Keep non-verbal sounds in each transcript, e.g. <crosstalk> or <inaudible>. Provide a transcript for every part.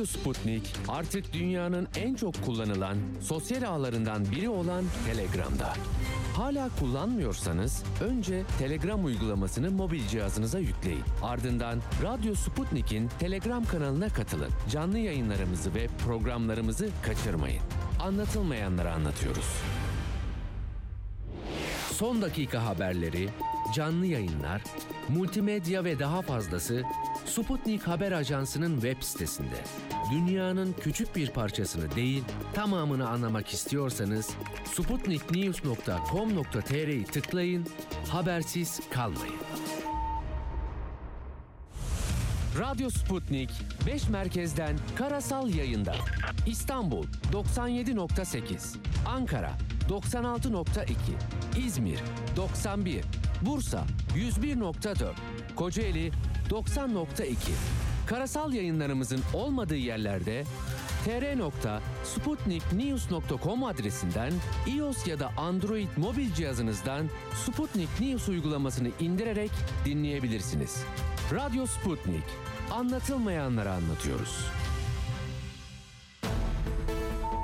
Radyo Sputnik artık dünyanın en çok kullanılan sosyal ağlarından biri olan Telegram'da. Hala kullanmıyorsanız önce Telegram uygulamasını mobil cihazınıza yükleyin. Ardından Radyo Sputnik'in Telegram kanalına katılın. Canlı yayınlarımızı ve programlarımızı kaçırmayın. Anlatılmayanları anlatıyoruz. Son dakika haberleri, canlı yayınlar, multimedya ve daha fazlası Sputnik Haber Ajansı'nın web sitesinde. Dünyanın küçük bir parçasını değil, tamamını anlamak istiyorsanız sputniknews.com.tr'yi tıklayın, habersiz kalmayın. Radyo Sputnik 5 merkezden karasal yayında. İstanbul 97.8, Ankara 96.2, İzmir 91, Bursa 101.4, Kocaeli 90.2. Karasal yayınlarımızın olmadığı yerlerde tr.sputniknews.com adresinden iOS ya da Android mobil cihazınızdan Sputnik News uygulamasını indirerek dinleyebilirsiniz. Radyo Sputnik. Anlatılmayanları anlatıyoruz.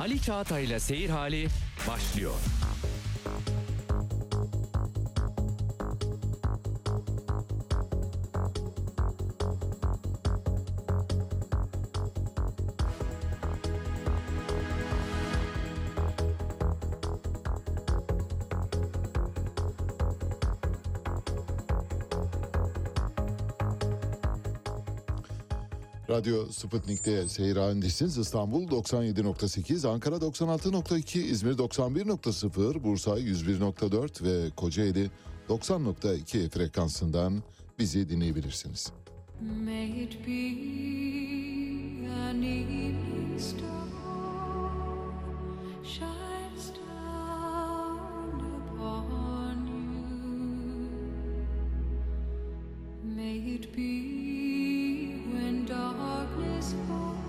Ali Çağatay'la Seyir Hali başlıyor. Radyo Sputnik'te seyir halindesiniz. İstanbul 97.8, Ankara 96.2, İzmir 91.0, Bursa 101.4 ve Kocaeli 90.2 frekansından bizi dinleyebilirsiniz. May it be an evening star shines down upon you. May it be darkness falls,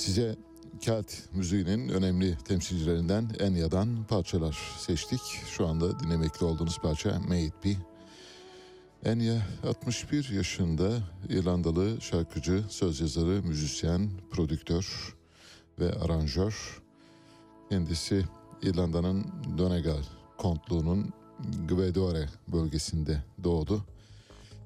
Size Kelt müziğinin önemli temsilcilerinden Enya'dan parçalar seçtik. Şu anda dinlemekte olduğunuz parça May It Be. Enya 61 yaşında İrlandalı şarkıcı, söz yazarı, müzisyen, prodüktör ve aranjör. Kendisi İrlanda'nın Donegal kontluğunun Gvedore bölgesinde doğdu.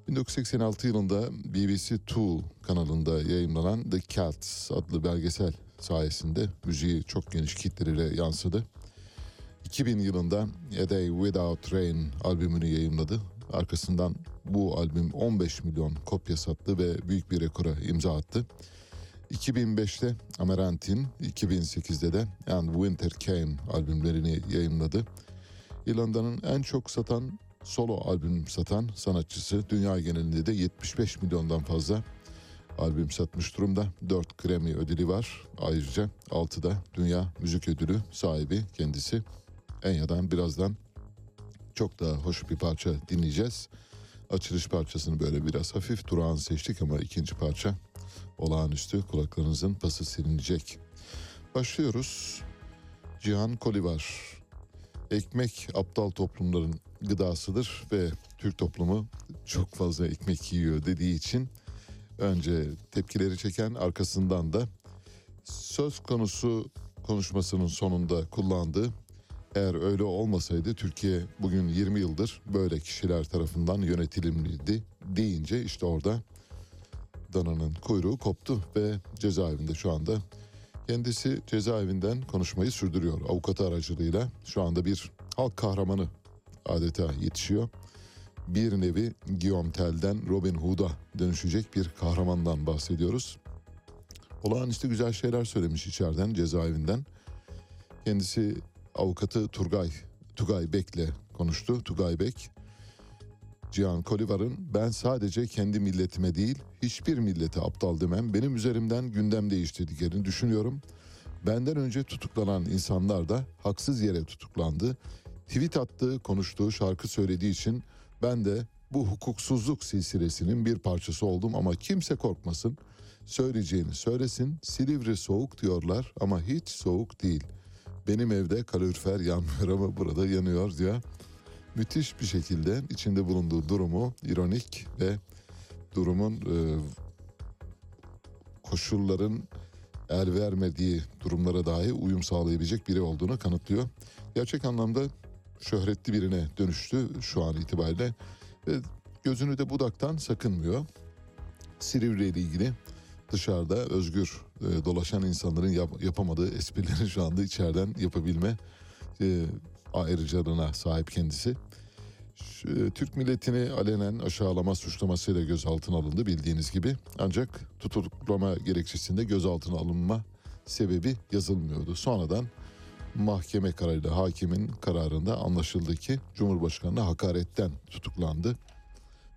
1986 yılında BBC Two kanalında yayınlanan The Celts adlı belgesel sayesinde müziği çok geniş kitlelere yansıdı. 2000 yılında A Day Without Rain albümünü yayınladı. Arkasından bu albüm 15 milyon kopya sattı ve büyük bir rekora imza attı. 2005'te Amarantin, 2008'de de And Winter Came albümlerini yayınladı. İrlanda'nın en çok satan solo albüm satan sanatçısı. Dünya genelinde de 75 milyondan fazla albüm satmış durumda. 4 Grammy ödülü var. Ayrıca 6 da Dünya Müzik Ödülü sahibi kendisi. Enya'dan birazdan çok daha hoş bir parça dinleyeceğiz. Açılış parçasını böyle biraz hafif durağan seçtik ama ikinci parça olağanüstü kulaklarınızın pası silinecek. Başlıyoruz. Cihan Kolivar. Ekmek aptal toplumların gıdasıdır ve Türk toplumu çok fazla ekmek yiyor dediği için önce tepkileri çeken arkasından da söz konusu konuşmasının sonunda kullandığı eğer öyle olmasaydı Türkiye bugün 20 yıldır böyle kişiler tarafından yönetilimliydi deyince işte orada dananın kuyruğu koptu ve cezaevinde şu anda. Kendisi cezaevinden konuşmayı sürdürüyor avukatı aracılığıyla. Şu anda bir halk kahramanı adeta yetişiyor. Bir nevi Guillaume Tell'den Robin Hood'a dönüşecek bir kahramandan bahsediyoruz. Olağanüstü güzel şeyler söylemiş içeriden cezaevinden. Kendisi avukatı Turgay, Tugay Bek'le konuştu. Tugay Bek, Cihan Kolivar'ın ben sadece kendi milletime değil hiçbir millete aptal demem benim üzerimden gündem değiştirdiklerini düşünüyorum. Benden önce tutuklanan insanlar da haksız yere tutuklandı. Tweet attığı, konuştuğu, şarkı söylediği için ben de bu hukuksuzluk silsilesinin bir parçası oldum ama kimse korkmasın. Söyleyeceğini söylesin. Silivri soğuk diyorlar ama hiç soğuk değil. Benim evde kalorifer yanmıyor ama burada yanıyor diyor. Müthiş bir şekilde içinde bulunduğu durumu ironik ve durumun e, koşulların el vermediği durumlara dahi uyum sağlayabilecek biri olduğunu kanıtlıyor. Gerçek anlamda şöhretli birine dönüştü şu an itibariyle ve gözünü de budaktan sakınmıyor. Silivri ile ilgili dışarıda özgür e, dolaşan insanların yap- yapamadığı esprileri şu anda içeriden yapabilme e, ayrıcalığına sahip kendisi. E, Türk milletini alenen aşağılama suçlamasıyla gözaltına alındı bildiğiniz gibi. Ancak tutuklama gerekçesinde gözaltına alınma sebebi yazılmıyordu. Sonradan mahkeme kararıyla hakimin kararında anlaşıldı ki Cumhurbaşkanı'na hakaretten tutuklandı.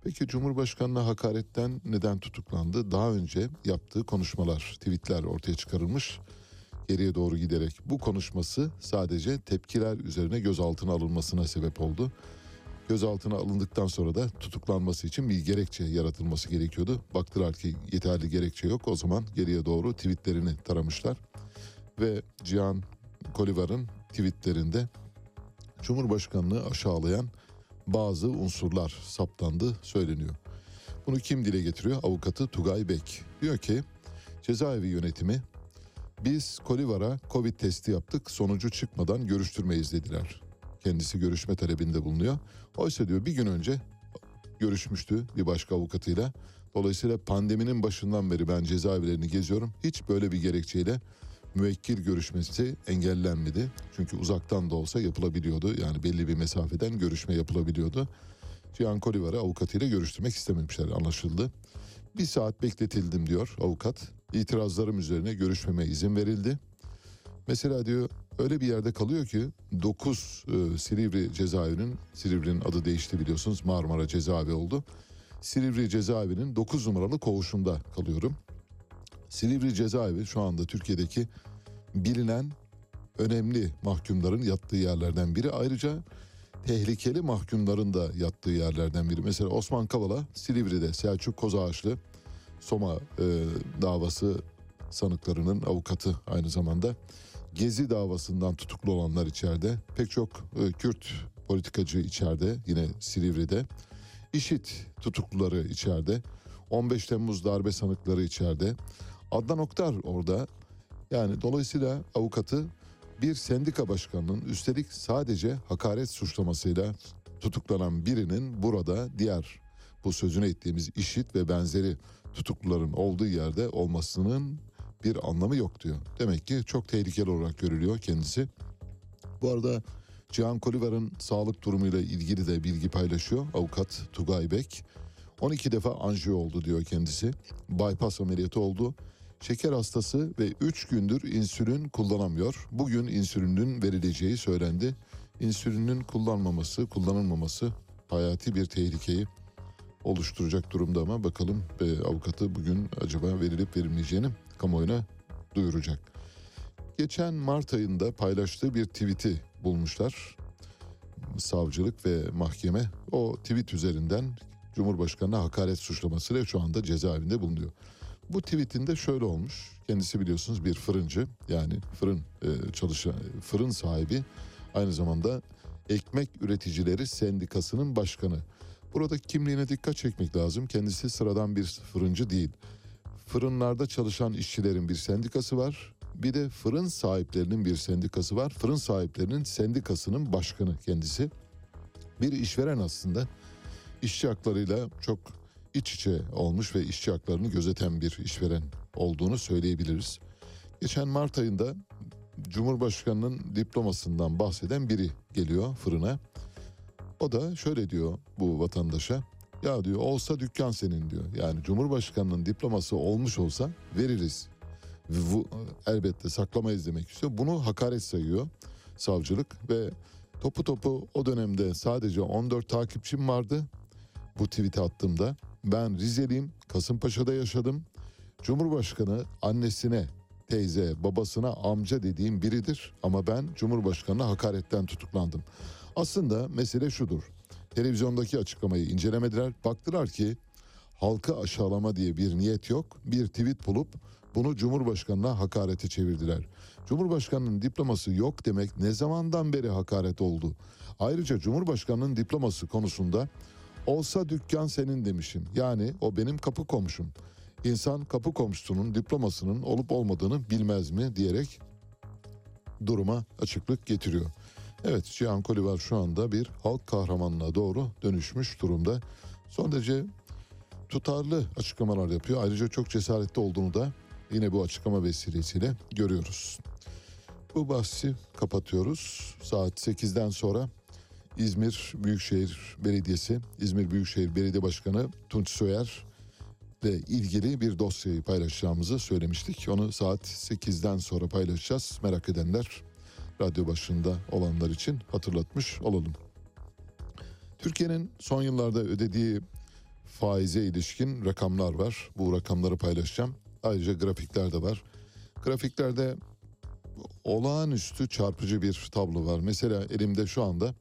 Peki Cumhurbaşkanı'na hakaretten neden tutuklandı? Daha önce yaptığı konuşmalar, tweetler ortaya çıkarılmış. Geriye doğru giderek bu konuşması sadece tepkiler üzerine gözaltına alınmasına sebep oldu. Gözaltına alındıktan sonra da tutuklanması için bir gerekçe yaratılması gerekiyordu. Baktılar ki yeterli gerekçe yok. O zaman geriye doğru tweetlerini taramışlar. Ve Cihan Kolivar'ın tweetlerinde Cumhurbaşkanlığı aşağılayan bazı unsurlar saptandı söyleniyor. Bunu kim dile getiriyor? Avukatı Tugay Bek. Diyor ki cezaevi yönetimi biz Kolivar'a Covid testi yaptık sonucu çıkmadan görüştürmeyiz dediler. Kendisi görüşme talebinde bulunuyor. Oysa diyor bir gün önce görüşmüştü bir başka avukatıyla. Dolayısıyla pandeminin başından beri ben cezaevlerini geziyorum. Hiç böyle bir gerekçeyle müvekkil görüşmesi engellenmedi. Çünkü uzaktan da olsa yapılabiliyordu. Yani belli bir mesafeden görüşme yapılabiliyordu. Cihan Kolivar'ı avukatıyla görüştürmek istememişler anlaşıldı. Bir saat bekletildim diyor avukat. İtirazlarım üzerine görüşmeme izin verildi. Mesela diyor öyle bir yerde kalıyor ki 9 e, Silivri cezaevinin, Silivri'nin adı değişti biliyorsunuz Marmara cezaevi oldu. Silivri cezaevinin 9 numaralı koğuşunda kalıyorum. Silivri cezaevi şu anda Türkiye'deki bilinen önemli mahkumların yattığı yerlerden biri. Ayrıca tehlikeli mahkumların da yattığı yerlerden biri. Mesela Osman Kavala Silivri'de Selçuk Kozağaçlı Soma e, davası sanıklarının avukatı aynı zamanda. Gezi davasından tutuklu olanlar içeride. Pek çok e, Kürt politikacı içeride yine Silivri'de. İşit tutukluları içeride. 15 Temmuz darbe sanıkları içeride. Adnan Oktar orada. Yani dolayısıyla avukatı bir sendika başkanının üstelik sadece hakaret suçlamasıyla tutuklanan birinin burada diğer bu sözünü ettiğimiz işit ve benzeri tutukluların olduğu yerde olmasının bir anlamı yok diyor. Demek ki çok tehlikeli olarak görülüyor kendisi. Bu arada Cihan Kolivar'ın sağlık durumuyla ilgili de bilgi paylaşıyor avukat Tugay Bek. 12 defa anjiyo oldu diyor kendisi. Bypass ameliyatı oldu. Şeker hastası ve 3 gündür insülin kullanamıyor. Bugün insülinin verileceği söylendi. İnsülinin kullanmaması, kullanılmaması hayati bir tehlikeyi oluşturacak durumda ama bakalım e, avukatı bugün acaba verilip verilmeyeceğini kamuoyuna duyuracak. Geçen Mart ayında paylaştığı bir tweet'i bulmuşlar. Savcılık ve mahkeme o tweet üzerinden Cumhurbaşkanı'na hakaret suçlamasıyla şu anda cezaevinde bulunuyor. Bu tweetinde şöyle olmuş. Kendisi biliyorsunuz bir fırıncı yani fırın e, çalışan fırın sahibi aynı zamanda ekmek üreticileri sendikasının başkanı. Burada kimliğine dikkat çekmek lazım. Kendisi sıradan bir fırıncı değil. Fırınlarda çalışan işçilerin bir sendikası var. Bir de fırın sahiplerinin bir sendikası var. Fırın sahiplerinin sendikasının başkanı kendisi. Bir işveren aslında işçi haklarıyla çok iç içe olmuş ve işçi haklarını gözeten bir işveren olduğunu söyleyebiliriz. Geçen Mart ayında Cumhurbaşkanının diplomasından bahseden biri geliyor fırına. O da şöyle diyor bu vatandaşa. Ya diyor olsa dükkan senin diyor. Yani Cumhurbaşkanının diploması olmuş olsa veririz. Ve Bu, elbette saklamayız demek istiyor. Bunu hakaret sayıyor savcılık ve topu topu o dönemde sadece 14 takipçim vardı. Bu tweet'i attığımda ben Rizeliyim, Kasımpaşa'da yaşadım. Cumhurbaşkanı annesine, teyze, babasına amca dediğim biridir ama ben Cumhurbaşkanı'na hakaretten tutuklandım. Aslında mesele şudur. Televizyondaki açıklamayı incelemediler. Baktılar ki halkı aşağılama diye bir niyet yok. Bir tweet bulup bunu Cumhurbaşkanı'na hakarete çevirdiler. Cumhurbaşkanının diploması yok demek ne zamandan beri hakaret oldu? Ayrıca Cumhurbaşkanının diploması konusunda olsa dükkan senin demişim. Yani o benim kapı komşum. İnsan kapı komşusunun diplomasının olup olmadığını bilmez mi diyerek duruma açıklık getiriyor. Evet Cihan Kolivar şu anda bir halk kahramanına doğru dönüşmüş durumda. Son derece tutarlı açıklamalar yapıyor. Ayrıca çok cesaretli olduğunu da yine bu açıklama vesilesiyle görüyoruz. Bu bahsi kapatıyoruz. Saat 8'den sonra İzmir Büyükşehir Belediyesi, İzmir Büyükşehir Belediye Başkanı Tunç Soyer ile ilgili bir dosyayı paylaşacağımızı söylemiştik. Onu saat 8'den sonra paylaşacağız. Merak edenler radyo başında olanlar için hatırlatmış olalım. Türkiye'nin son yıllarda ödediği faize ilişkin rakamlar var. Bu rakamları paylaşacağım. Ayrıca grafikler de var. Grafiklerde olağanüstü çarpıcı bir tablo var. Mesela elimde şu anda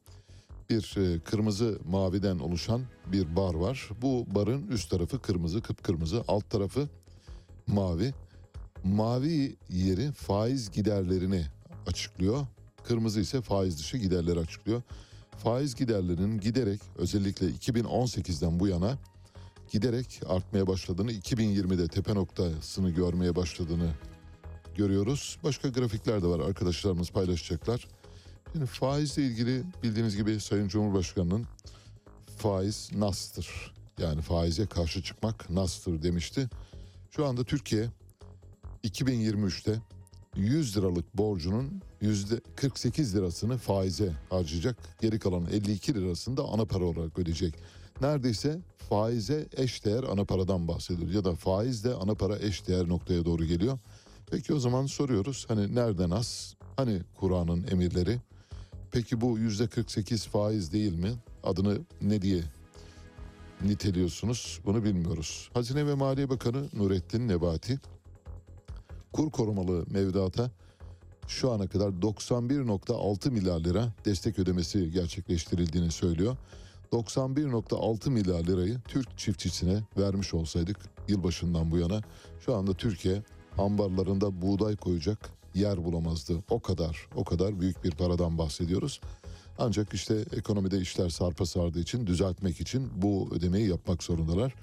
bir e, kırmızı maviden oluşan bir bar var. Bu barın üst tarafı kırmızı, kıpkırmızı, alt tarafı mavi. Mavi yeri faiz giderlerini açıklıyor. Kırmızı ise faiz dışı giderleri açıklıyor. Faiz giderlerinin giderek özellikle 2018'den bu yana giderek artmaya başladığını, 2020'de tepe noktasını görmeye başladığını görüyoruz. Başka grafikler de var arkadaşlarımız paylaşacaklar. Şimdi faizle ilgili bildiğiniz gibi Sayın Cumhurbaşkanı'nın faiz nastır. Yani faize karşı çıkmak nastır demişti. Şu anda Türkiye 2023'te 100 liralık borcunun yüzde 48 lirasını faize harcayacak. Geri kalan 52 lirasını da ana para olarak ödeyecek. Neredeyse faize eş değer ana paradan bahsediyor ya da faizle ana para eş değer noktaya doğru geliyor. Peki o zaman soruyoruz hani nereden az? Hani Kur'an'ın emirleri? Peki bu yüzde 48 faiz değil mi? Adını ne diye niteliyorsunuz bunu bilmiyoruz. Hazine ve Maliye Bakanı Nurettin Nebati kur korumalı mevduata şu ana kadar 91.6 milyar lira destek ödemesi gerçekleştirildiğini söylüyor. 91.6 milyar lirayı Türk çiftçisine vermiş olsaydık yılbaşından bu yana şu anda Türkiye ambarlarında buğday koyacak yer bulamazdı. O kadar, o kadar büyük bir paradan bahsediyoruz. Ancak işte ekonomide işler sarpa sardığı için düzeltmek için bu ödemeyi yapmak zorundalar.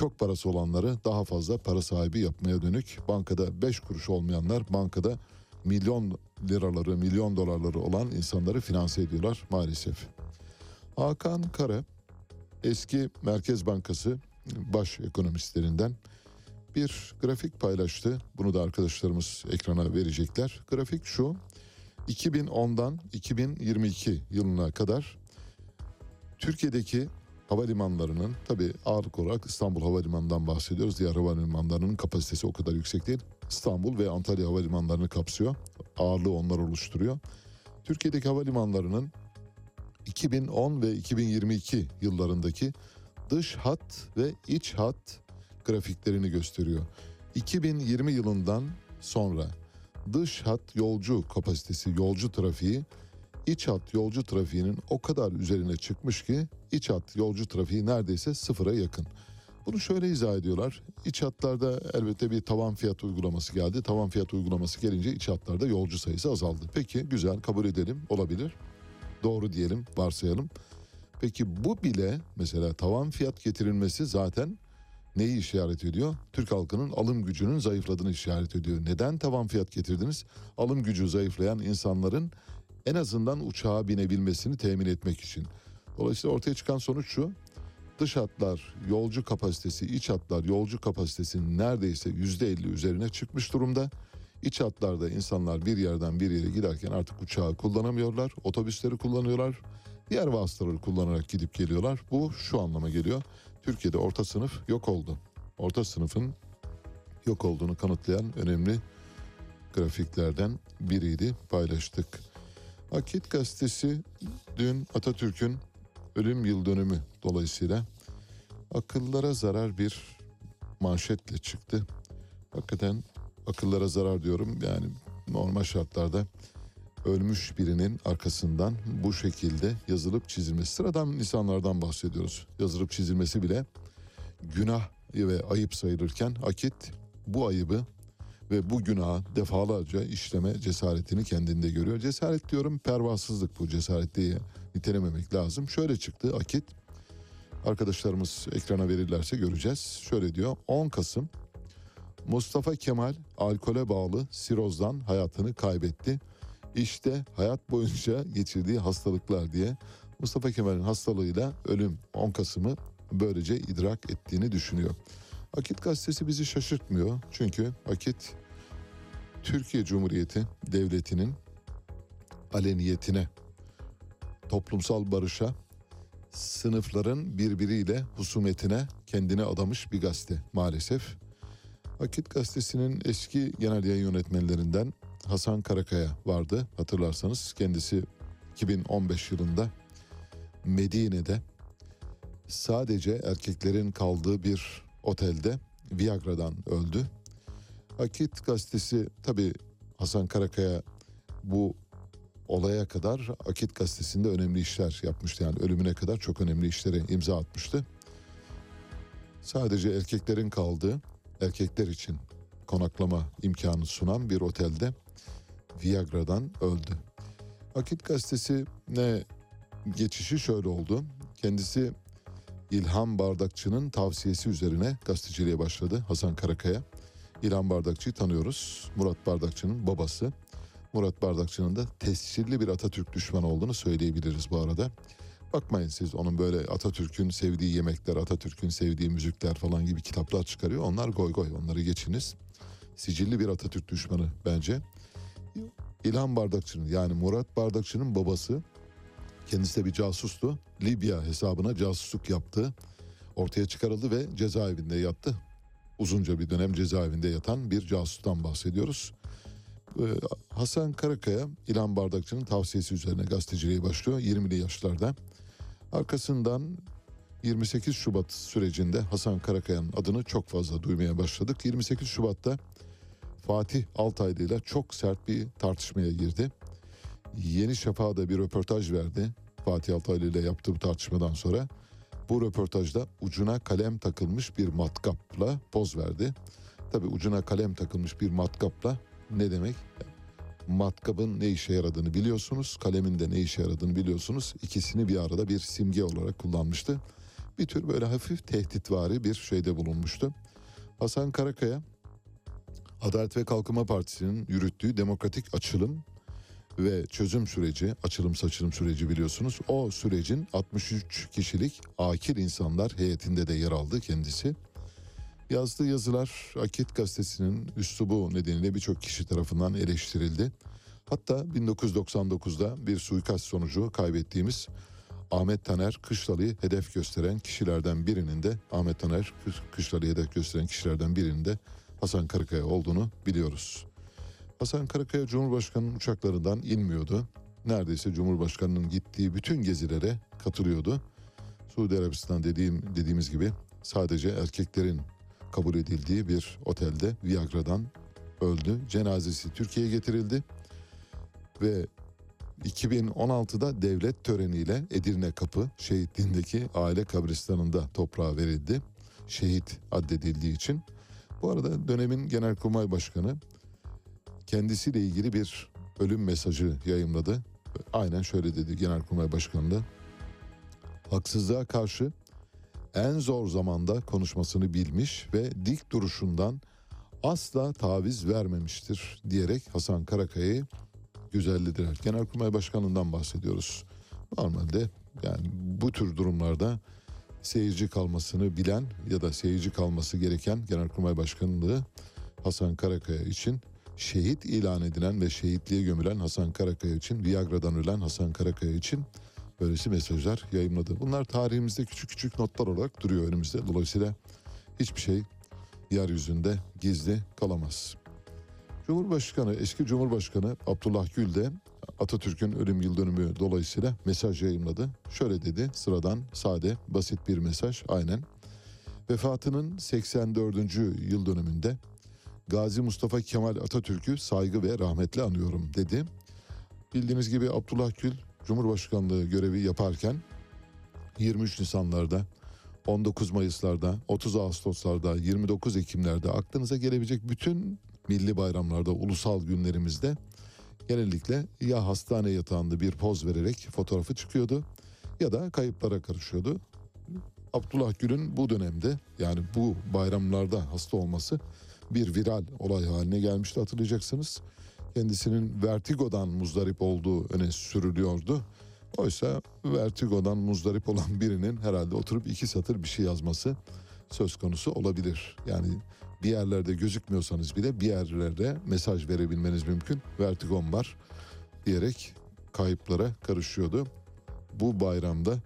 Çok parası olanları daha fazla para sahibi yapmaya dönük bankada 5 kuruş olmayanlar bankada milyon liraları, milyon dolarları olan insanları finanse ediyorlar maalesef. Hakan Kara eski Merkez Bankası baş ekonomistlerinden bir grafik paylaştı. Bunu da arkadaşlarımız ekrana verecekler. Grafik şu. 2010'dan 2022 yılına kadar Türkiye'deki havalimanlarının tabi ağırlık olarak İstanbul Havalimanı'ndan bahsediyoruz. Diğer havalimanlarının kapasitesi o kadar yüksek değil. İstanbul ve Antalya havalimanlarını kapsıyor. Ağırlığı onlar oluşturuyor. Türkiye'deki havalimanlarının 2010 ve 2022 yıllarındaki dış hat ve iç hat grafiklerini gösteriyor. 2020 yılından sonra dış hat yolcu kapasitesi, yolcu trafiği iç hat yolcu trafiğinin o kadar üzerine çıkmış ki iç hat yolcu trafiği neredeyse sıfıra yakın. Bunu şöyle izah ediyorlar. İç hatlarda elbette bir tavan fiyat uygulaması geldi. Tavan fiyat uygulaması gelince iç hatlarda yolcu sayısı azaldı. Peki güzel kabul edelim olabilir. Doğru diyelim varsayalım. Peki bu bile mesela tavan fiyat getirilmesi zaten neyi işaret ediyor? Türk halkının alım gücünün zayıfladığını işaret ediyor. Neden tavan fiyat getirdiniz? Alım gücü zayıflayan insanların en azından uçağa binebilmesini temin etmek için. Dolayısıyla ortaya çıkan sonuç şu. Dış hatlar yolcu kapasitesi, iç hatlar yolcu kapasitesinin neredeyse yüzde elli üzerine çıkmış durumda. İç hatlarda insanlar bir yerden bir yere giderken artık uçağı kullanamıyorlar, otobüsleri kullanıyorlar, diğer vasıtaları kullanarak gidip geliyorlar. Bu şu anlama geliyor. Türkiye'de orta sınıf yok oldu. Orta sınıfın yok olduğunu kanıtlayan önemli grafiklerden biriydi paylaştık. Akit gazetesi dün Atatürk'ün ölüm yıl dönümü dolayısıyla akıllara zarar bir manşetle çıktı. Hakikaten akıllara zarar diyorum yani normal şartlarda ölmüş birinin arkasından bu şekilde yazılıp çizilmesi. Sıradan insanlardan bahsediyoruz. Yazılıp çizilmesi bile günah ve ayıp sayılırken Akit bu ayıbı ve bu günahı defalarca işleme cesaretini kendinde görüyor. Cesaret diyorum pervasızlık bu cesaret diye nitelememek lazım. Şöyle çıktı Akit. Arkadaşlarımız ekrana verirlerse göreceğiz. Şöyle diyor 10 Kasım Mustafa Kemal alkole bağlı sirozdan hayatını kaybetti. İşte hayat boyunca geçirdiği hastalıklar diye Mustafa Kemal'in hastalığıyla ölüm 10 Kasım'ı böylece idrak ettiğini düşünüyor. Akit gazetesi bizi şaşırtmıyor. Çünkü Akit Türkiye Cumhuriyeti Devleti'nin aleniyetine, toplumsal barışa, sınıfların birbiriyle husumetine kendini adamış bir gazete maalesef. Akit gazetesinin eski genel yayın yönetmenlerinden Hasan Karakaya vardı hatırlarsanız. Kendisi 2015 yılında Medine'de sadece erkeklerin kaldığı bir otelde Viagra'dan öldü. Akit gazetesi tabi Hasan Karakaya bu olaya kadar Akit gazetesinde önemli işler yapmıştı. Yani ölümüne kadar çok önemli işlere imza atmıştı. Sadece erkeklerin kaldığı, erkekler için konaklama imkanı sunan bir otelde Viagra'dan öldü. Akit gazetesi ne geçişi şöyle oldu. Kendisi İlham Bardakçı'nın tavsiyesi üzerine gazeteciliğe başladı Hasan Karakaya. İlham Bardakçı'yı tanıyoruz. Murat Bardakçı'nın babası. Murat Bardakçı'nın da tescilli bir Atatürk düşmanı olduğunu söyleyebiliriz bu arada. Bakmayın siz onun böyle Atatürk'ün sevdiği yemekler, Atatürk'ün sevdiği müzikler falan gibi kitaplar çıkarıyor. Onlar goy goy onları geçiniz. Sicilli bir Atatürk düşmanı bence. İlhan Bardakçı'nın yani Murat Bardakçı'nın babası kendisi de bir casustu. Libya hesabına casusluk yaptı. Ortaya çıkarıldı ve cezaevinde yattı. Uzunca bir dönem cezaevinde yatan bir casustan bahsediyoruz. Ee, Hasan Karakaya İlhan Bardakçı'nın tavsiyesi üzerine gazeteciliğe başlıyor 20'li yaşlarda. Arkasından 28 Şubat sürecinde Hasan Karakaya'nın adını çok fazla duymaya başladık. 28 Şubat'ta Fatih Altaylı ile çok sert bir tartışmaya girdi. Yeni Şafak'a bir röportaj verdi. Fatih Altaylı ile yaptığı bu tartışmadan sonra bu röportajda ucuna kalem takılmış bir matkapla poz verdi. tabi ucuna kalem takılmış bir matkapla ne demek? Matkabın ne işe yaradığını biliyorsunuz, kalemin de ne işe yaradığını biliyorsunuz. İkisini bir arada bir simge olarak kullanmıştı. Bir tür böyle hafif tehditvari bir şeyde bulunmuştu. Hasan Karakaya Adalet ve Kalkınma Partisi'nin yürüttüğü demokratik açılım ve çözüm süreci, açılım saçılım süreci biliyorsunuz. O sürecin 63 kişilik akil insanlar heyetinde de yer aldı kendisi. Yazdığı yazılar Akit gazetesinin üslubu nedeniyle birçok kişi tarafından eleştirildi. Hatta 1999'da bir suikast sonucu kaybettiğimiz Ahmet Taner Kışlalı'yı hedef gösteren kişilerden birinin de Ahmet Taner Kışlalı'yı hedef gösteren kişilerden birinin de Hasan Karakaya olduğunu biliyoruz. Hasan Karakaya Cumhurbaşkanı'nın uçaklarından inmiyordu. Neredeyse Cumhurbaşkanı'nın gittiği bütün gezilere katılıyordu. Suudi Arabistan dediğim dediğimiz gibi sadece erkeklerin kabul edildiği bir otelde Viagra'dan öldü. Cenazesi Türkiye'ye getirildi ve 2016'da devlet töreniyle Edirne Kapı şehitliğindeki aile kabristanında toprağa verildi. Şehit addedildiği için. Bu arada dönemin Genelkurmay Başkanı kendisiyle ilgili bir ölüm mesajı yayımladı. Aynen şöyle dedi Genelkurmay Başkanı Haksızlığa karşı en zor zamanda konuşmasını bilmiş ve dik duruşundan asla taviz vermemiştir diyerek Hasan Karakaya'yı güzellidiler. Genelkurmay Başkanı'ndan bahsediyoruz. Normalde yani bu tür durumlarda seyirci kalmasını bilen ya da seyirci kalması gereken Genelkurmay Başkanlığı Hasan Karakaya için şehit ilan edilen ve şehitliğe gömülen Hasan Karakaya için, Viagra'dan ölen Hasan Karakaya için böylesi mesajlar yayımladı. Bunlar tarihimizde küçük küçük notlar olarak duruyor önümüzde. Dolayısıyla hiçbir şey yeryüzünde gizli kalamaz. Cumhurbaşkanı, eski Cumhurbaşkanı Abdullah Gül de Atatürk'ün ölüm yıl dönümü dolayısıyla mesaj yayımladı. Şöyle dedi, sıradan, sade, basit bir mesaj aynen. Vefatının 84. yıl dönümünde Gazi Mustafa Kemal Atatürk'ü saygı ve rahmetle anıyorum dedi. Bildiğiniz gibi Abdullah Gül Cumhurbaşkanlığı görevi yaparken 23 Nisanlarda, 19 Mayıslarda, 30 Ağustoslarda, 29 Ekimlerde aklınıza gelebilecek bütün milli bayramlarda, ulusal günlerimizde genellikle ya hastane yatağında bir poz vererek fotoğrafı çıkıyordu ya da kayıplara karışıyordu. Abdullah Gül'ün bu dönemde yani bu bayramlarda hasta olması bir viral olay haline gelmişti hatırlayacaksınız. Kendisinin vertigodan muzdarip olduğu öne sürülüyordu. Oysa vertigodan muzdarip olan birinin herhalde oturup iki satır bir şey yazması söz konusu olabilir. Yani bir yerlerde gözükmüyorsanız bile bir yerlerde mesaj verebilmeniz mümkün. Vertigon var diyerek kayıplara karışıyordu. Bu bayramda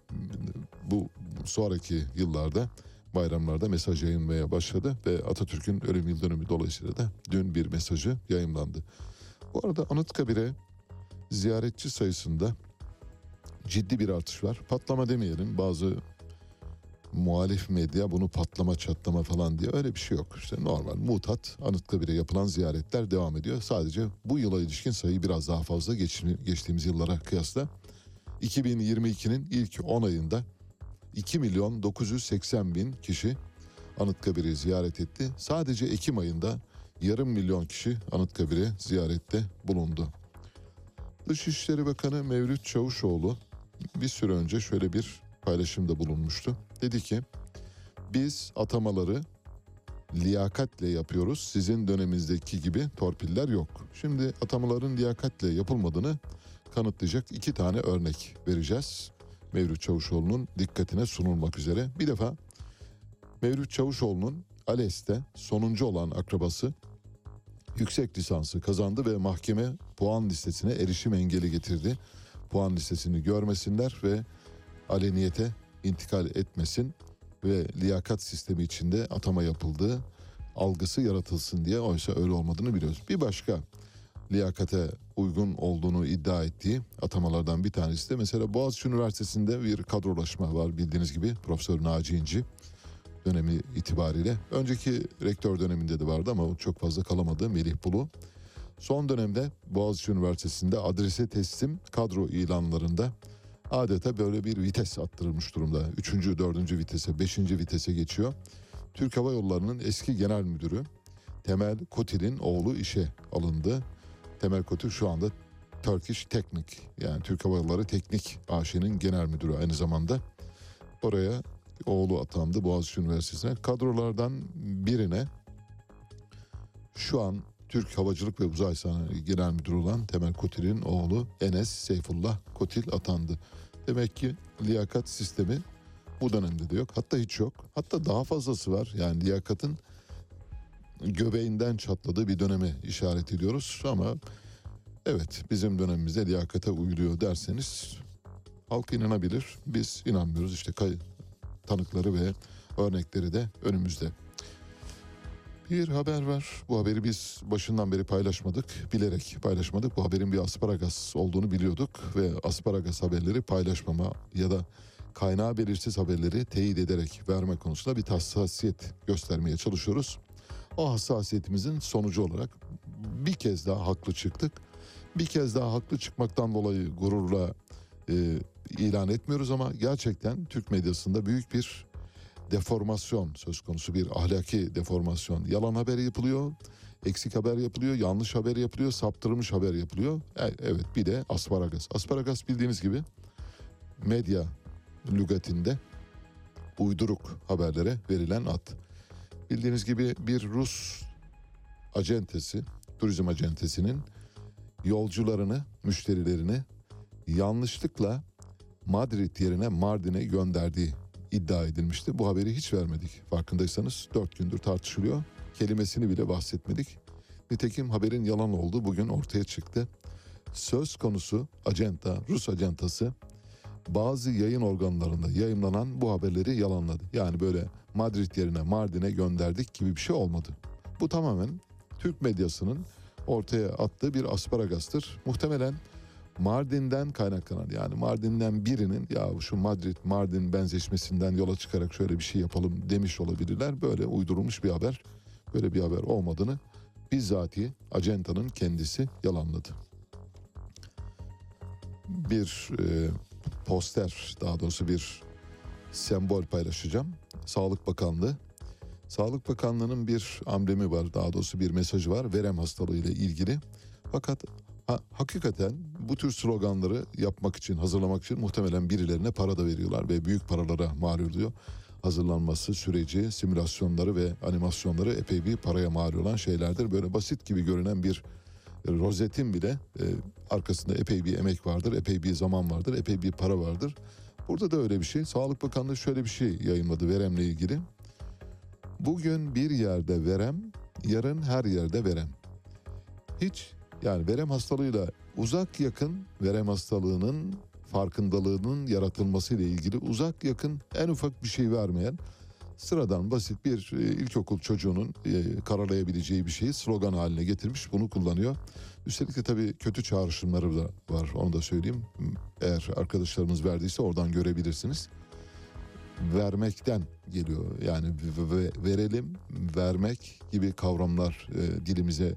bu sonraki yıllarda bayramlarda mesaj yayınlamaya başladı ve Atatürk'ün ölüm yıl dönümü dolayısıyla da dün bir mesajı yayınlandı. Bu arada Anıtkabir'e ziyaretçi sayısında ciddi bir artış var. Patlama demeyelim bazı muhalif medya bunu patlama çatlama falan diye öyle bir şey yok. İşte normal mutat Anıtkabir'e yapılan ziyaretler devam ediyor. Sadece bu yıla ilişkin sayı biraz daha fazla geç, geçtiğimiz yıllara kıyasla. 2022'nin ilk 10 ayında 2 milyon 980 bin kişi Anıtkabir'i ziyaret etti. Sadece Ekim ayında yarım milyon kişi Anıtkabir'e ziyarette bulundu. Dışişleri Bakanı Mevlüt Çavuşoğlu bir süre önce şöyle bir paylaşımda bulunmuştu. Dedi ki biz atamaları liyakatle yapıyoruz. Sizin döneminizdeki gibi torpiller yok. Şimdi atamaların liyakatle yapılmadığını kanıtlayacak iki tane örnek vereceğiz. Mevlüt Çavuşoğlu'nun dikkatine sunulmak üzere. Bir defa Mevlüt Çavuşoğlu'nun ALES'te sonuncu olan akrabası yüksek lisansı kazandı ve mahkeme puan listesine erişim engeli getirdi. Puan listesini görmesinler ve aleniyete intikal etmesin ve liyakat sistemi içinde atama yapıldığı algısı yaratılsın diye oysa öyle olmadığını biliyoruz. Bir başka liyakate uygun olduğunu iddia ettiği atamalardan bir tanesi de mesela Boğaziçi Üniversitesi'nde bir kadrolaşma var bildiğiniz gibi Profesör Naci İnci dönemi itibariyle. Önceki rektör döneminde de vardı ama çok fazla kalamadı Melih Bulu. Son dönemde Boğaziçi Üniversitesi'nde adrese teslim kadro ilanlarında adeta böyle bir vites attırılmış durumda. Üçüncü, dördüncü vitese, beşinci vitese geçiyor. Türk Hava Yolları'nın eski genel müdürü Temel Kotil'in oğlu işe alındı. Temel Kotil şu anda Turkish Teknik yani Türk Hava Teknik AŞ'nin genel müdürü aynı zamanda. Oraya oğlu atandı Boğaziçi Üniversitesi'ne. Kadrolardan birine şu an Türk Havacılık ve Uzay Sanayi Genel Müdürü olan Temel Kotil'in oğlu Enes Seyfullah Kotil atandı. Demek ki liyakat sistemi bu dönemde de yok. Hatta hiç yok. Hatta daha fazlası var. Yani liyakatın göbeğinden çatladığı bir döneme işaret ediyoruz. Ama evet bizim dönemimizde liyakata uyuluyor derseniz halk inanabilir. Biz inanmıyoruz. İşte kay- tanıkları ve örnekleri de önümüzde. Bir haber var. Bu haberi biz başından beri paylaşmadık. Bilerek paylaşmadık. Bu haberin bir asparagas olduğunu biliyorduk. Ve asparagas haberleri paylaşmama ya da kaynağı belirsiz haberleri teyit ederek verme konusunda bir hassasiyet göstermeye çalışıyoruz. O hassasiyetimizin sonucu olarak bir kez daha haklı çıktık. Bir kez daha haklı çıkmaktan dolayı gururla e, ilan etmiyoruz ama gerçekten Türk medyasında büyük bir deformasyon söz konusu bir ahlaki deformasyon. Yalan haber yapılıyor, eksik haber yapılıyor, yanlış haber yapılıyor, saptırılmış haber yapılıyor. E- Evet bir de asparagas. Asparagas bildiğiniz gibi medya lügatinde uyduruk haberlere verilen ad. Bildiğiniz gibi bir Rus acentesi, turizm acentesinin yolcularını, müşterilerini yanlışlıkla Madrid yerine Mardin'e gönderdiği iddia edilmişti. Bu haberi hiç vermedik. Farkındaysanız dört gündür tartışılıyor. Kelimesini bile bahsetmedik. Nitekim haberin yalan olduğu bugün ortaya çıktı. Söz konusu acenta, Rus acentası bazı yayın organlarında yayınlanan bu haberleri yalanladı. Yani böyle Madrid yerine Mardin'e gönderdik gibi bir şey olmadı. Bu tamamen Türk medyasının ortaya attığı bir asparagastır. Muhtemelen Mardin'den kaynaklanan yani Mardin'den birinin ya şu Madrid Mardin benzeşmesinden yola çıkarak şöyle bir şey yapalım demiş olabilirler. Böyle uydurulmuş bir haber. Böyle bir haber olmadığını bizzati acentanın kendisi yalanladı. Bir e, poster daha doğrusu bir sembol paylaşacağım. Sağlık Bakanlığı. Sağlık Bakanlığı'nın bir amblemi var daha doğrusu bir mesajı var verem hastalığı ile ilgili. Fakat ha, hakikaten bu tür sloganları yapmak için hazırlamak için muhtemelen birilerine para da veriyorlar ve büyük paralara mal oluyor. Hazırlanması süreci, simülasyonları ve animasyonları epey bir paraya mal olan şeylerdir. Böyle basit gibi görünen bir rozetin bile e, arkasında epey bir emek vardır, epey bir zaman vardır, epey bir para vardır. Burada da öyle bir şey. Sağlık Bakanlığı şöyle bir şey yayınladı veremle ilgili. Bugün bir yerde verem, yarın her yerde verem. Hiç yani verem hastalığıyla uzak yakın verem hastalığının farkındalığının yaratılması ile ilgili uzak yakın en ufak bir şey vermeyen sıradan basit bir e, ilkokul çocuğunun e, karalayabileceği bir şeyi slogan haline getirmiş bunu kullanıyor. Üstelik de tabii kötü çağrışımları da var onu da söyleyeyim. Eğer arkadaşlarımız verdiyse oradan görebilirsiniz. Vermekten geliyor yani verelim, vermek gibi kavramlar e, dilimize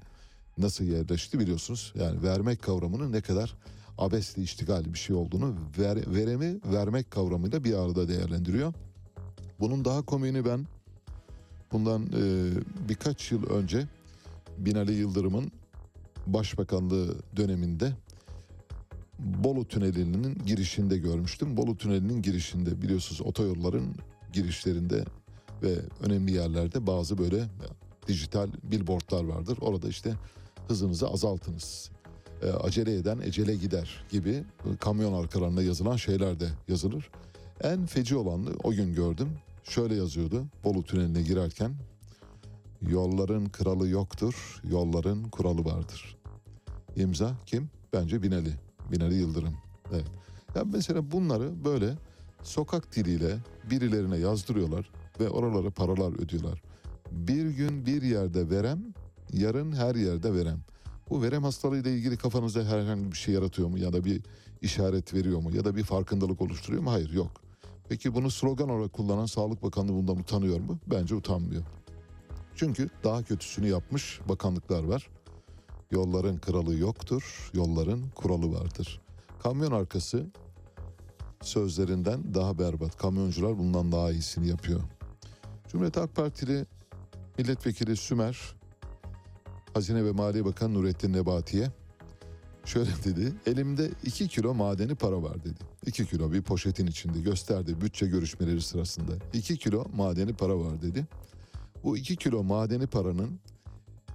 nasıl yerleşti biliyorsunuz. Yani vermek kavramının ne kadar abesle iştigal bir şey olduğunu ver, veremi vermek kavramıyla bir arada değerlendiriyor. Bunun daha komiğini ben bundan e, birkaç yıl önce Binali Yıldırım'ın başbakanlığı döneminde Bolu Tüneli'nin girişinde görmüştüm. Bolu Tüneli'nin girişinde biliyorsunuz otoyolların girişlerinde ve önemli yerlerde bazı böyle dijital billboardlar vardır. Orada işte hızınızı azaltınız. E, acele eden ecele gider gibi e, kamyon arkalarında yazılan şeyler de yazılır. En feci olanı o gün gördüm. Şöyle yazıyordu Bolu Tüneli'ne girerken. Yolların kralı yoktur, yolların kuralı vardır. İmza kim? Bence Binali. Binali Yıldırım. Evet. Ya mesela bunları böyle sokak diliyle birilerine yazdırıyorlar ve oralara paralar ödüyorlar. Bir gün bir yerde verem, yarın her yerde verem. Bu verem hastalığıyla ilgili kafanızda herhangi bir şey yaratıyor mu ya da bir işaret veriyor mu ya da bir farkındalık oluşturuyor mu? Hayır yok. Peki bunu slogan olarak kullanan Sağlık Bakanlığı bundan utanıyor mu? Bence utanmıyor. Çünkü daha kötüsünü yapmış bakanlıklar var. Yolların kralı yoktur, yolların kuralı vardır. Kamyon arkası sözlerinden daha berbat. Kamyoncular bundan daha iyisini yapıyor. Cumhuriyet Halk Partili milletvekili Sümer Hazine ve Maliye Bakanı Nurettin Nebati'ye şöyle dedi. Elimde 2 kilo madeni para var dedi. 2 kilo bir poşetin içinde gösterdi bütçe görüşmeleri sırasında. 2 kilo madeni para var dedi. Bu 2 kilo madeni paranın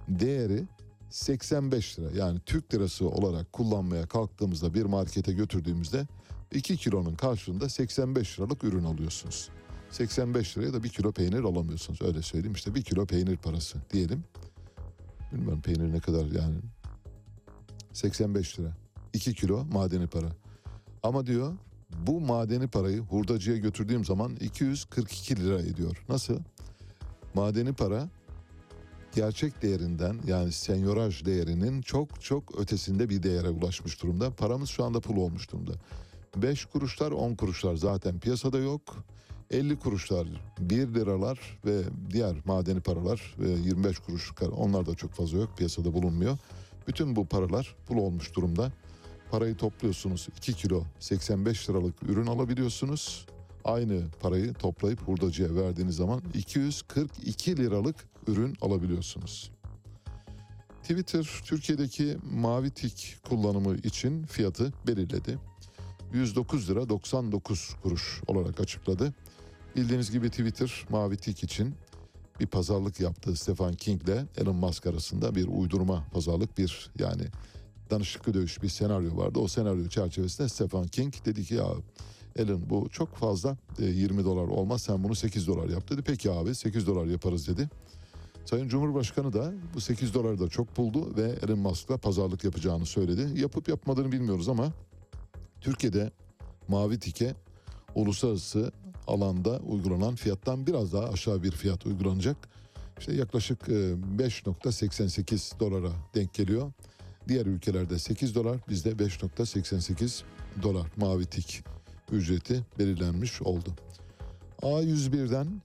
değeri 85 lira. Yani Türk lirası olarak kullanmaya kalktığımızda bir markete götürdüğümüzde 2 kilonun karşılığında 85 liralık ürün alıyorsunuz. 85 liraya da 1 kilo peynir alamıyorsunuz. Öyle söyleyeyim işte 1 kilo peynir parası diyelim. Bilmiyorum peynir ne kadar yani 85 lira. 2 kilo madeni para. Ama diyor bu madeni parayı hurdacıya götürdüğüm zaman 242 lira ediyor. Nasıl? Madeni para gerçek değerinden yani senyoraj değerinin çok çok ötesinde bir değere ulaşmış durumda. Paramız şu anda pul olmuş durumda. 5 kuruşlar 10 kuruşlar zaten piyasada yok. 50 kuruşlar 1 liralar ve diğer madeni paralar ve 25 kuruş onlar da çok fazla yok piyasada bulunmuyor. Bütün bu paralar pul olmuş durumda. Parayı topluyorsunuz 2 kilo 85 liralık ürün alabiliyorsunuz. Aynı parayı toplayıp hurdacıya verdiğiniz zaman 242 liralık ürün alabiliyorsunuz. Twitter Türkiye'deki mavi tik kullanımı için fiyatı belirledi. 109 lira 99 kuruş olarak açıkladı. Bildiğiniz gibi Twitter mavi tik için bir pazarlık yaptı Stefan King ile Elon Musk arasında bir uydurma pazarlık bir yani danışıklı dövüş bir senaryo vardı. O senaryo çerçevesinde Stefan King dedi ki ya Elon bu çok fazla e, 20 dolar olmaz sen bunu 8 dolar yap dedi. Peki abi 8 dolar yaparız dedi. Sayın Cumhurbaşkanı da bu 8 doları da çok buldu ve Elon Musk'la pazarlık yapacağını söyledi. Yapıp yapmadığını bilmiyoruz ama Türkiye'de mavi tike uluslararası alanda uygulanan fiyattan biraz daha aşağı bir fiyat uygulanacak. İşte yaklaşık e, 5.88 dolara denk geliyor. Diğer ülkelerde 8 dolar, bizde 5.88 dolar mavi tik ücreti belirlenmiş oldu. A101'den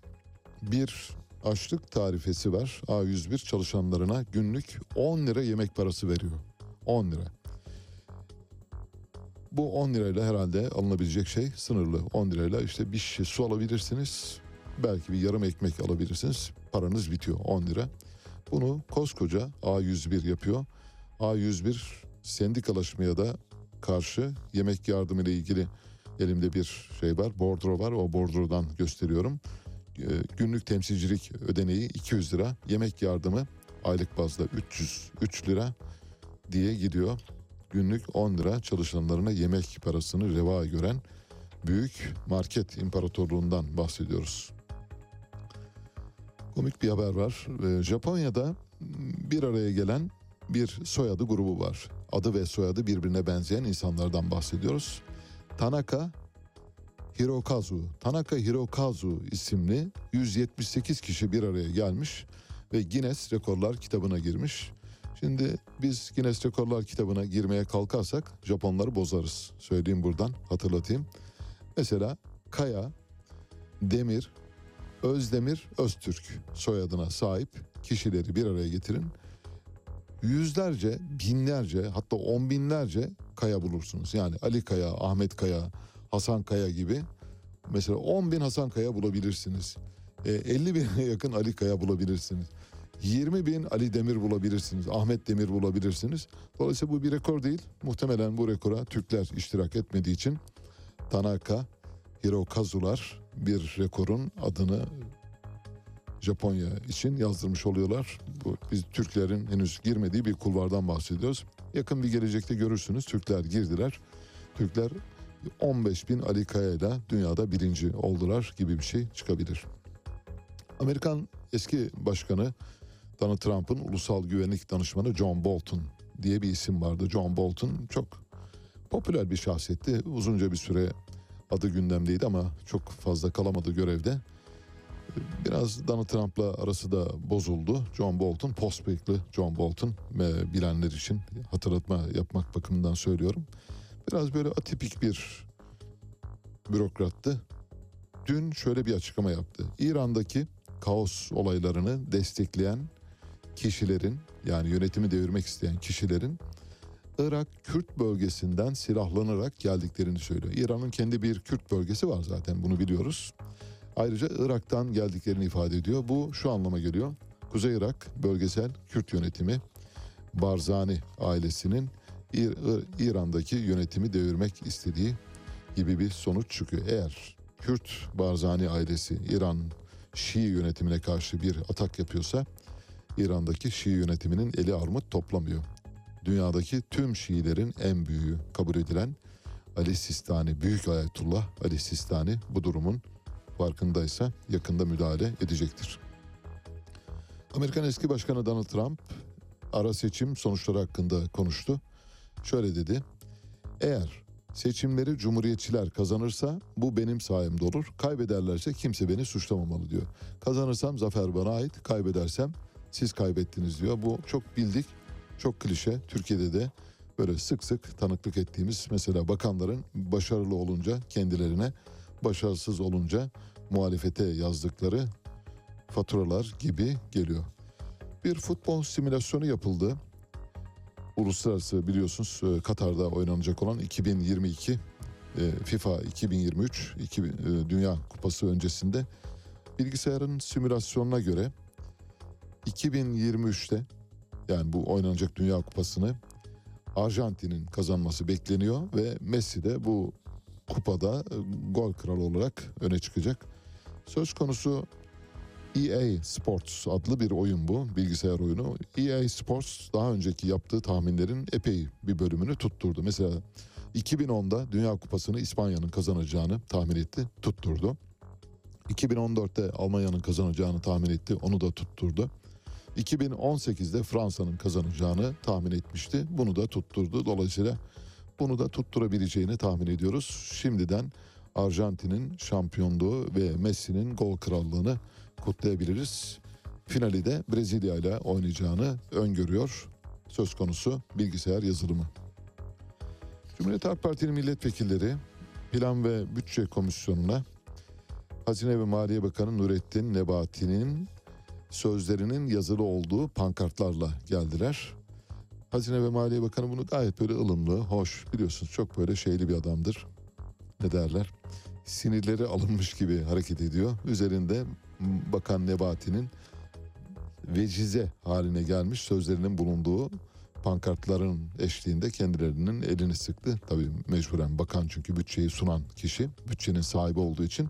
bir açlık tarifesi var. A101 çalışanlarına günlük 10 lira yemek parası veriyor. 10 lira. Bu 10 lirayla herhalde alınabilecek şey sınırlı. 10 lirayla işte bir şişe su alabilirsiniz. Belki bir yarım ekmek alabilirsiniz. Paranız bitiyor 10 lira. Bunu koskoca A101 yapıyor. A101 sendikalaşmaya da karşı yemek yardımı ile ilgili elimde bir şey var. Bordro var. O bordrodan gösteriyorum. Ee, Günlük temsilcilik ödeneği 200 lira. Yemek yardımı aylık bazda 303 lira diye gidiyor. Günlük 10 lira çalışanlarına yemek parasını reva gören büyük market imparatorluğundan bahsediyoruz. Komik bir haber var. Ee, Japonya'da bir araya gelen bir soyadı grubu var. Adı ve soyadı birbirine benzeyen insanlardan bahsediyoruz. Tanaka Hirokazu. Tanaka Hirokazu isimli 178 kişi bir araya gelmiş ve Guinness Rekorlar kitabına girmiş. Şimdi biz Guinness Rekorlar kitabına girmeye kalkarsak Japonları bozarız. Söyleyeyim buradan hatırlatayım. Mesela Kaya, Demir, Özdemir, Öztürk soyadına sahip kişileri bir araya getirin. Yüzlerce, binlerce hatta on binlerce kaya bulursunuz. Yani Ali Kaya, Ahmet Kaya, Hasan Kaya gibi. Mesela 10 bin Hasan Kaya bulabilirsiniz. E, 50 bine yakın Ali Kaya bulabilirsiniz. 20 bin Ali Demir bulabilirsiniz. Ahmet Demir bulabilirsiniz. Dolayısıyla bu bir rekor değil. Muhtemelen bu rekora Türkler iştirak etmediği için Tanaka, Hirokazular bir rekorun adını Japonya için yazdırmış oluyorlar. Bu, biz Türklerin henüz girmediği bir kulvardan bahsediyoruz. Yakın bir gelecekte görürsünüz Türkler girdiler. Türkler 15 bin Ali Kaya ile dünyada birinci oldular gibi bir şey çıkabilir. Amerikan eski başkanı Donald Trump'ın ulusal güvenlik danışmanı John Bolton diye bir isim vardı. John Bolton çok popüler bir şahsiyetti. Uzunca bir süre adı gündemdeydi ama çok fazla kalamadı görevde. Biraz Donald Trump'la arası da bozuldu. John Bolton, bıyıklı John Bolton ve bilenler için hatırlatma yapmak bakımından söylüyorum. Biraz böyle atipik bir bürokrattı. Dün şöyle bir açıklama yaptı. İran'daki kaos olaylarını destekleyen kişilerin yani yönetimi devirmek isteyen kişilerin Irak Kürt bölgesinden silahlanarak geldiklerini söylüyor. İran'ın kendi bir Kürt bölgesi var zaten bunu biliyoruz. Ayrıca Irak'tan geldiklerini ifade ediyor. Bu şu anlama geliyor. Kuzey Irak bölgesel Kürt yönetimi Barzani ailesinin İr- İr- İran'daki yönetimi devirmek istediği gibi bir sonuç çıkıyor. Eğer Kürt Barzani ailesi İran Şii yönetimine karşı bir atak yapıyorsa İran'daki Şii yönetiminin eli armut toplamıyor. Dünyadaki tüm Şiilerin en büyüğü kabul edilen Ali Sistani, Büyük Ayetullah Ali Sistani bu durumun farkındaysa yakında müdahale edecektir. Amerikan eski başkanı Donald Trump ara seçim sonuçları hakkında konuştu. Şöyle dedi. Eğer seçimleri cumhuriyetçiler kazanırsa bu benim sayemde olur. Kaybederlerse kimse beni suçlamamalı diyor. Kazanırsam zafer bana ait, kaybedersem siz kaybettiniz diyor. Bu çok bildik, çok klişe. Türkiye'de de böyle sık sık tanıklık ettiğimiz mesela bakanların başarılı olunca kendilerine, başarısız olunca muhalefete yazdıkları faturalar gibi geliyor. Bir futbol simülasyonu yapıldı. Uluslararası biliyorsunuz e, Katar'da oynanacak olan 2022 e, FIFA 2023 2000, e, Dünya Kupası öncesinde bilgisayarın simülasyonuna göre 2023'te yani bu oynanacak Dünya Kupası'nı Arjantin'in kazanması bekleniyor ve Messi de bu kupada e, gol kralı olarak öne çıkacak. Söz konusu EA Sports adlı bir oyun bu, bilgisayar oyunu. EA Sports daha önceki yaptığı tahminlerin epey bir bölümünü tutturdu. Mesela 2010'da Dünya Kupası'nı İspanya'nın kazanacağını tahmin etti, tutturdu. 2014'te Almanya'nın kazanacağını tahmin etti, onu da tutturdu. 2018'de Fransa'nın kazanacağını tahmin etmişti, bunu da tutturdu. Dolayısıyla bunu da tutturabileceğini tahmin ediyoruz. Şimdiden Arjantin'in şampiyonluğu ve Messi'nin gol krallığını kutlayabiliriz. Finali de Brezilya ile oynayacağını öngörüyor söz konusu bilgisayar yazılımı. Cumhuriyet Halk Partili milletvekilleri Plan ve Bütçe Komisyonu'na Hazine ve Maliye Bakanı Nurettin Nebati'nin sözlerinin yazılı olduğu pankartlarla geldiler. Hazine ve Maliye Bakanı bunu gayet böyle ılımlı, hoş biliyorsunuz çok böyle şeyli bir adamdır. Ne derler? Sinirleri alınmış gibi hareket ediyor. Üzerinde Bakan Nebati'nin vecize haline gelmiş sözlerinin bulunduğu pankartların eşliğinde kendilerinin elini sıktı. Tabii mecburen bakan çünkü bütçeyi sunan kişi bütçenin sahibi olduğu için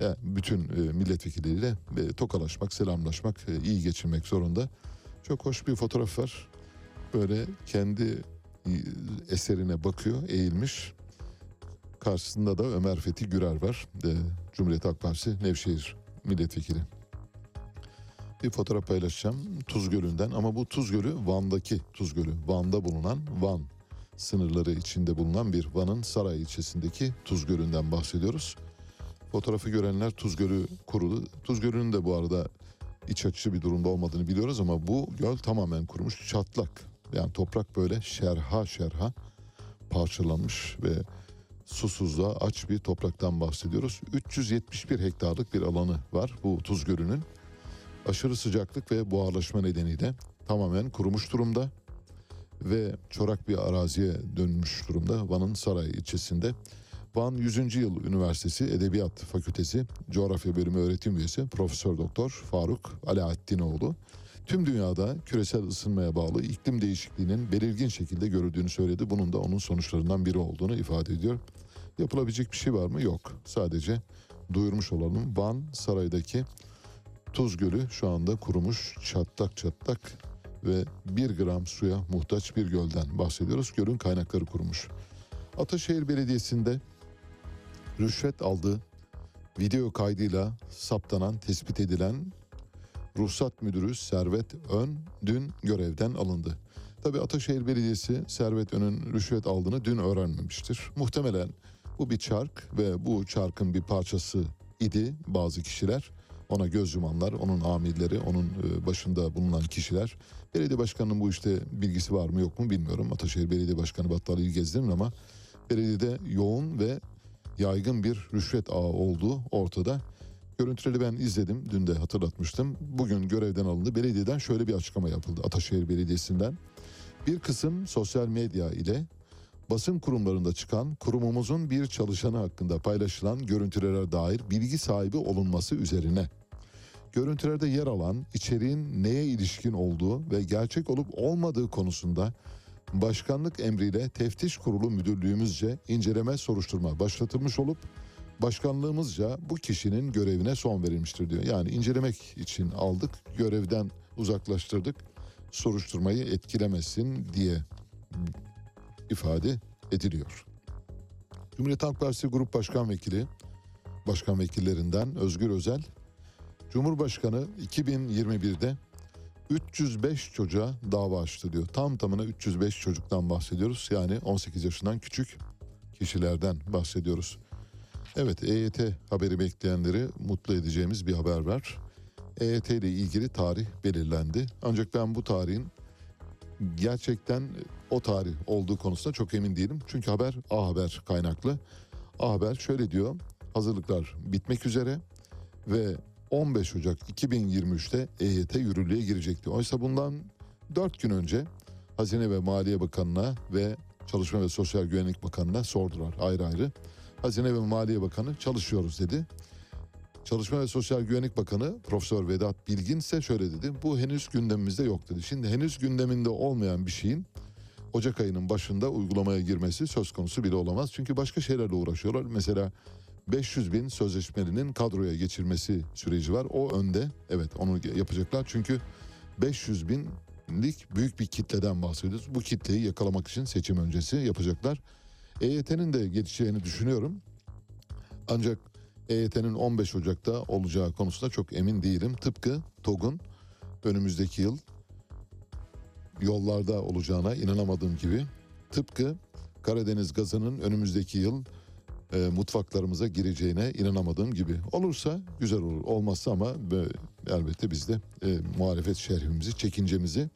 e, bütün e, milletvekilleriyle e, tokalaşmak, selamlaşmak, iyi geçinmek zorunda. Çok hoş bir fotoğraf var. Böyle kendi e, eserine bakıyor, eğilmiş. Karşısında da Ömer Fethi Gürer var. E, Cumhuriyet Halk Partisi Nevşehir milletvekili. Bir fotoğraf paylaşacağım Tuz Gölü'nden ama bu Tuz Gölü Van'daki Tuz Gölü. Van'da bulunan Van sınırları içinde bulunan bir Van'ın Saray ilçesindeki Tuz Gölü'nden bahsediyoruz. Fotoğrafı görenler Tuz Gölü kurulu. Tuz Gölü'nün de bu arada iç açıcı bir durumda olmadığını biliyoruz ama bu göl tamamen kurumuş çatlak. Yani toprak böyle şerha şerha parçalanmış ve susuzluğa aç bir topraktan bahsediyoruz. 371 hektarlık bir alanı var bu Tuz Gölü'nün. Aşırı sıcaklık ve buharlaşma nedeniyle tamamen kurumuş durumda ve çorak bir araziye dönmüş durumda Van'ın Saray ilçesinde. Van 100. Yıl Üniversitesi Edebiyat Fakültesi Coğrafya Bölümü öğretim üyesi Profesör Doktor Faruk Alaaddinoğlu tüm dünyada küresel ısınmaya bağlı iklim değişikliğinin belirgin şekilde görüldüğünü söyledi. Bunun da onun sonuçlarından biri olduğunu ifade ediyor. Yapılabilecek bir şey var mı? Yok. Sadece duyurmuş olalım. Van Saray'daki Tuz Gölü şu anda kurumuş çatlak çatlak ve bir gram suya muhtaç bir gölden bahsediyoruz. Gölün kaynakları kurumuş. Ataşehir Belediyesi'nde rüşvet aldığı video kaydıyla saptanan, tespit edilen ruhsat müdürü Servet Ön dün görevden alındı. Tabi Ataşehir Belediyesi Servet Ön'ün rüşvet aldığını dün öğrenmemiştir. Muhtemelen bu bir çark ve bu çarkın bir parçası idi bazı kişiler. Ona göz yumanlar, onun amirleri, onun e, başında bulunan kişiler. Belediye başkanının bu işte bilgisi var mı yok mu bilmiyorum. Ataşehir Belediye Başkanı Battali'yi gezdirin ama belediyede yoğun ve yaygın bir rüşvet ağı olduğu ortada. Görüntüleri ben izledim. Dün de hatırlatmıştım. Bugün görevden alındı. Belediyeden şöyle bir açıklama yapıldı. Ataşehir Belediyesi'nden. Bir kısım sosyal medya ile basın kurumlarında çıkan kurumumuzun bir çalışanı hakkında paylaşılan görüntülere dair bilgi sahibi olunması üzerine Görüntülerde yer alan içeriğin neye ilişkin olduğu ve gerçek olup olmadığı konusunda başkanlık emriyle teftiş kurulu müdürlüğümüzce inceleme soruşturma başlatılmış olup başkanlığımızca bu kişinin görevine son verilmiştir diyor. Yani incelemek için aldık, görevden uzaklaştırdık, soruşturmayı etkilemesin diye ifade ediliyor. Cumhuriyet Halk Partisi Grup Başkan Vekili, Başkan Vekillerinden Özgür Özel, Cumhurbaşkanı 2021'de 305 çocuğa dava açtı diyor. Tam tamına 305 çocuktan bahsediyoruz. Yani 18 yaşından küçük kişilerden bahsediyoruz. Evet EYT haberi bekleyenleri mutlu edeceğimiz bir haber var. EYT ile ilgili tarih belirlendi. Ancak ben bu tarihin gerçekten o tarih olduğu konusunda çok emin değilim. Çünkü haber A Haber kaynaklı. A Haber şöyle diyor. Hazırlıklar bitmek üzere ve 15 Ocak 2023'te EYT yürürlüğe girecek diyor. Oysa bundan 4 gün önce Hazine ve Maliye Bakanı'na ve Çalışma ve Sosyal Güvenlik Bakanı'na sordular ayrı ayrı. Hazine ve Maliye Bakanı çalışıyoruz dedi. Çalışma ve Sosyal Güvenlik Bakanı Profesör Vedat Bilgin ise şöyle dedi. Bu henüz gündemimizde yok dedi. Şimdi henüz gündeminde olmayan bir şeyin Ocak ayının başında uygulamaya girmesi söz konusu bile olamaz. Çünkü başka şeylerle uğraşıyorlar. Mesela 500 bin sözleşmelinin kadroya geçirmesi süreci var. O önde. Evet onu yapacaklar. Çünkü 500 binlik büyük bir kitleden bahsediyoruz. Bu kitleyi yakalamak için seçim öncesi yapacaklar. EYT'nin de geçeceğini düşünüyorum. Ancak EYT'nin 15 Ocak'ta olacağı konusunda çok emin değilim. Tıpkı TOG'un önümüzdeki yıl yollarda olacağına inanamadığım gibi tıpkı Karadeniz gazının önümüzdeki yıl e, mutfaklarımıza gireceğine inanamadığım gibi. Olursa güzel olur. Olmazsa ama e, elbette biz de e, muhalefet şerhimizi, çekincemizi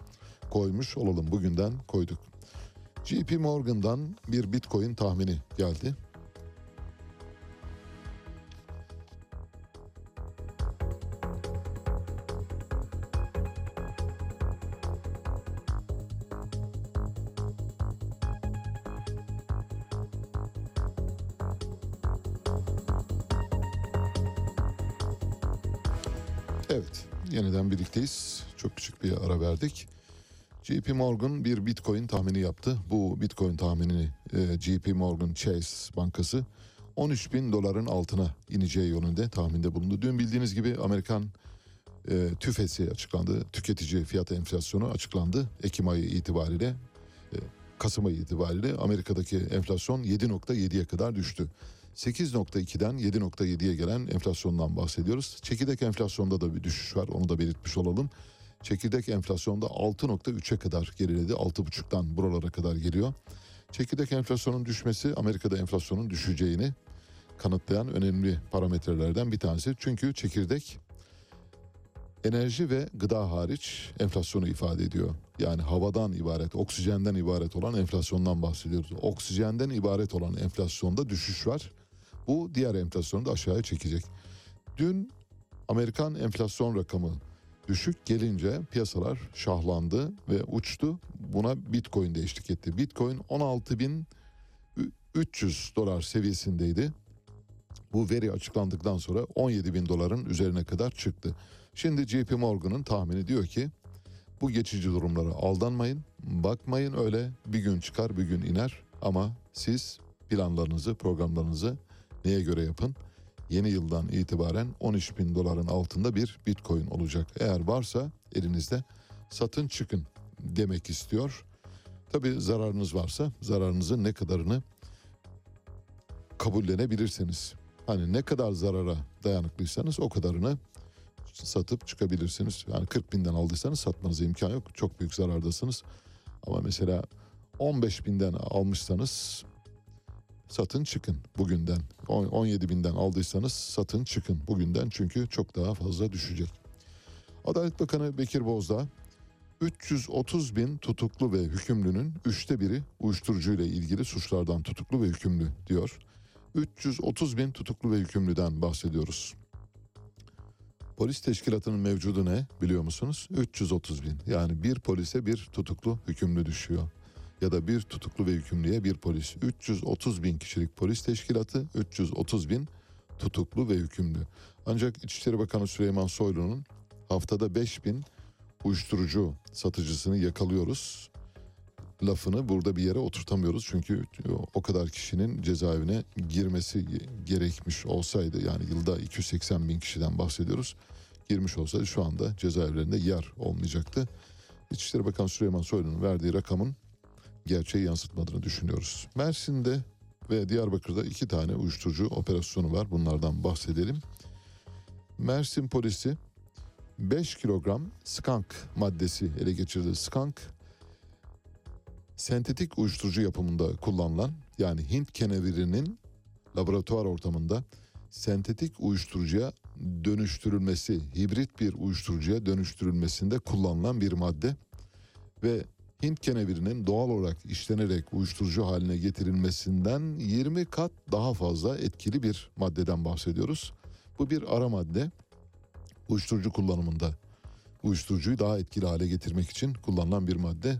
koymuş olalım. Bugünden koyduk. JP Morgan'dan bir Bitcoin tahmini geldi. Evet, yeniden birlikteyiz. Çok küçük bir ara verdik. JP Morgan bir Bitcoin tahmini yaptı. Bu Bitcoin tahminini e, JP Morgan Chase Bankası 13 bin doların altına ineceği yönünde tahminde bulundu. Dün bildiğiniz gibi Amerikan e, TÜFE'si açıklandı. Tüketici fiyat enflasyonu açıklandı. Ekim ayı itibariyle, e, Kasım ayı itibariyle Amerika'daki enflasyon 7.7'ye kadar düştü. 8.2'den 7.7'ye gelen enflasyondan bahsediyoruz. Çekirdek enflasyonda da bir düşüş var. Onu da belirtmiş olalım. Çekirdek enflasyonda 6.3'e kadar geriledi. 6.5'tan buralara kadar geliyor. Çekirdek enflasyonun düşmesi Amerika'da enflasyonun düşeceğini kanıtlayan önemli parametrelerden bir tanesi. Çünkü çekirdek enerji ve gıda hariç enflasyonu ifade ediyor. Yani havadan ibaret, oksijenden ibaret olan enflasyondan bahsediyoruz. Oksijenden ibaret olan enflasyonda düşüş var. Bu diğer enflasyonu da aşağıya çekecek. Dün Amerikan enflasyon rakamı düşük gelince piyasalar şahlandı ve uçtu. Buna Bitcoin de eşlik etti. Bitcoin 16.300 dolar seviyesindeydi. Bu veri açıklandıktan sonra 17 bin doların üzerine kadar çıktı. Şimdi JP Morgan'ın tahmini diyor ki bu geçici durumlara aldanmayın. Bakmayın öyle bir gün çıkar bir gün iner ama siz planlarınızı programlarınızı neye göre yapın? Yeni yıldan itibaren 13 bin doların altında bir bitcoin olacak. Eğer varsa elinizde satın çıkın demek istiyor. Tabi zararınız varsa zararınızın ne kadarını kabullenebilirsiniz. Hani ne kadar zarara dayanıklıysanız o kadarını satıp çıkabilirsiniz. Yani 40 binden aldıysanız satmanıza imkan yok. Çok büyük zarardasınız. Ama mesela 15 binden almışsanız satın çıkın bugünden. On- 17 binden aldıysanız satın çıkın bugünden çünkü çok daha fazla düşecek. Adalet Bakanı Bekir Bozdağ 330 bin tutuklu ve hükümlünün üçte biri uyuşturucuyla ilgili suçlardan tutuklu ve hükümlü diyor. 330 bin tutuklu ve hükümlüden bahsediyoruz. Polis teşkilatının mevcudu ne biliyor musunuz? 330 bin. Yani bir polise bir tutuklu hükümlü düşüyor. Ya da bir tutuklu ve hükümlüye bir polis. 330 bin kişilik polis teşkilatı, 330 bin tutuklu ve hükümlü. Ancak İçişleri Bakanı Süleyman Soylu'nun haftada 5000 uyuşturucu satıcısını yakalıyoruz lafını burada bir yere oturtamıyoruz. Çünkü o kadar kişinin cezaevine girmesi gerekmiş olsaydı yani yılda 280 bin kişiden bahsediyoruz. Girmiş olsaydı şu anda cezaevlerinde yer olmayacaktı. İçişleri Bakanı Süleyman Soylu'nun verdiği rakamın gerçeği yansıtmadığını düşünüyoruz. Mersin'de ve Diyarbakır'da iki tane uyuşturucu operasyonu var. Bunlardan bahsedelim. Mersin polisi 5 kilogram skunk maddesi ele geçirdi. Skunk sentetik uyuşturucu yapımında kullanılan yani Hint kenevirinin laboratuvar ortamında sentetik uyuşturucuya dönüştürülmesi, hibrit bir uyuşturucuya dönüştürülmesinde kullanılan bir madde ve Hint kenevirinin doğal olarak işlenerek uyuşturucu haline getirilmesinden 20 kat daha fazla etkili bir maddeden bahsediyoruz. Bu bir ara madde. Uyuşturucu kullanımında uyuşturucuyu daha etkili hale getirmek için kullanılan bir madde.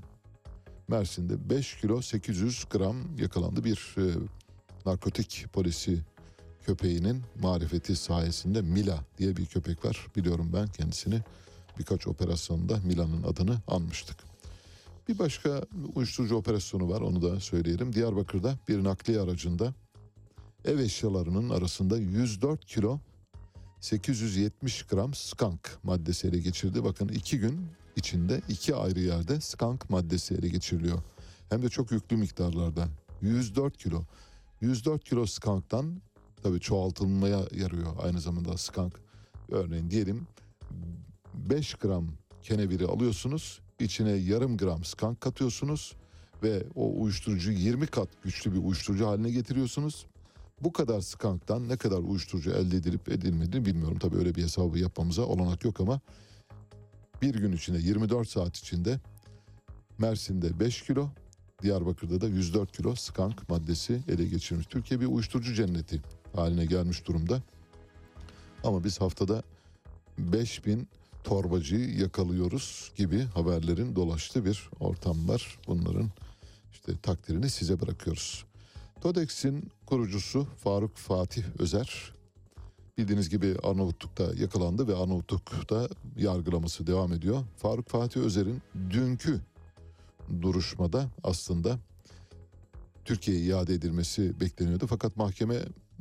Mersin'de 5 kilo 800 gram yakalandı bir e, narkotik polisi köpeğinin marifeti sayesinde Mila diye bir köpek var. Biliyorum ben kendisini birkaç operasyonda Mila'nın adını anmıştık. Bir başka uyuşturucu operasyonu var onu da söyleyelim. Diyarbakır'da bir nakliye aracında ev eşyalarının arasında 104 kilo 870 gram skunk maddesi ele geçirdi. Bakın iki gün içinde iki ayrı yerde skunk maddesi ele geçiriliyor. Hem de çok yüklü miktarlarda. 104 kilo. 104 kilo skunktan tabii çoğaltılmaya yarıyor aynı zamanda skunk. Örneğin diyelim 5 gram keneviri alıyorsunuz. İçine yarım gram skunk katıyorsunuz ve o uyuşturucu 20 kat güçlü bir uyuşturucu haline getiriyorsunuz. Bu kadar skanktan ne kadar uyuşturucu elde edilip edilmediğini bilmiyorum. Tabii öyle bir hesabı yapmamıza olanak yok ama bir gün içinde 24 saat içinde Mersin'de 5 kilo, Diyarbakır'da da 104 kilo skank maddesi ele geçirmiş. Türkiye bir uyuşturucu cenneti haline gelmiş durumda. Ama biz haftada 5000 torbacıyı yakalıyoruz gibi haberlerin dolaştığı bir ortam var. Bunların işte takdirini size bırakıyoruz. TODEX'in kurucusu Faruk Fatih Özer bildiğiniz gibi Arnavutluk'ta yakalandı ve Arnavutluk'ta yargılaması devam ediyor. Faruk Fatih Özer'in dünkü duruşmada aslında Türkiye'ye iade edilmesi bekleniyordu. Fakat mahkeme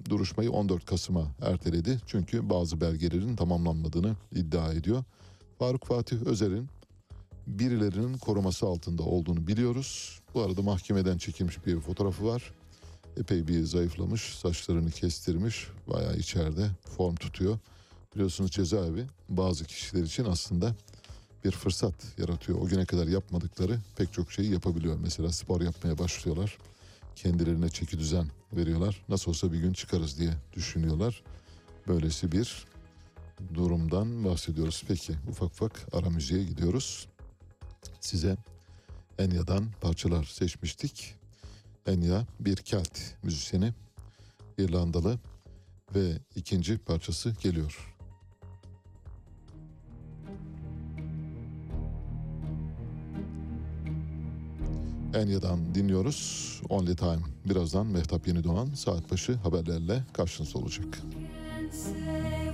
duruşmayı 14 Kasım'a erteledi. Çünkü bazı belgelerin tamamlanmadığını iddia ediyor. Faruk Fatih Özer'in birilerinin koruması altında olduğunu biliyoruz. Bu arada mahkemeden çekilmiş bir fotoğrafı var. Epey bir zayıflamış, saçlarını kestirmiş, bayağı içeride form tutuyor. Biliyorsunuz cezaevi bazı kişiler için aslında bir fırsat yaratıyor. O güne kadar yapmadıkları pek çok şeyi yapabiliyor. Mesela spor yapmaya başlıyorlar. Kendilerine çeki düzen veriyorlar. Nasıl olsa bir gün çıkarız diye düşünüyorlar. Böylesi bir durumdan bahsediyoruz. Peki ufak ufak ara müziğe gidiyoruz. Size Enya'dan parçalar seçmiştik. Enya bir Kelt müzisyeni, İrlandalı ve ikinci parçası geliyor. Enya'dan dinliyoruz. Only Time. Birazdan Mehtap Yeni Doğan saat başı haberlerle karşınızda olacak. Can't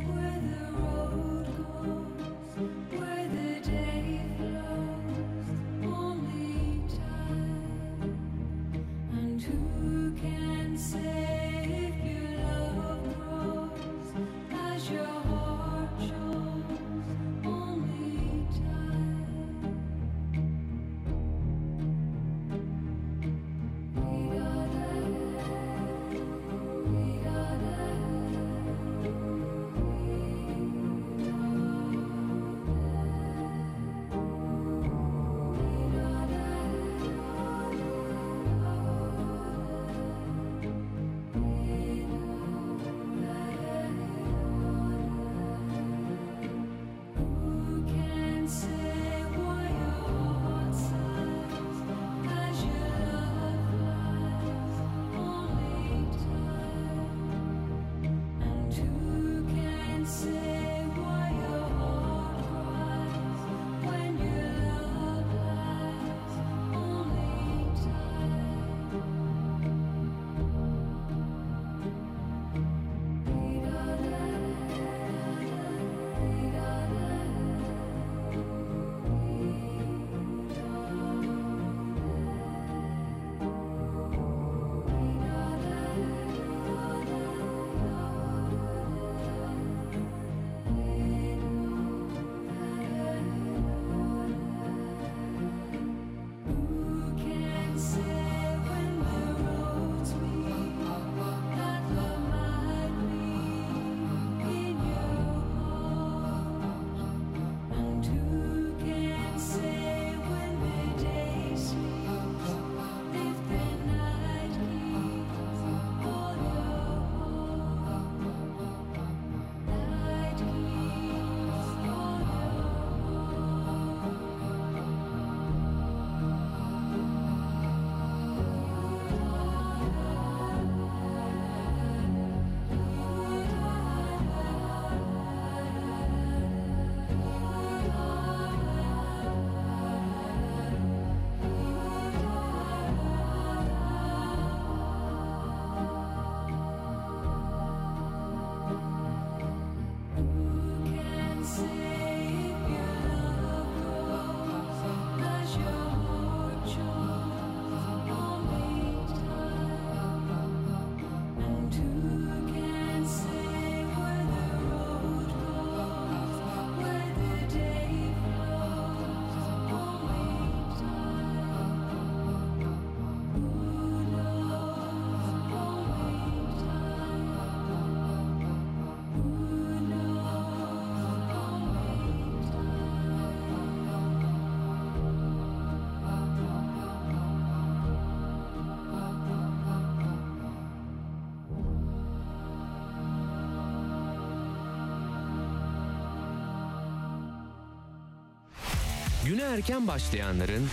Güne erken başlayanların,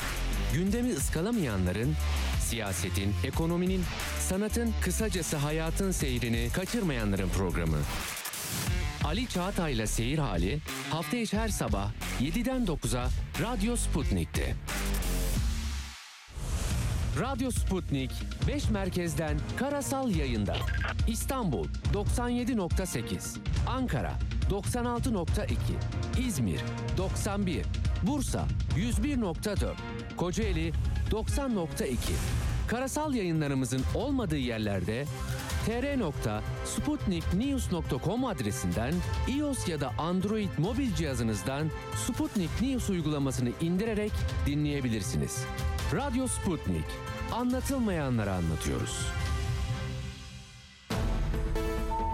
gündemi ıskalamayanların, siyasetin, ekonominin, sanatın, kısacası hayatın seyrini kaçırmayanların programı. Ali Çağatay'la Seyir Hali hafta içi her sabah 7'den 9'a Radyo Sputnik'te. Radyo Sputnik 5 merkezden karasal yayında. İstanbul 97.8, Ankara 96.2, İzmir 91, Bursa 101.4, Kocaeli 90.2. Karasal yayınlarımızın olmadığı yerlerde tr.sputniknews.com adresinden iOS ya da Android mobil cihazınızdan Sputnik News uygulamasını indirerek dinleyebilirsiniz. Radyo Sputnik. Anlatılmayanları anlatıyoruz.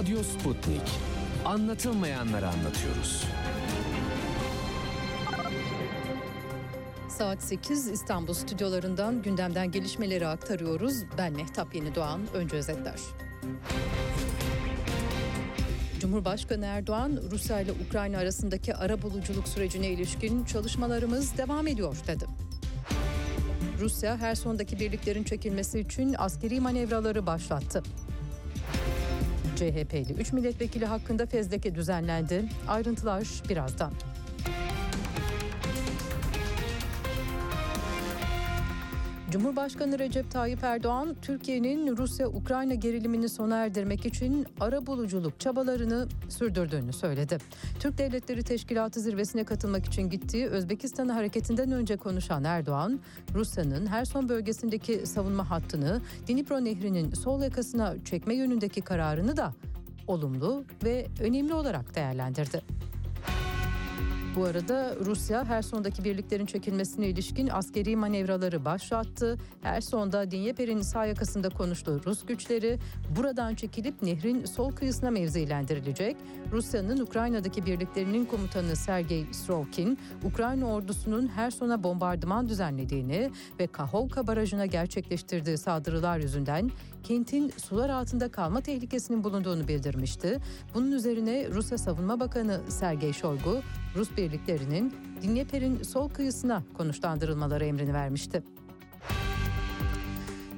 Radyo Sputnik. Anlatılmayanları anlatıyoruz. Saat 8 İstanbul stüdyolarından gündemden gelişmeleri aktarıyoruz. Ben Mehtap Yeni Doğan. Önce özetler. Cumhurbaşkanı Erdoğan, Rusya ile Ukrayna arasındaki ara buluculuk sürecine ilişkin çalışmalarımız devam ediyor dedi. Rusya, her sondaki birliklerin çekilmesi için askeri manevraları başlattı. CHP'li 3 milletvekili hakkında fezleke düzenlendi. Ayrıntılar birazdan. Cumhurbaşkanı Recep Tayyip Erdoğan, Türkiye'nin Rusya-Ukrayna gerilimini sona erdirmek için ara buluculuk çabalarını sürdürdüğünü söyledi. Türk Devletleri Teşkilatı zirvesine katılmak için gittiği Özbekistan hareketinden önce konuşan Erdoğan, Rusya'nın her son bölgesindeki savunma hattını Dnipro Nehri'nin sol yakasına çekme yönündeki kararını da olumlu ve önemli olarak değerlendirdi. Bu arada Rusya Herson'daki birliklerin çekilmesine ilişkin askeri manevraları başlattı. Herson'da Dinyeper'in sağ yakasında konuştuğu Rus güçleri buradan çekilip nehrin sol kıyısına mevzilendirilecek. Rusya'nın Ukrayna'daki birliklerinin komutanı Sergey Srokin, Ukrayna ordusunun Herson'a bombardıman düzenlediğini ve Kahovka barajına gerçekleştirdiği saldırılar yüzünden kentin sular altında kalma tehlikesinin bulunduğunu bildirmişti. Bunun üzerine Rusya Savunma Bakanı Sergey Shoigu, Rus birliklerinin Dinyeper'in sol kıyısına konuşlandırılmaları emrini vermişti.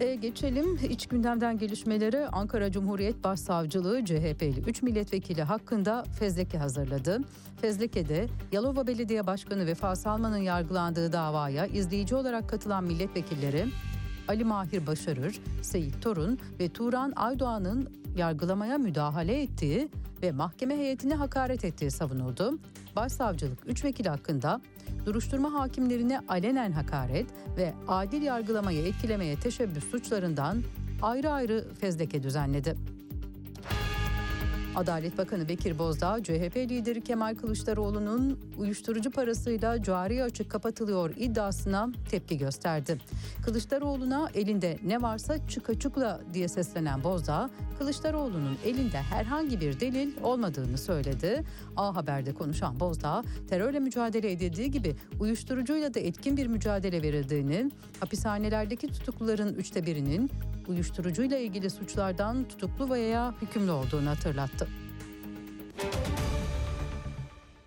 Ve geçelim iç gündemden gelişmeleri Ankara Cumhuriyet Başsavcılığı CHP'li 3 milletvekili hakkında fezleke hazırladı. Fezleke'de Yalova Belediye Başkanı Vefa Salman'ın yargılandığı davaya izleyici olarak katılan milletvekilleri Ali Mahir Başarır, Seyit Torun ve Turan Aydoğan'ın yargılamaya müdahale ettiği ve mahkeme heyetine hakaret ettiği savunuldu. Başsavcılık 3 vekil hakkında duruşturma hakimlerine alenen hakaret ve adil yargılamayı etkilemeye teşebbüs suçlarından ayrı ayrı fezleke düzenledi. Adalet Bakanı Bekir Bozdağ, CHP lideri Kemal Kılıçdaroğlu'nun uyuşturucu parasıyla cari açık kapatılıyor iddiasına tepki gösterdi. Kılıçdaroğlu'na elinde ne varsa çık açıkla diye seslenen Bozdağ, Kılıçdaroğlu'nun elinde herhangi bir delil olmadığını söyledi. A Haber'de konuşan Bozdağ, terörle mücadele edildiği gibi uyuşturucuyla da etkin bir mücadele verildiğini, hapishanelerdeki tutukluların üçte birinin uyuşturucuyla ilgili suçlardan tutuklu veya hükümlü olduğunu hatırlattı.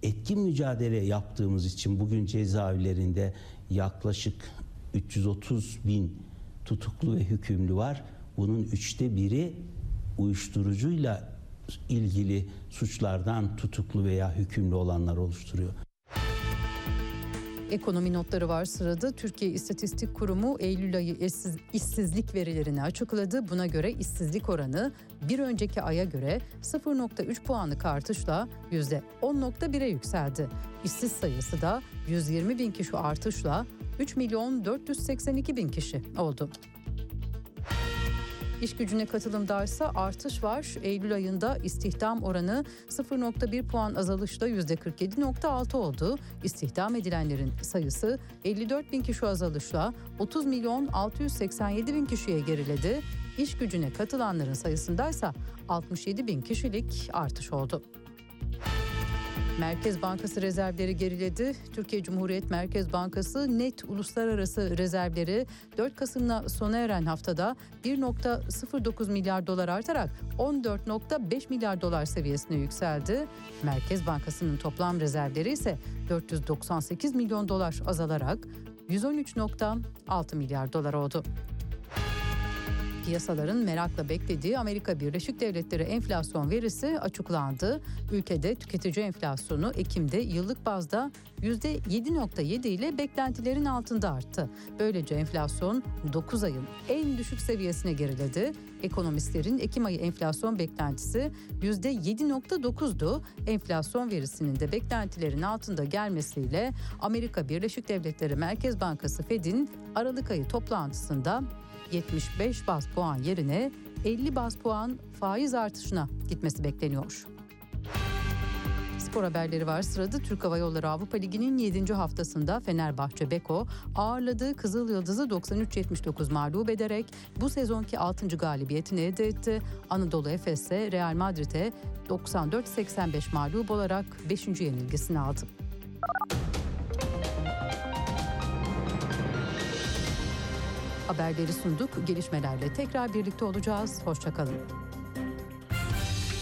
etkin mücadele yaptığımız için bugün cezaevlerinde yaklaşık 330 bin tutuklu ve hükümlü var. Bunun üçte biri uyuşturucuyla ilgili suçlardan tutuklu veya hükümlü olanlar oluşturuyor. Ekonomi notları var sırada. Türkiye İstatistik Kurumu Eylül ayı işsiz- işsizlik verilerini açıkladı. Buna göre işsizlik oranı bir önceki aya göre 0.3 puanlık artışla %10.1'e yükseldi. İşsiz sayısı da 120 bin kişi artışla 3 milyon 482 bin kişi oldu. İş gücüne katılımda ise artış var. Eylül ayında istihdam oranı 0.1 puan azalışla %47.6 oldu. İstihdam edilenlerin sayısı 54 bin kişi azalışla 30 milyon 687 bin kişiye geriledi. İş gücüne katılanların sayısındaysa 67 bin kişilik artış oldu. Merkez Bankası rezervleri geriledi. Türkiye Cumhuriyet Merkez Bankası net uluslararası rezervleri 4 Kasım'la sona eren haftada 1.09 milyar dolar artarak 14.5 milyar dolar seviyesine yükseldi. Merkez Bankası'nın toplam rezervleri ise 498 milyon dolar azalarak 113.6 milyar dolar oldu. Piyasaların merakla beklediği Amerika Birleşik Devletleri enflasyon verisi açıklandı. Ülkede tüketici enflasyonu Ekim'de yıllık bazda %7.7 ile beklentilerin altında arttı. Böylece enflasyon 9 ayın en düşük seviyesine geriledi. Ekonomistlerin Ekim ayı enflasyon beklentisi %7.9'du. Enflasyon verisinin de beklentilerin altında gelmesiyle Amerika Birleşik Devletleri Merkez Bankası Fed'in Aralık ayı toplantısında 75 bas puan yerine 50 bas puan faiz artışına gitmesi bekleniyor. Spor haberleri var. Sırada Türk Hava Yolları Avrupa Ligi'nin 7. haftasında Fenerbahçe Beko ağırladığı Kızıl Yıldız'ı 93-79 mağlup ederek bu sezonki 6. galibiyetini elde etti. Anadolu Efes ise Real Madrid'e 94-85 mağlup olarak 5. yenilgisini aldı. Haberleri sunduk. Gelişmelerle tekrar birlikte olacağız. Hoşçakalın.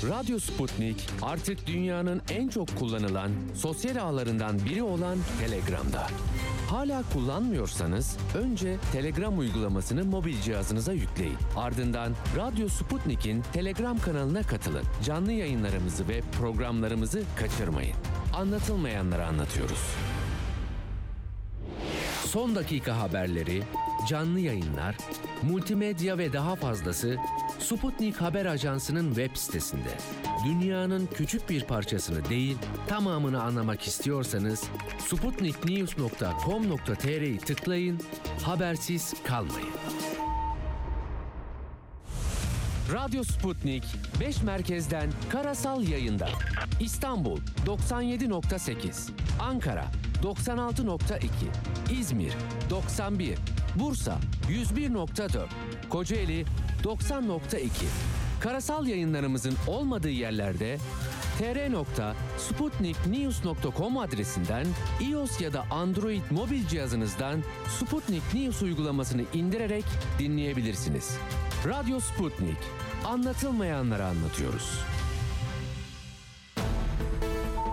Radyo Sputnik artık dünyanın en çok kullanılan sosyal ağlarından biri olan Telegram'da. Hala kullanmıyorsanız önce Telegram uygulamasını mobil cihazınıza yükleyin. Ardından Radyo Sputnik'in Telegram kanalına katılın. Canlı yayınlarımızı ve programlarımızı kaçırmayın. Anlatılmayanları anlatıyoruz. Son dakika haberleri, canlı yayınlar, multimedya ve daha fazlası Sputnik Haber Ajansı'nın web sitesinde. Dünyanın küçük bir parçasını değil, tamamını anlamak istiyorsanız sputniknews.com.tr'yi tıklayın, habersiz kalmayın. Radyo Sputnik 5 merkezden karasal yayında. İstanbul 97.8, Ankara 96.2, İzmir 91, Bursa 101.4, Kocaeli 90.2. Karasal yayınlarımızın olmadığı yerlerde tr.sputniknews.com adresinden iOS ya da Android mobil cihazınızdan Sputnik News uygulamasını indirerek dinleyebilirsiniz. Radyo Sputnik. Anlatılmayanları anlatıyoruz.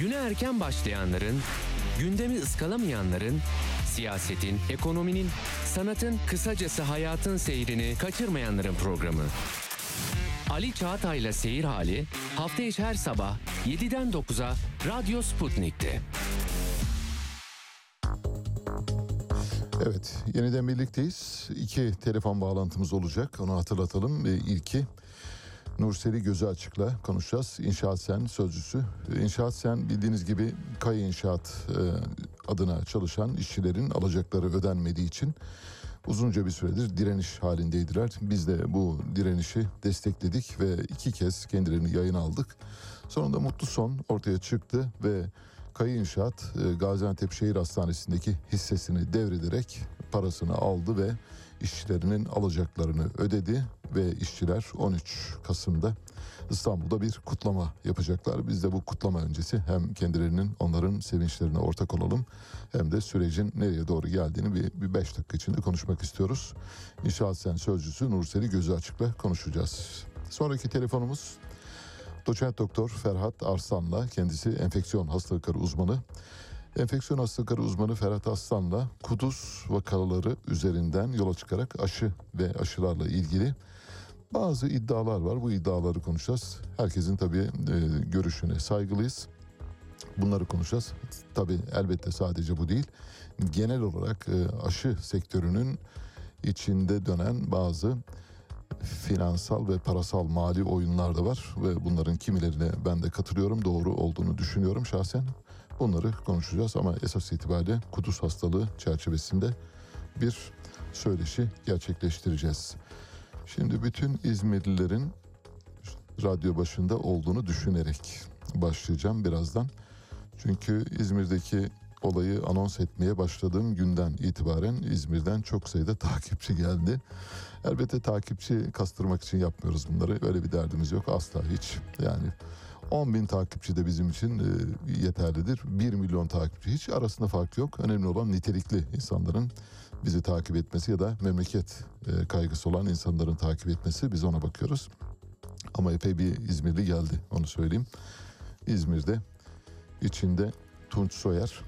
Güne erken başlayanların, gündemi ıskalamayanların, siyasetin, ekonominin, sanatın, kısacası hayatın seyrini kaçırmayanların programı. Ali Çağatay'la Seyir Hali hafta içi her sabah 7'den 9'a Radyo Sputnik'te. Evet, yeniden birlikteyiz. İki telefon bağlantımız olacak. Onu hatırlatalım. Ee, İlki Nurseli Gözü Açık'la konuşacağız. İnşaat Sen sözcüsü. İnşaat Sen bildiğiniz gibi Kaya İnşaat e, adına çalışan işçilerin alacakları ödenmediği için uzunca bir süredir direniş halindeydiler. Biz de bu direnişi destekledik ve iki kez kendilerini yayın aldık. Sonunda mutlu son ortaya çıktı ve Kayı İnşaat e, Gaziantep Şehir Hastanesi'ndeki hissesini devrederek parasını aldı ve işçilerinin alacaklarını ödedi ve işçiler 13 Kasım'da İstanbul'da bir kutlama yapacaklar. Biz de bu kutlama öncesi hem kendilerinin onların sevinçlerine ortak olalım hem de sürecin nereye doğru geldiğini bir, bir beş dakika içinde konuşmak istiyoruz. İnşaat Sen Sözcüsü Nurseli Gözü Açık'la konuşacağız. Sonraki telefonumuz Doçent Doktor Ferhat Arslan'la kendisi enfeksiyon hastalıkları uzmanı. Enfeksiyon hastalıkları uzmanı Ferhat Aslan'la kuduz vakaları üzerinden yola çıkarak aşı ve aşılarla ilgili bazı iddialar var. Bu iddiaları konuşacağız. Herkesin tabii e, görüşüne saygılıyız. Bunları konuşacağız. Tabii elbette sadece bu değil. Genel olarak e, aşı sektörünün içinde dönen bazı finansal ve parasal mali oyunlar da var ve bunların kimilerine ben de katılıyorum. Doğru olduğunu düşünüyorum şahsen. Bunları konuşacağız ama esas itibariyle kuduz hastalığı çerçevesinde bir söyleşi gerçekleştireceğiz. Şimdi bütün İzmirlilerin radyo başında olduğunu düşünerek başlayacağım birazdan. Çünkü İzmir'deki olayı anons etmeye başladığım günden itibaren İzmir'den çok sayıda <laughs> takipçi geldi. Elbette takipçi kastırmak için yapmıyoruz bunları. Öyle bir derdimiz yok asla hiç. Yani 10 bin takipçi de bizim için e, yeterlidir. 1 milyon takipçi hiç arasında fark yok. Önemli olan nitelikli insanların bizi takip etmesi ya da memleket e, kaygısı olan insanların takip etmesi. Biz ona bakıyoruz. Ama epey bir İzmirli geldi onu söyleyeyim. İzmir'de içinde Tunç Soyer,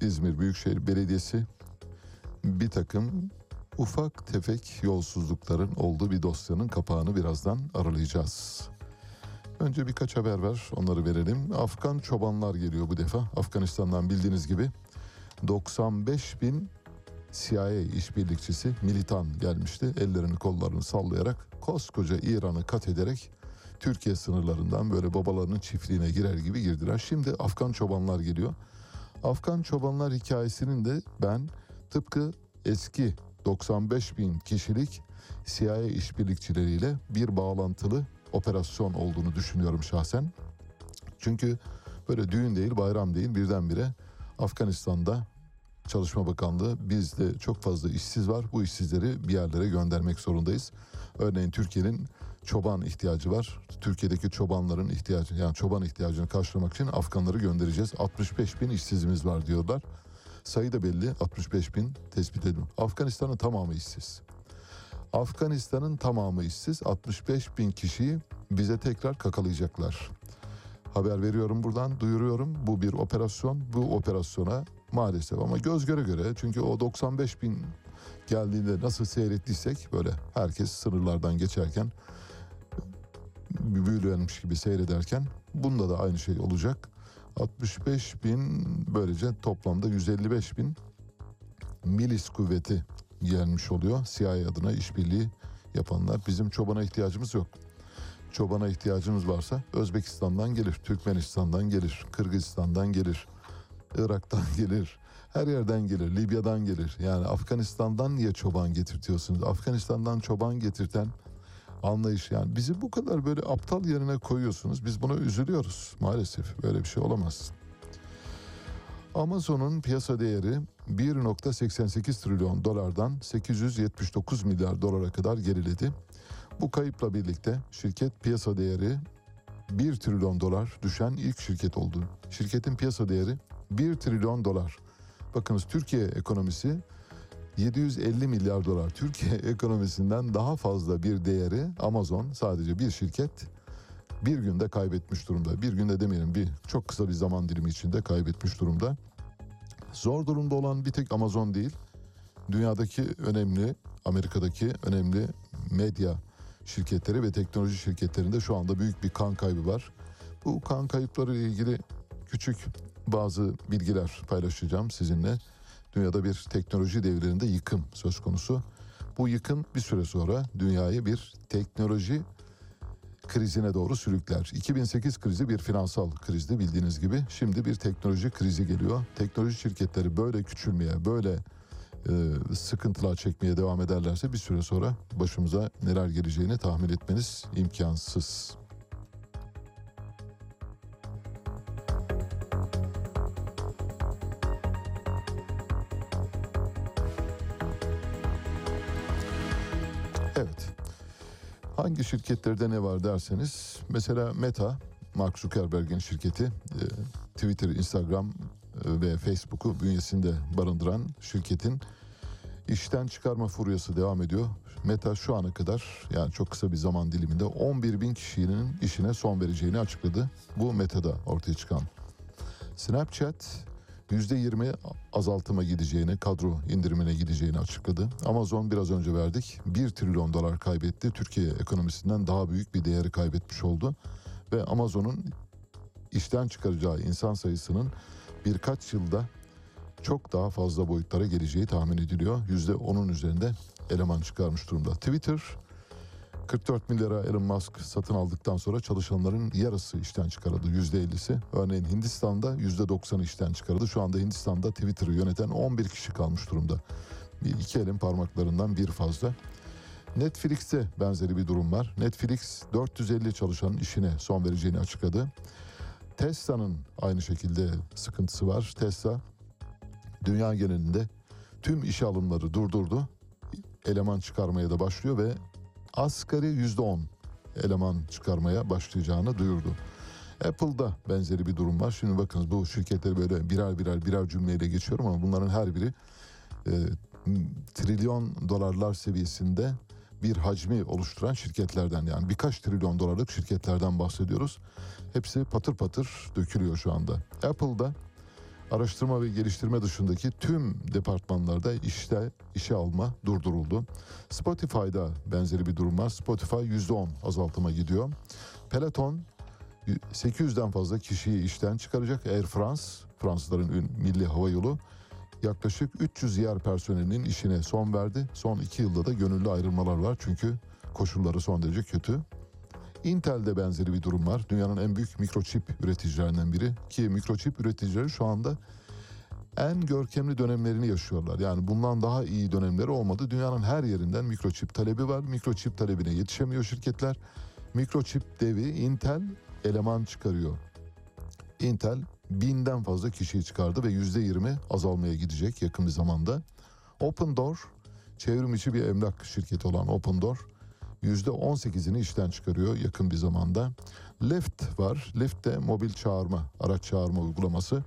İzmir Büyükşehir Belediyesi bir takım ufak tefek yolsuzlukların olduğu bir dosyanın kapağını birazdan aralayacağız. Önce birkaç haber var onları verelim. Afgan çobanlar geliyor bu defa. Afganistan'dan bildiğiniz gibi 95 bin CIA işbirlikçisi militan gelmişti. Ellerini kollarını sallayarak koskoca İran'ı kat ederek Türkiye sınırlarından böyle babalarının çiftliğine girer gibi girdiler. Şimdi Afgan çobanlar geliyor. Afgan çobanlar hikayesinin de ben tıpkı eski 95 bin kişilik CIA işbirlikçileriyle bir bağlantılı operasyon olduğunu düşünüyorum şahsen. Çünkü böyle düğün değil bayram değil birdenbire Afganistan'da Çalışma Bakanlığı bizde çok fazla işsiz var. Bu işsizleri bir yerlere göndermek zorundayız. Örneğin Türkiye'nin çoban ihtiyacı var. Türkiye'deki çobanların ihtiyacı yani çoban ihtiyacını karşılamak için Afganları göndereceğiz. 65 bin işsizimiz var diyorlar. Sayı da belli 65 bin tespit edildi. Afganistan'ın tamamı işsiz. Afganistan'ın tamamı işsiz 65 bin kişiyi bize tekrar kakalayacaklar. Haber veriyorum buradan duyuruyorum bu bir operasyon bu operasyona maalesef ama göz göre göre çünkü o 95 bin geldiğinde nasıl seyrettiysek böyle herkes sınırlardan geçerken büyülenmiş gibi seyrederken bunda da aynı şey olacak. 65 bin böylece toplamda 155 bin milis kuvveti gelmiş oluyor. CIA adına işbirliği yapanlar. Bizim çobana ihtiyacımız yok. Çobana ihtiyacımız varsa Özbekistan'dan gelir, Türkmenistan'dan gelir, Kırgızistan'dan gelir, Irak'tan <laughs> gelir, her yerden gelir, Libya'dan gelir. Yani Afganistan'dan niye çoban getirtiyorsunuz? Afganistan'dan çoban getirten anlayış yani bizi bu kadar böyle aptal yerine koyuyorsunuz. Biz buna üzülüyoruz maalesef. Böyle bir şey olamaz. Amazon'un piyasa değeri 1.88 trilyon dolardan 879 milyar dolara kadar geriledi. Bu kayıpla birlikte şirket piyasa değeri 1 trilyon dolar düşen ilk şirket oldu. Şirketin piyasa değeri 1 trilyon dolar. Bakınız Türkiye ekonomisi 750 milyar dolar. Türkiye <laughs> ekonomisinden daha fazla bir değeri Amazon sadece bir şirket bir günde kaybetmiş durumda. Bir günde demeyelim bir çok kısa bir zaman dilimi içinde kaybetmiş durumda. Zor durumda olan bir tek Amazon değil. Dünyadaki önemli, Amerika'daki önemli medya şirketleri ve teknoloji şirketlerinde şu anda büyük bir kan kaybı var. Bu kan kayıpları ile ilgili küçük bazı bilgiler paylaşacağım sizinle. Dünyada bir teknoloji devlerinde yıkım söz konusu. Bu yıkım bir süre sonra dünyayı bir teknoloji krizine doğru sürükler. 2008 krizi bir finansal krizdi bildiğiniz gibi. Şimdi bir teknoloji krizi geliyor. Teknoloji şirketleri böyle küçülmeye, böyle e, sıkıntılar çekmeye devam ederlerse bir süre sonra başımıza neler geleceğini tahmin etmeniz imkansız. Hangi şirketlerde ne var derseniz mesela Meta, Mark Zuckerberg'in şirketi e, Twitter, Instagram e, ve Facebook'u bünyesinde barındıran şirketin işten çıkarma furyası devam ediyor. Meta şu ana kadar yani çok kısa bir zaman diliminde 11 bin kişinin işine son vereceğini açıkladı. Bu Meta'da ortaya çıkan. Snapchat %20 azaltıma gideceğini, kadro indirimine gideceğini açıkladı. Amazon biraz önce verdik 1 trilyon dolar kaybetti. Türkiye ekonomisinden daha büyük bir değeri kaybetmiş oldu. Ve Amazon'un işten çıkaracağı insan sayısının birkaç yılda çok daha fazla boyutlara geleceği tahmin ediliyor. %10'un üzerinde eleman çıkarmış durumda. Twitter 44 milyara Elon Musk satın aldıktan sonra çalışanların yarısı işten çıkarıldı. %50'si. Örneğin Hindistan'da %90'ı işten çıkarıldı. Şu anda Hindistan'da Twitter'ı yöneten 11 kişi kalmış durumda. Bir iki elin parmaklarından bir fazla. Netflix'te benzeri bir durum var. Netflix 450 çalışanın işine son vereceğini açıkladı. Tesla'nın aynı şekilde sıkıntısı var. Tesla dünya genelinde tüm işe alımları durdurdu. Eleman çıkarmaya da başlıyor ve asgari yüzde on eleman çıkarmaya başlayacağını duyurdu. Apple'da benzeri bir durum var. Şimdi bakınız bu şirketleri böyle birer birer birer cümleyle geçiyorum ama bunların her biri e, trilyon dolarlar seviyesinde bir hacmi oluşturan şirketlerden yani birkaç trilyon dolarlık şirketlerden bahsediyoruz. Hepsi patır patır dökülüyor şu anda. Apple'da araştırma ve geliştirme dışındaki tüm departmanlarda işte işe alma durduruldu. Spotify'da benzeri bir durum var. Spotify %10 azaltıma gidiyor. Peloton 800'den fazla kişiyi işten çıkaracak. Air France, Fransızların milli hava yolu yaklaşık 300 yer personelinin işine son verdi. Son iki yılda da gönüllü ayrılmalar var çünkü koşulları son derece kötü. Intel'de benzeri bir durum var. Dünyanın en büyük mikroçip üreticilerinden biri ki mikroçip üreticileri şu anda en görkemli dönemlerini yaşıyorlar. Yani bundan daha iyi dönemleri olmadı. Dünyanın her yerinden mikroçip talebi var. Mikroçip talebine yetişemiyor şirketler. Mikroçip devi Intel eleman çıkarıyor. Intel binden fazla kişiyi çıkardı ve yüzde yirmi azalmaya gidecek yakın bir zamanda. Open Door, çevrim içi bir emlak şirketi olan Open Door, yüzde on sekizini işten çıkarıyor yakın bir zamanda. Lyft var, Lyft de mobil çağırma, araç çağırma uygulaması.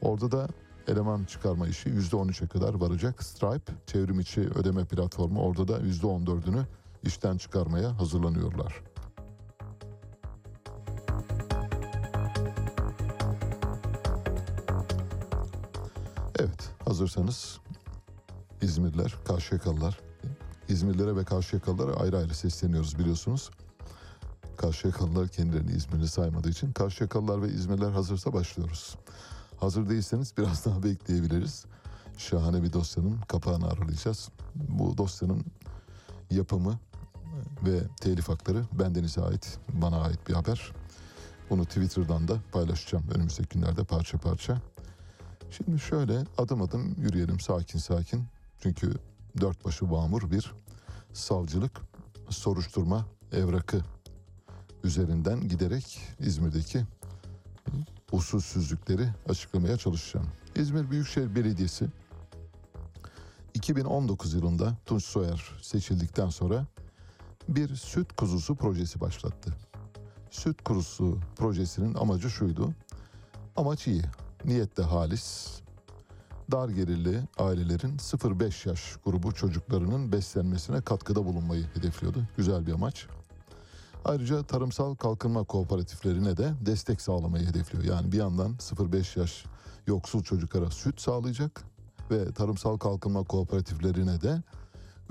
Orada da eleman çıkarma işi yüzde on üçe kadar varacak. Stripe, çevrim içi ödeme platformu, orada da yüzde on dördünü işten çıkarmaya hazırlanıyorlar. Evet, hazırsanız İzmirliler, Karşıyakalılar, İzmirlilere ve Karşıyakalılara ayrı ayrı sesleniyoruz biliyorsunuz. Karşıyakalılar kendilerini İzmirli saymadığı için Karşıyakalılar ve İzmirliler hazırsa başlıyoruz. Hazır değilseniz biraz <laughs> daha bekleyebiliriz. Şahane bir dosyanın kapağını aralayacağız. Bu dosyanın yapımı ve telif hakları bendenize ait, bana ait bir haber. Bunu Twitter'dan da paylaşacağım önümüzdeki günlerde parça parça. Şimdi şöyle adım adım yürüyelim sakin sakin. Çünkü dört başı mamur bir savcılık soruşturma evrakı üzerinden giderek İzmir'deki usulsüzlükleri açıklamaya çalışacağım. İzmir Büyükşehir Belediyesi 2019 yılında Tunç Soyer seçildikten sonra bir süt kuzusu projesi başlattı. Süt kuzusu projesinin amacı şuydu. Amaç iyi, niyet de halis. Dar gelirli ailelerin 0-5 yaş grubu çocuklarının beslenmesine katkıda bulunmayı hedefliyordu. Güzel bir amaç. Ayrıca tarımsal kalkınma kooperatiflerine de destek sağlamayı hedefliyor. Yani bir yandan 0-5 yaş yoksul çocuklara süt sağlayacak ve tarımsal kalkınma kooperatiflerine de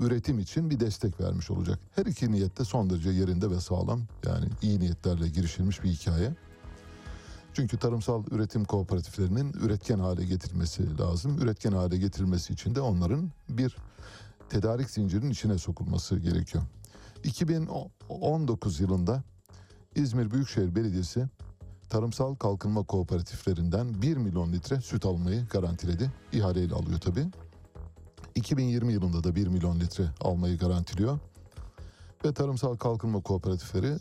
üretim için bir destek vermiş olacak. Her iki niyette son derece yerinde ve sağlam. Yani iyi niyetlerle girişilmiş bir hikaye. Çünkü tarımsal üretim kooperatiflerinin üretken hale getirilmesi lazım. Üretken hale getirilmesi için de onların bir tedarik zincirinin içine sokulması gerekiyor. 2019 yılında İzmir Büyükşehir Belediyesi tarımsal kalkınma kooperatiflerinden 1 milyon litre süt almayı garantiledi. İhaleyle alıyor tabii. 2020 yılında da 1 milyon litre almayı garantiliyor. Ve tarımsal kalkınma kooperatifleri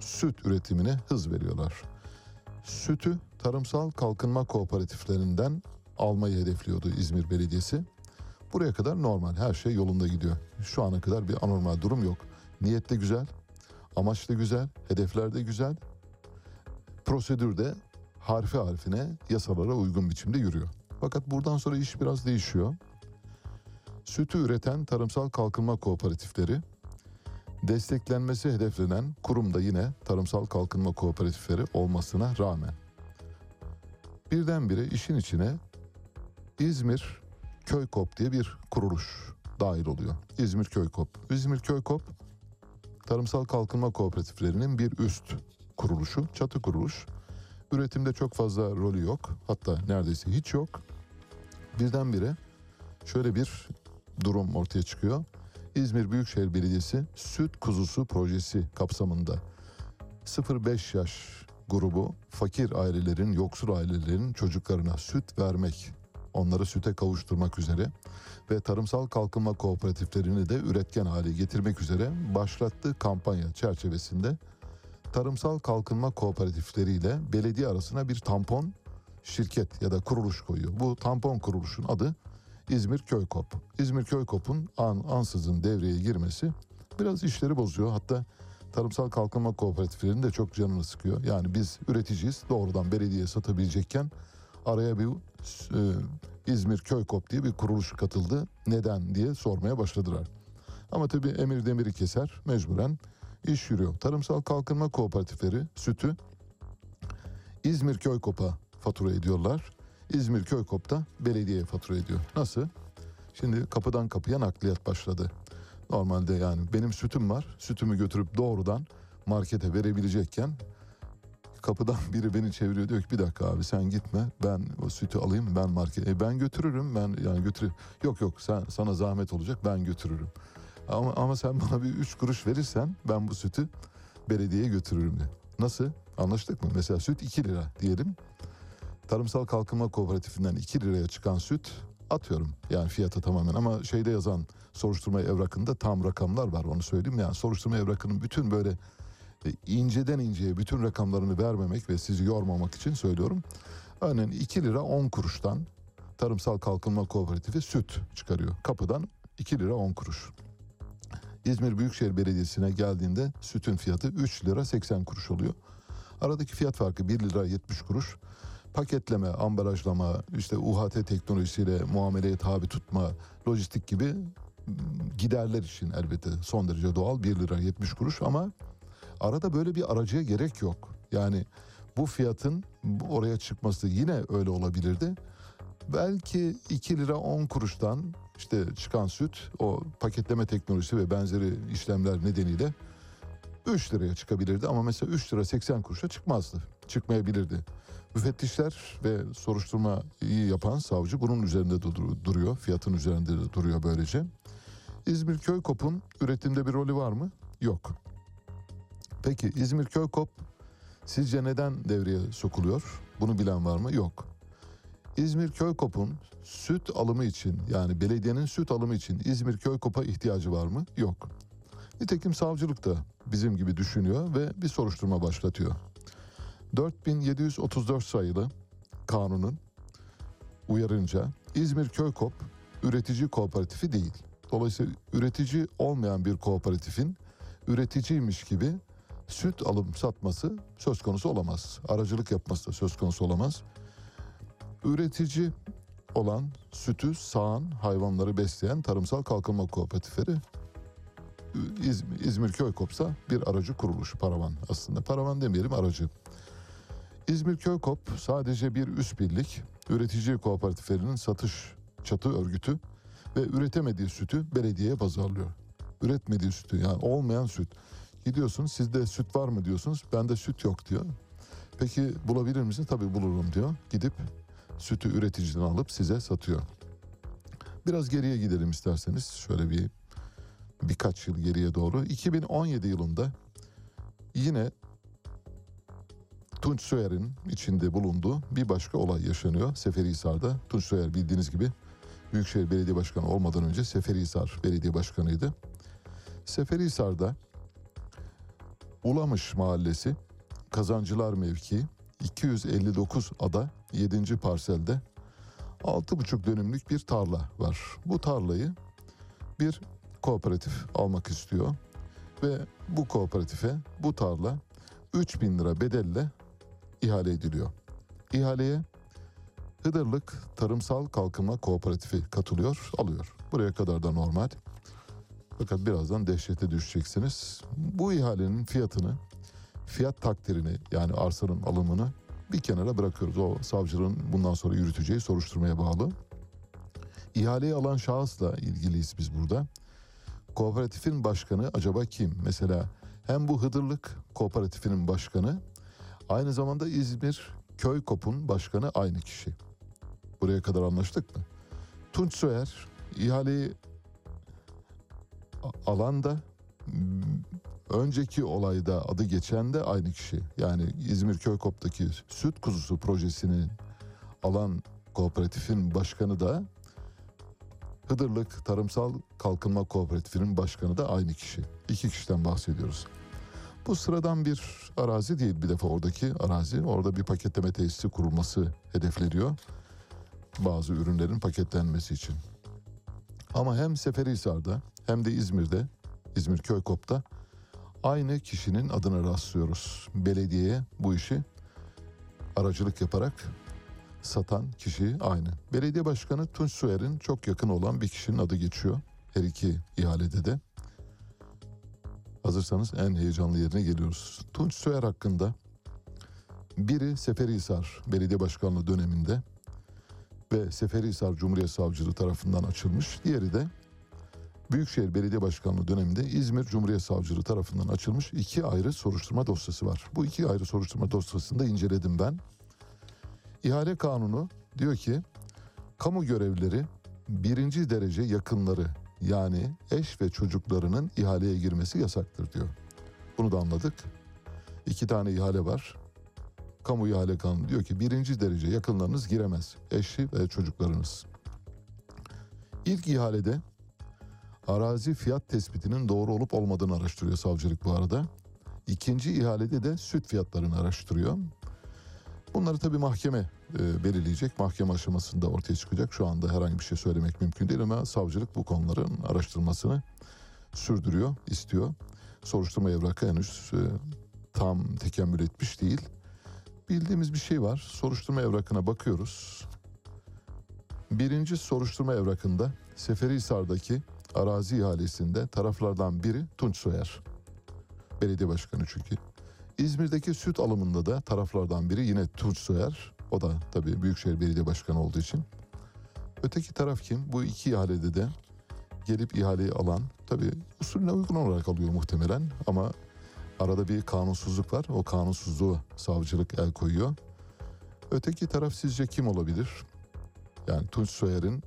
süt üretimine hız veriyorlar. Sütü tarımsal kalkınma kooperatiflerinden almayı hedefliyordu İzmir Belediyesi. Buraya kadar normal her şey yolunda gidiyor. Şu ana kadar bir anormal durum yok. Niyet de güzel, amaç da güzel, hedefler de güzel. Prosedür de harfi harfine yasalara uygun biçimde yürüyor. Fakat buradan sonra iş biraz değişiyor. Sütü üreten tarımsal kalkınma kooperatifleri, desteklenmesi hedeflenen kurum da yine tarımsal kalkınma kooperatifleri olmasına rağmen birdenbire işin içine İzmir Köykop diye bir kuruluş dahil oluyor. İzmir Köykop. İzmir Köykop tarımsal kalkınma kooperatiflerinin bir üst kuruluşu, çatı kuruluş. Üretimde çok fazla rolü yok. Hatta neredeyse hiç yok. Birdenbire şöyle bir durum ortaya çıkıyor. İzmir Büyükşehir Belediyesi Süt Kuzusu projesi kapsamında 0-5 yaş grubu fakir ailelerin, yoksul ailelerin çocuklarına süt vermek, onları süte kavuşturmak üzere ve tarımsal kalkınma kooperatiflerini de üretken hale getirmek üzere başlattığı kampanya çerçevesinde tarımsal kalkınma kooperatifleriyle belediye arasına bir tampon şirket ya da kuruluş koyuyor. Bu tampon kuruluşun adı İzmir Köykop. İzmir Köykop'un an, ansızın devreye girmesi biraz işleri bozuyor. Hatta tarımsal kalkınma kooperatiflerinin de çok canını sıkıyor. Yani biz üreticiyiz doğrudan belediyeye satabilecekken araya bir e, İzmir Köykop diye bir kuruluş katıldı. Neden diye sormaya başladılar. Ama tabii emir demiri keser mecburen iş yürüyor. Tarımsal kalkınma kooperatifleri sütü İzmir Köykop'a fatura ediyorlar. İzmir Köykop da belediyeye fatura ediyor. Nasıl? Şimdi kapıdan kapıya nakliyat başladı. Normalde yani benim sütüm var. Sütümü götürüp doğrudan markete verebilecekken kapıdan <laughs> biri beni çeviriyor diyor ki bir dakika abi sen gitme ben o sütü alayım ben market e, ben götürürüm ben yani götür yok yok sen sana zahmet olacak ben götürürüm ama ama sen bana bir üç kuruş verirsen ben bu sütü belediyeye götürürüm diyor. Nasıl anlaştık mı mesela süt 2 lira diyelim tarımsal kalkınma kooperatifinden 2 liraya çıkan süt atıyorum yani fiyata tamamen ama şeyde yazan soruşturma evrakında tam rakamlar var onu söyleyeyim yani soruşturma evrakının bütün böyle e, inceden inceye bütün rakamlarını vermemek ve sizi yormamak için söylüyorum. Örneğin 2 lira 10 kuruştan Tarımsal Kalkınma Kooperatifi süt çıkarıyor. Kapıdan 2 lira 10 kuruş. İzmir Büyükşehir Belediyesi'ne geldiğinde sütün fiyatı 3 lira 80 kuruş oluyor. Aradaki fiyat farkı 1 lira 70 kuruş. Paketleme, ambalajlama, işte UHT teknolojisiyle muameleye tabi tutma, lojistik gibi m, giderler için elbette son derece doğal 1 lira 70 kuruş ama arada böyle bir aracıya gerek yok. Yani bu fiyatın oraya çıkması yine öyle olabilirdi. Belki 2 lira 10 kuruştan işte çıkan süt o paketleme teknolojisi ve benzeri işlemler nedeniyle 3 liraya çıkabilirdi ama mesela 3 lira 80 kuruşa çıkmazdı. Çıkmayabilirdi. Müfettişler ve soruşturma iyi yapan savcı bunun üzerinde dur- duruyor. Fiyatın üzerinde de duruyor böylece. İzmir Köykop'un üretimde bir rolü var mı? Yok. Peki İzmir Köykop sizce neden devreye sokuluyor? Bunu bilen var mı? Yok. İzmir Köykop'un süt alımı için yani belediyenin süt alımı için İzmir Köykop'a ihtiyacı var mı? Yok. Nitekim savcılık da bizim gibi düşünüyor ve bir soruşturma başlatıyor. 4734 sayılı kanunun uyarınca İzmir Köykop üretici kooperatifi değil. Dolayısıyla üretici olmayan bir kooperatifin üreticiymiş gibi süt alım satması söz konusu olamaz. Aracılık yapması da söz konusu olamaz. Üretici olan sütü sağan hayvanları besleyen tarımsal kalkınma kooperatifleri İzmir, İzmir Köykop'sa bir aracı kuruluş paravan aslında. Paravan demeyelim aracı. İzmir Köykop sadece bir üst birlik, üretici kooperatiflerinin satış çatı örgütü ve üretemediği sütü belediyeye pazarlıyor. Üretmediği sütü yani olmayan süt. Gidiyorsun sizde süt var mı diyorsunuz. Bende süt yok diyor. Peki bulabilir misin? Tabii bulurum diyor. Gidip sütü üreticiden alıp size satıyor. Biraz geriye gidelim isterseniz. Şöyle bir birkaç yıl geriye doğru. 2017 yılında yine Tunç Soyer'in içinde bulunduğu bir başka olay yaşanıyor Seferihisar'da. Tunç Soyer bildiğiniz gibi Büyükşehir Belediye Başkanı olmadan önce Seferihisar Belediye Başkanı'ydı. Seferihisar'da Ulamış Mahallesi Kazancılar Mevkii 259 ada 7. parselde 6,5 dönümlük bir tarla var. Bu tarlayı bir kooperatif almak istiyor. ve bu kooperatife bu tarla 3000 lira bedelle ihale ediliyor. İhaleye Hıdırlık Tarımsal Kalkınma Kooperatifi katılıyor, alıyor. Buraya kadar da normal. Fakat birazdan dehşete düşeceksiniz. Bu ihalenin fiyatını, fiyat takdirini yani arsanın alımını bir kenara bırakıyoruz. O savcının bundan sonra yürüteceği soruşturmaya bağlı. İhaleyi alan şahısla ilgiliyiz biz burada. Kooperatifin başkanı acaba kim? Mesela hem bu Hıdırlık Kooperatifinin başkanı aynı zamanda İzmir Köy Kop'un başkanı aynı kişi. Buraya kadar anlaştık mı? Tunç Soyer ihaleyi a- alan da m, önceki olayda adı geçen de aynı kişi. Yani İzmir Köykop'taki süt kuzusu projesini alan kooperatifin başkanı da Hıdırlık Tarımsal Kalkınma Kooperatifinin başkanı da aynı kişi. İki kişiden bahsediyoruz. Bu sıradan bir arazi değil bir defa oradaki arazi. Orada bir paketleme tesisi kurulması hedefleniyor. Bazı ürünlerin paketlenmesi için. Ama hem Seferihisar'da hem de İzmir'de, İzmir Köykop'ta aynı kişinin adına rastlıyoruz. Belediyeye bu işi aracılık yaparak satan kişi aynı. Belediye Başkanı Tunç Soyer'in çok yakın olan bir kişinin adı geçiyor. Her iki ihalede de. Hazırsanız en heyecanlı yerine geliyoruz. Tunç Soyer hakkında biri Seferihisar Belediye Başkanlığı döneminde ve Seferihisar Cumhuriyet Savcılığı tarafından açılmış. Diğeri de Büyükşehir Belediye Başkanlığı döneminde İzmir Cumhuriyet Savcılığı tarafından açılmış iki ayrı soruşturma dosyası var. Bu iki ayrı soruşturma dosyasını da inceledim ben. İhale kanunu diyor ki kamu görevlileri birinci derece yakınları yani eş ve çocuklarının ihaleye girmesi yasaktır diyor. Bunu da anladık. İki tane ihale var. Kamu ihale kanunu diyor ki birinci derece yakınlarınız giremez. Eşi ve çocuklarınız. İlk ihalede arazi fiyat tespitinin doğru olup olmadığını araştırıyor savcılık bu arada. İkinci ihalede de süt fiyatlarını araştırıyor. Bunları tabii mahkeme e, belirleyecek. Mahkeme aşamasında ortaya çıkacak. Şu anda herhangi bir şey söylemek mümkün değil ama savcılık bu konuların araştırmasını sürdürüyor, istiyor. Soruşturma evrakı henüz e, tam tekemmül etmiş değil. Bildiğimiz bir şey var. Soruşturma evrakına bakıyoruz. Birinci soruşturma evrakında Seferihisar'daki arazi ihalesinde taraflardan biri Tunç Soyer. Belediye başkanı çünkü. İzmir'deki süt alımında da taraflardan biri yine Tunç Soyer. O da tabii Büyükşehir Belediye Başkanı olduğu için. Öteki taraf kim? Bu iki ihalede de gelip ihaleyi alan, tabii usulüne uygun olarak alıyor muhtemelen ama arada bir kanunsuzluk var. O kanunsuzluğu savcılık el koyuyor. Öteki taraf sizce kim olabilir? Yani Tunç Soyer'in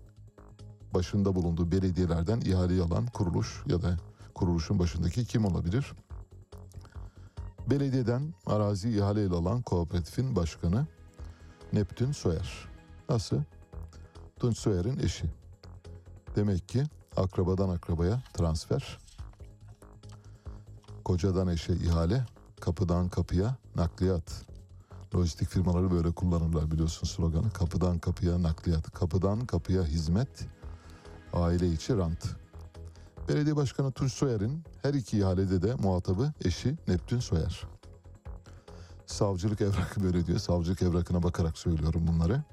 başında bulunduğu belediyelerden ihaleyi alan kuruluş ya da kuruluşun başındaki kim olabilir? Belediyeden arazi ihaleyle alan kooperatifin başkanı Neptün Soyer. Nasıl? Tunç Soyer'in eşi. Demek ki akrabadan akrabaya transfer. Kocadan eşe ihale, kapıdan kapıya nakliyat. Lojistik firmaları böyle kullanırlar biliyorsun sloganı. Kapıdan kapıya nakliyat, kapıdan kapıya hizmet, aile içi rant. Belediye Başkanı Tunç Soyer'in her iki ihalede de muhatabı eşi Neptün Soyer. Savcılık evrakı böyle diyor. Savcılık evrakına bakarak söylüyorum bunları.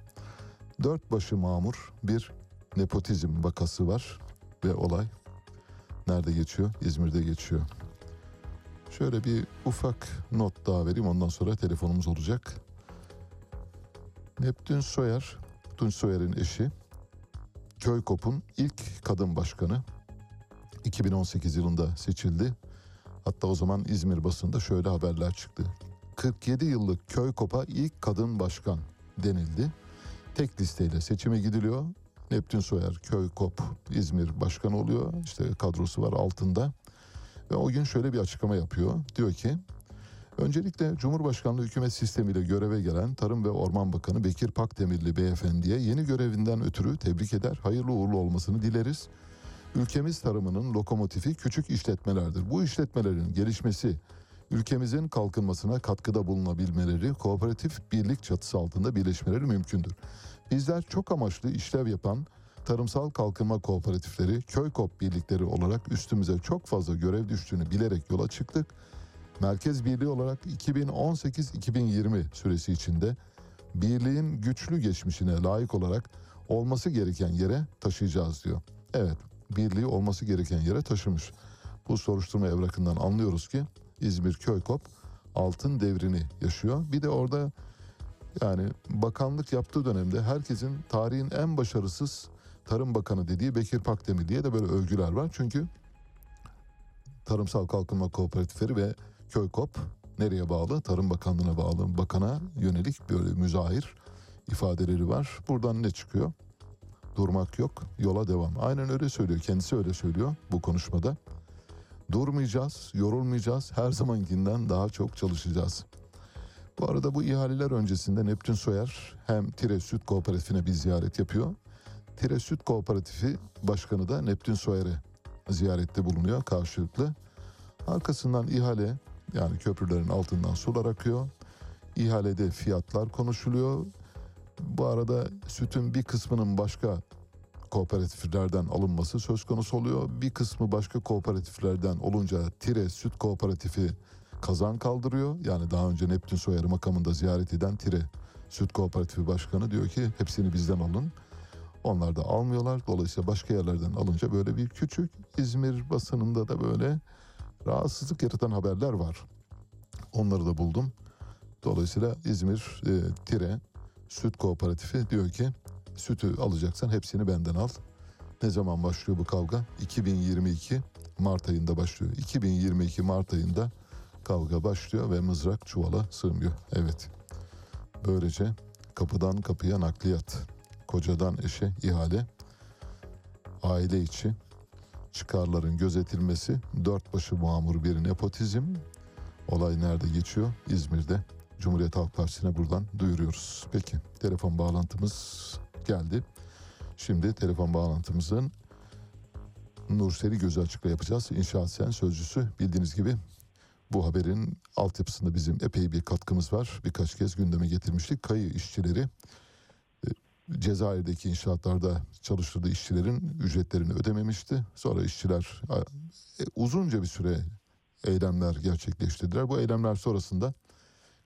Dört başı mamur bir nepotizm vakası var ve olay nerede geçiyor? İzmir'de geçiyor. Şöyle bir ufak not daha vereyim ondan sonra telefonumuz olacak. Neptün Soyer, Tunç Soyer'in eşi. Köykop'un ilk kadın başkanı. 2018 yılında seçildi. Hatta o zaman İzmir basında şöyle haberler çıktı. 47 yıllık Köykop'a ilk kadın başkan denildi. Tek listeyle seçime gidiliyor. Neptün Soyer Köykop İzmir başkanı oluyor. İşte kadrosu var altında. Ve o gün şöyle bir açıklama yapıyor. Diyor ki Öncelikle Cumhurbaşkanlığı hükümet sistemiyle göreve gelen Tarım ve Orman Bakanı Bekir Pakdemirli beyefendiye yeni görevinden ötürü tebrik eder, hayırlı uğurlu olmasını dileriz. Ülkemiz tarımının lokomotifi küçük işletmelerdir. Bu işletmelerin gelişmesi, ülkemizin kalkınmasına katkıda bulunabilmeleri, kooperatif birlik çatısı altında birleşmeleri mümkündür. Bizler çok amaçlı işlev yapan tarımsal kalkınma kooperatifleri, köy kop birlikleri olarak üstümüze çok fazla görev düştüğünü bilerek yola çıktık. Merkez Birliği olarak 2018-2020 süresi içinde birliğin güçlü geçmişine layık olarak olması gereken yere taşıyacağız diyor. Evet, birliği olması gereken yere taşımış. Bu soruşturma evrakından anlıyoruz ki İzmir Köykop altın devrini yaşıyor. Bir de orada yani bakanlık yaptığı dönemde herkesin tarihin en başarısız Tarım Bakanı dediği Bekir Pakdemir diye de böyle övgüler var. Çünkü Tarımsal Kalkınma Kooperatifleri ve Köykop nereye bağlı? Tarım Bakanlığı'na bağlı. Bakana yönelik böyle müzahir ifadeleri var. Buradan ne çıkıyor? Durmak yok, yola devam. Aynen öyle söylüyor. Kendisi öyle söylüyor bu konuşmada. Durmayacağız, yorulmayacağız. Her zamankinden daha çok çalışacağız. Bu arada bu ihaleler öncesinde Neptün Soyer hem Tire Süt Kooperatifine bir ziyaret yapıyor. Tire Süt Kooperatifi Başkanı da Neptün Soyer'e ziyarette bulunuyor karşılıklı. Arkasından ihale yani köprülerin altından sular akıyor. İhalede fiyatlar konuşuluyor. Bu arada sütün bir kısmının başka kooperatiflerden alınması söz konusu oluyor. Bir kısmı başka kooperatiflerden olunca Tire Süt Kooperatifi kazan kaldırıyor. Yani daha önce Neptün Soyer'i makamında ziyaret eden Tire Süt Kooperatifi Başkanı diyor ki hepsini bizden alın. Onlar da almıyorlar. Dolayısıyla başka yerlerden alınca böyle bir küçük İzmir basınında da böyle rahatsızlık yaratan haberler var. Onları da buldum. Dolayısıyla İzmir e, Tire Süt Kooperatifi diyor ki sütü alacaksan hepsini benden al. Ne zaman başlıyor bu kavga? 2022 Mart ayında başlıyor. 2022 Mart ayında kavga başlıyor ve mızrak çuvala sığmıyor. Evet. Böylece kapıdan kapıya nakliyat, kocadan eşe ihale, aile içi çıkarların gözetilmesi, dört başı mamur bir nepotizm. Olay nerede geçiyor? İzmir'de. Cumhuriyet Halk Partisi'ne buradan duyuruyoruz. Peki telefon bağlantımız geldi. Şimdi telefon bağlantımızın Nurseli Gözü Açık'la yapacağız. İnşaat Sen Sözcüsü bildiğiniz gibi bu haberin altyapısında bizim epey bir katkımız var. Birkaç kez gündeme getirmiştik. Kayı işçileri e, Cezayir'deki inşaatlarda çalıştırdığı işçilerin ücretlerini ödememişti. Sonra işçiler e, uzunca bir süre eylemler gerçekleştirdiler. Bu eylemler sonrasında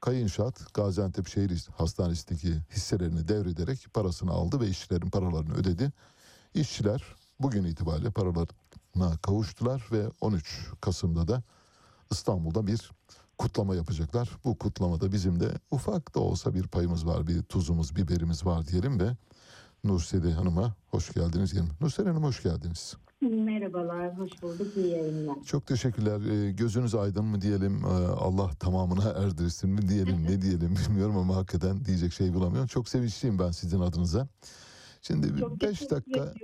Kayı Gaziantep Şehir Hastanesi'ndeki hisselerini devrederek parasını aldı ve işçilerin paralarını ödedi. İşçiler bugün itibariyle paralarına kavuştular ve 13 Kasım'da da İstanbul'da bir kutlama yapacaklar. Bu kutlamada bizim de ufak da olsa bir payımız var, bir tuzumuz, biberimiz var diyelim ve Nurseli Hanım'a hoş geldiniz diyelim. Nurseli Hanım hoş geldiniz. Merhabalar, hoş bulduk. İyi yayınlar. Çok teşekkürler. Ee, gözünüz aydın mı diyelim, ee, Allah tamamına erdirsin mi diyelim, ne diyelim bilmiyorum ama hakikaten diyecek şey bulamıyorum. Çok sevinçliyim ben sizin adınıza. Şimdi Çok 5 teşekkür dakika.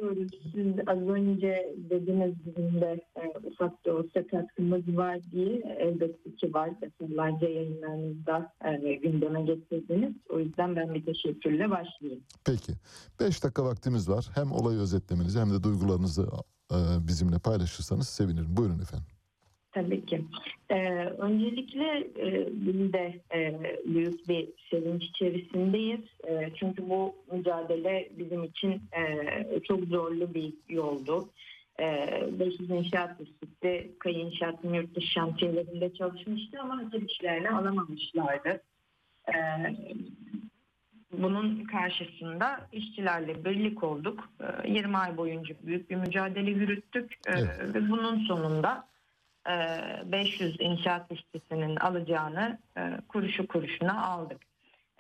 Siz az önce dediniz bizim de e, ufak da olsa katkımız var diye elbette ki var. Defalarca yayınlarınızda e, gündeme getirdiniz. O yüzden ben bir teşekkürle başlayayım. Peki. 5 dakika vaktimiz var. Hem olayı özetlemenizi hem de duygularınızı e, bizimle paylaşırsanız sevinirim. Buyurun efendim. Tabii ki. Ee, öncelikle e, biz de e, büyük bir sevinç içerisindeyiz. E, çünkü bu mücadele bizim için e, çok zorlu bir yoldu. E, 500 inşaat üstü Kayı İnşaat'ın yurt dışı şantiyelerinde çalışmıştı ama hazır işlerini alamamışlardı. E, bunun karşısında işçilerle birlik olduk. E, 20 ay boyunca büyük bir mücadele yürüttük. E, Evet. Ve bunun sonunda 500 inşaat işçisinin alacağını e, kuruşu kuruşuna aldık.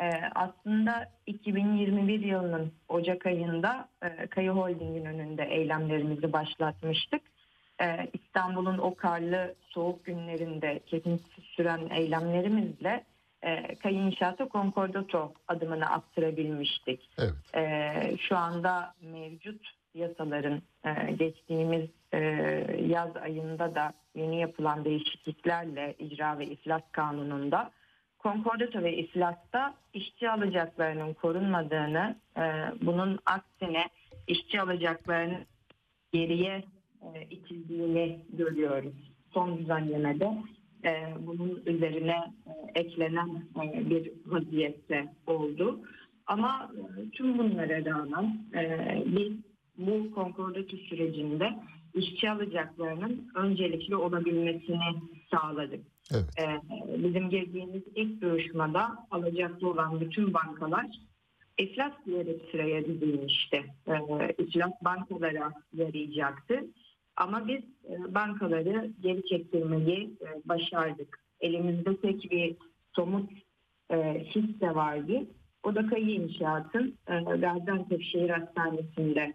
E, Aslında 2021 yılının Ocak ayında e, Kayı Holding'in önünde eylemlerimizi başlatmıştık. E, İstanbul'un o karlı soğuk günlerinde kesintisiz süren eylemlerimizle e, Kayı İnşaat'a Concordato adımını attırabilmiştik. Evet. Şu anda mevcut yasaların e, geçtiğimiz e, yaz ayında da yeni yapılan değişikliklerle icra ve iflas kanununda konkordato ve iflasta işçi alacaklarının korunmadığını, e, bunun aksine işçi alacaklarının geriye e, itildiğini görüyoruz. Son düzenlemede e, bunun üzerine e, eklenen e, bir vaziyette oldu. Ama e, tüm bunlara rağmen e, biz bu konkordato sürecinde işçi alacaklarının öncelikli olabilmesini sağladık. Evet. Ee, bizim girdiğimiz ilk duruşmada alacaklı olan bütün bankalar iflas diyerek sıraya dizilmişti. Ee, iflas bankalara yarayacaktı. Ama biz e, bankaları geri çektirmeyi e, başardık. Elimizde tek bir somut e, hisse vardı. O da Kayı İnşaat'ın e, Gaziantep Şehir Hastanesi'nde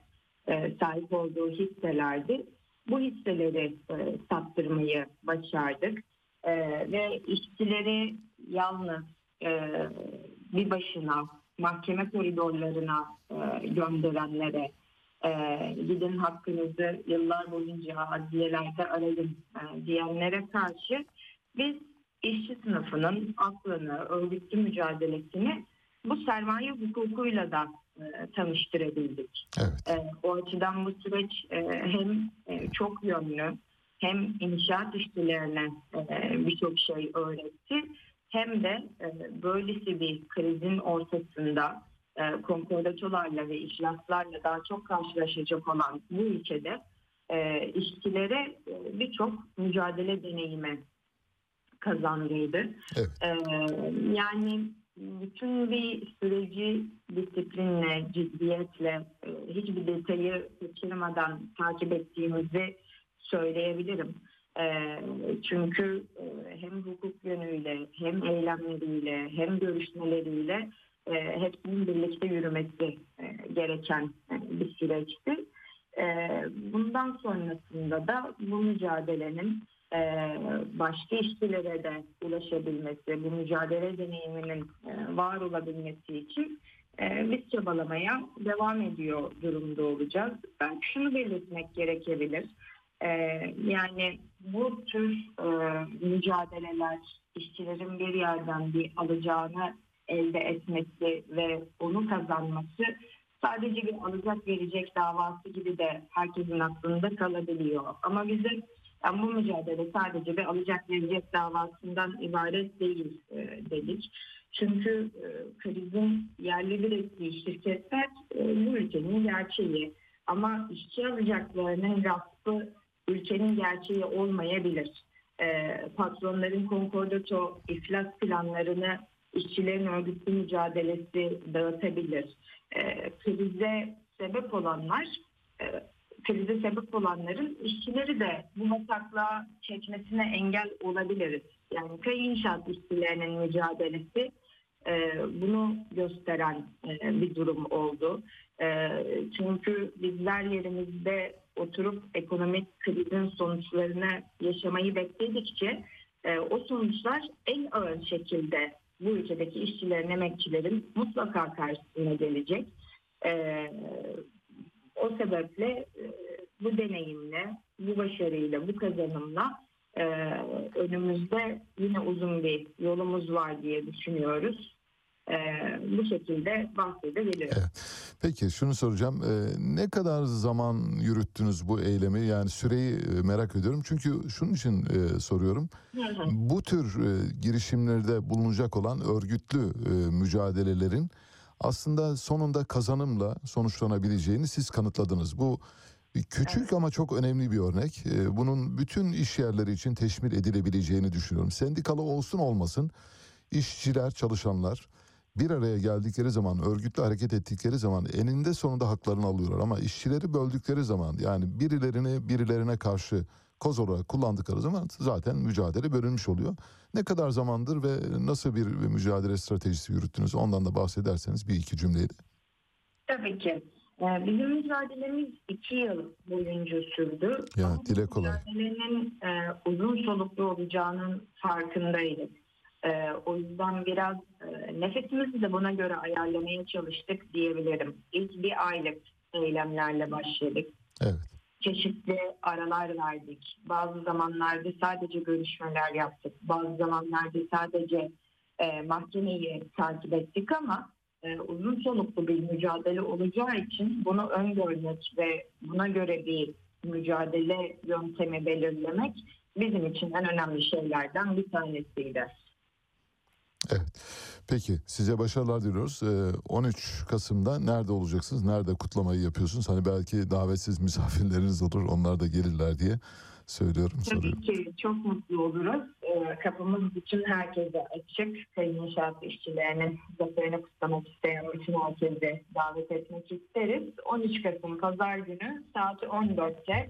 e, sahip olduğu hisselerdi. Bu hisseleri e, sattırmayı başardık. E, ve işçileri yalnız bir başına mahkeme koridorlarına gönderenlere gidin hakkınızı yıllar boyunca adliyelerde arayın diyenlere karşı biz işçi sınıfının aklını, örgütlü mücadelesini bu sermaye hukukuyla da tanıştırabildik. Evet. E, o açıdan bu süreç e, hem e, çok yönlü hem inşaat işçilerine e, birçok şey öğretti hem de e, böylesi bir krizin ortasında e, ve işlaslarla daha çok karşılaşacak olan bu ülkede e, işçilere e, birçok mücadele deneyimi kazandırdı. Evet. E, yani bütün bir süreci disiplinle, ciddiyetle, e, hiçbir detayı kaçırmadan takip ettiğimizi söyleyebilirim. E, çünkü e, hem hukuk yönüyle, hem eylemleriyle, hem görüşmeleriyle hepsinin birlikte yürümesi gereken bir süreçti. Bundan sonrasında da bu mücadelenin e, başka işçilere de ulaşabilmesi, bu mücadele deneyiminin e, var olabilmesi için e, biz çabalamaya devam ediyor durumda olacağız. Ben şunu belirtmek gerekebilir. E, yani bu tür mücadeleler işçilerin bir yerden bir alacağını elde etmesi ve onu kazanması sadece bir alacak verecek davası gibi de herkesin aklında kalabiliyor. Ama bizim yani bu mücadele sadece bir alacak verecek davasından ibaret değil e, dedik. Çünkü e, krizin yerli ürettiği şirketler e, bu ülkenin gerçeği. Ama işçi alacaklarının rafı ülkenin gerçeği olmayabilir. E, patronların konkordato iflas planlarını işçilerin örgütlü mücadelesi dağıtabilir. E, krize sebep olanlar e, krize sebep olanların işçileri de bu bataklığa çekmesine engel olabiliriz. Yani köy inşaat işçilerinin mücadelesi e, bunu gösteren e, bir durum oldu. E, çünkü bizler yerimizde oturup ekonomik krizin sonuçlarını yaşamayı bekledikçe e, o sonuçlar en ağır şekilde bu ülkedeki işçilerin, emekçilerin mutlaka karşısına gelecek. E, o sebeple e, bu deneyimle, bu başarıyla, bu kazanımla e, önümüzde yine uzun bir yolumuz var diye düşünüyoruz. E, bu şekilde bahsedebiliriz. Evet. Peki şunu soracağım. Ne kadar zaman yürüttünüz bu eylemi? Yani süreyi merak ediyorum. Çünkü şunun için e, soruyorum. Hı hı. Bu tür e, girişimlerde bulunacak olan örgütlü e, mücadelelerin aslında sonunda kazanımla sonuçlanabileceğini siz kanıtladınız. Bu küçük ama çok önemli bir örnek. E, bunun bütün iş yerleri için teşmil edilebileceğini düşünüyorum. Sendikalı olsun olmasın işçiler, çalışanlar bir araya geldikleri zaman, örgütlü hareket ettikleri zaman eninde sonunda haklarını alıyorlar. Ama işçileri böldükleri zaman yani birilerini birilerine karşı koz olarak kullandıkları zaman zaten mücadele bölünmüş oluyor. Ne kadar zamandır ve nasıl bir mücadele stratejisi yürüttünüz ondan da bahsederseniz bir iki cümleyle. Tabii ki. Ee, Bizim mücadelemiz iki yıl boyunca sürdü. Ya, Ama dile kolay. Mücadelenin e, uzun soluklu olacağının farkındaydık. E, o yüzden biraz e, nefesimizi de buna göre ayarlamaya çalıştık diyebilirim. İlk bir aylık eylemlerle başladık. Evet. Çeşitli aralar verdik. Bazı zamanlarda sadece görüşmeler yaptık. Bazı zamanlarda sadece e, mahkemeyi takip ettik ama e, uzun soluklu bir mücadele olacağı için bunu öngörmek ve buna göre bir mücadele yöntemi belirlemek bizim için en önemli şeylerden bir tanesiydi. Evet. Peki size başarılar diliyoruz. Ee, 13 Kasım'da nerede olacaksınız? Nerede kutlamayı yapıyorsunuz? Hani belki davetsiz misafirleriniz olur. Onlar da gelirler diye söylüyorum. Soruyorum. Tabii ki çok mutlu oluruz. Ee, Kapımız bütün herkese açık. Sayın inşaat işçilerinin zaferini kutlamak isteyen bütün herkese davet etmek isteriz. 13 Kasım Pazar günü saat 14'te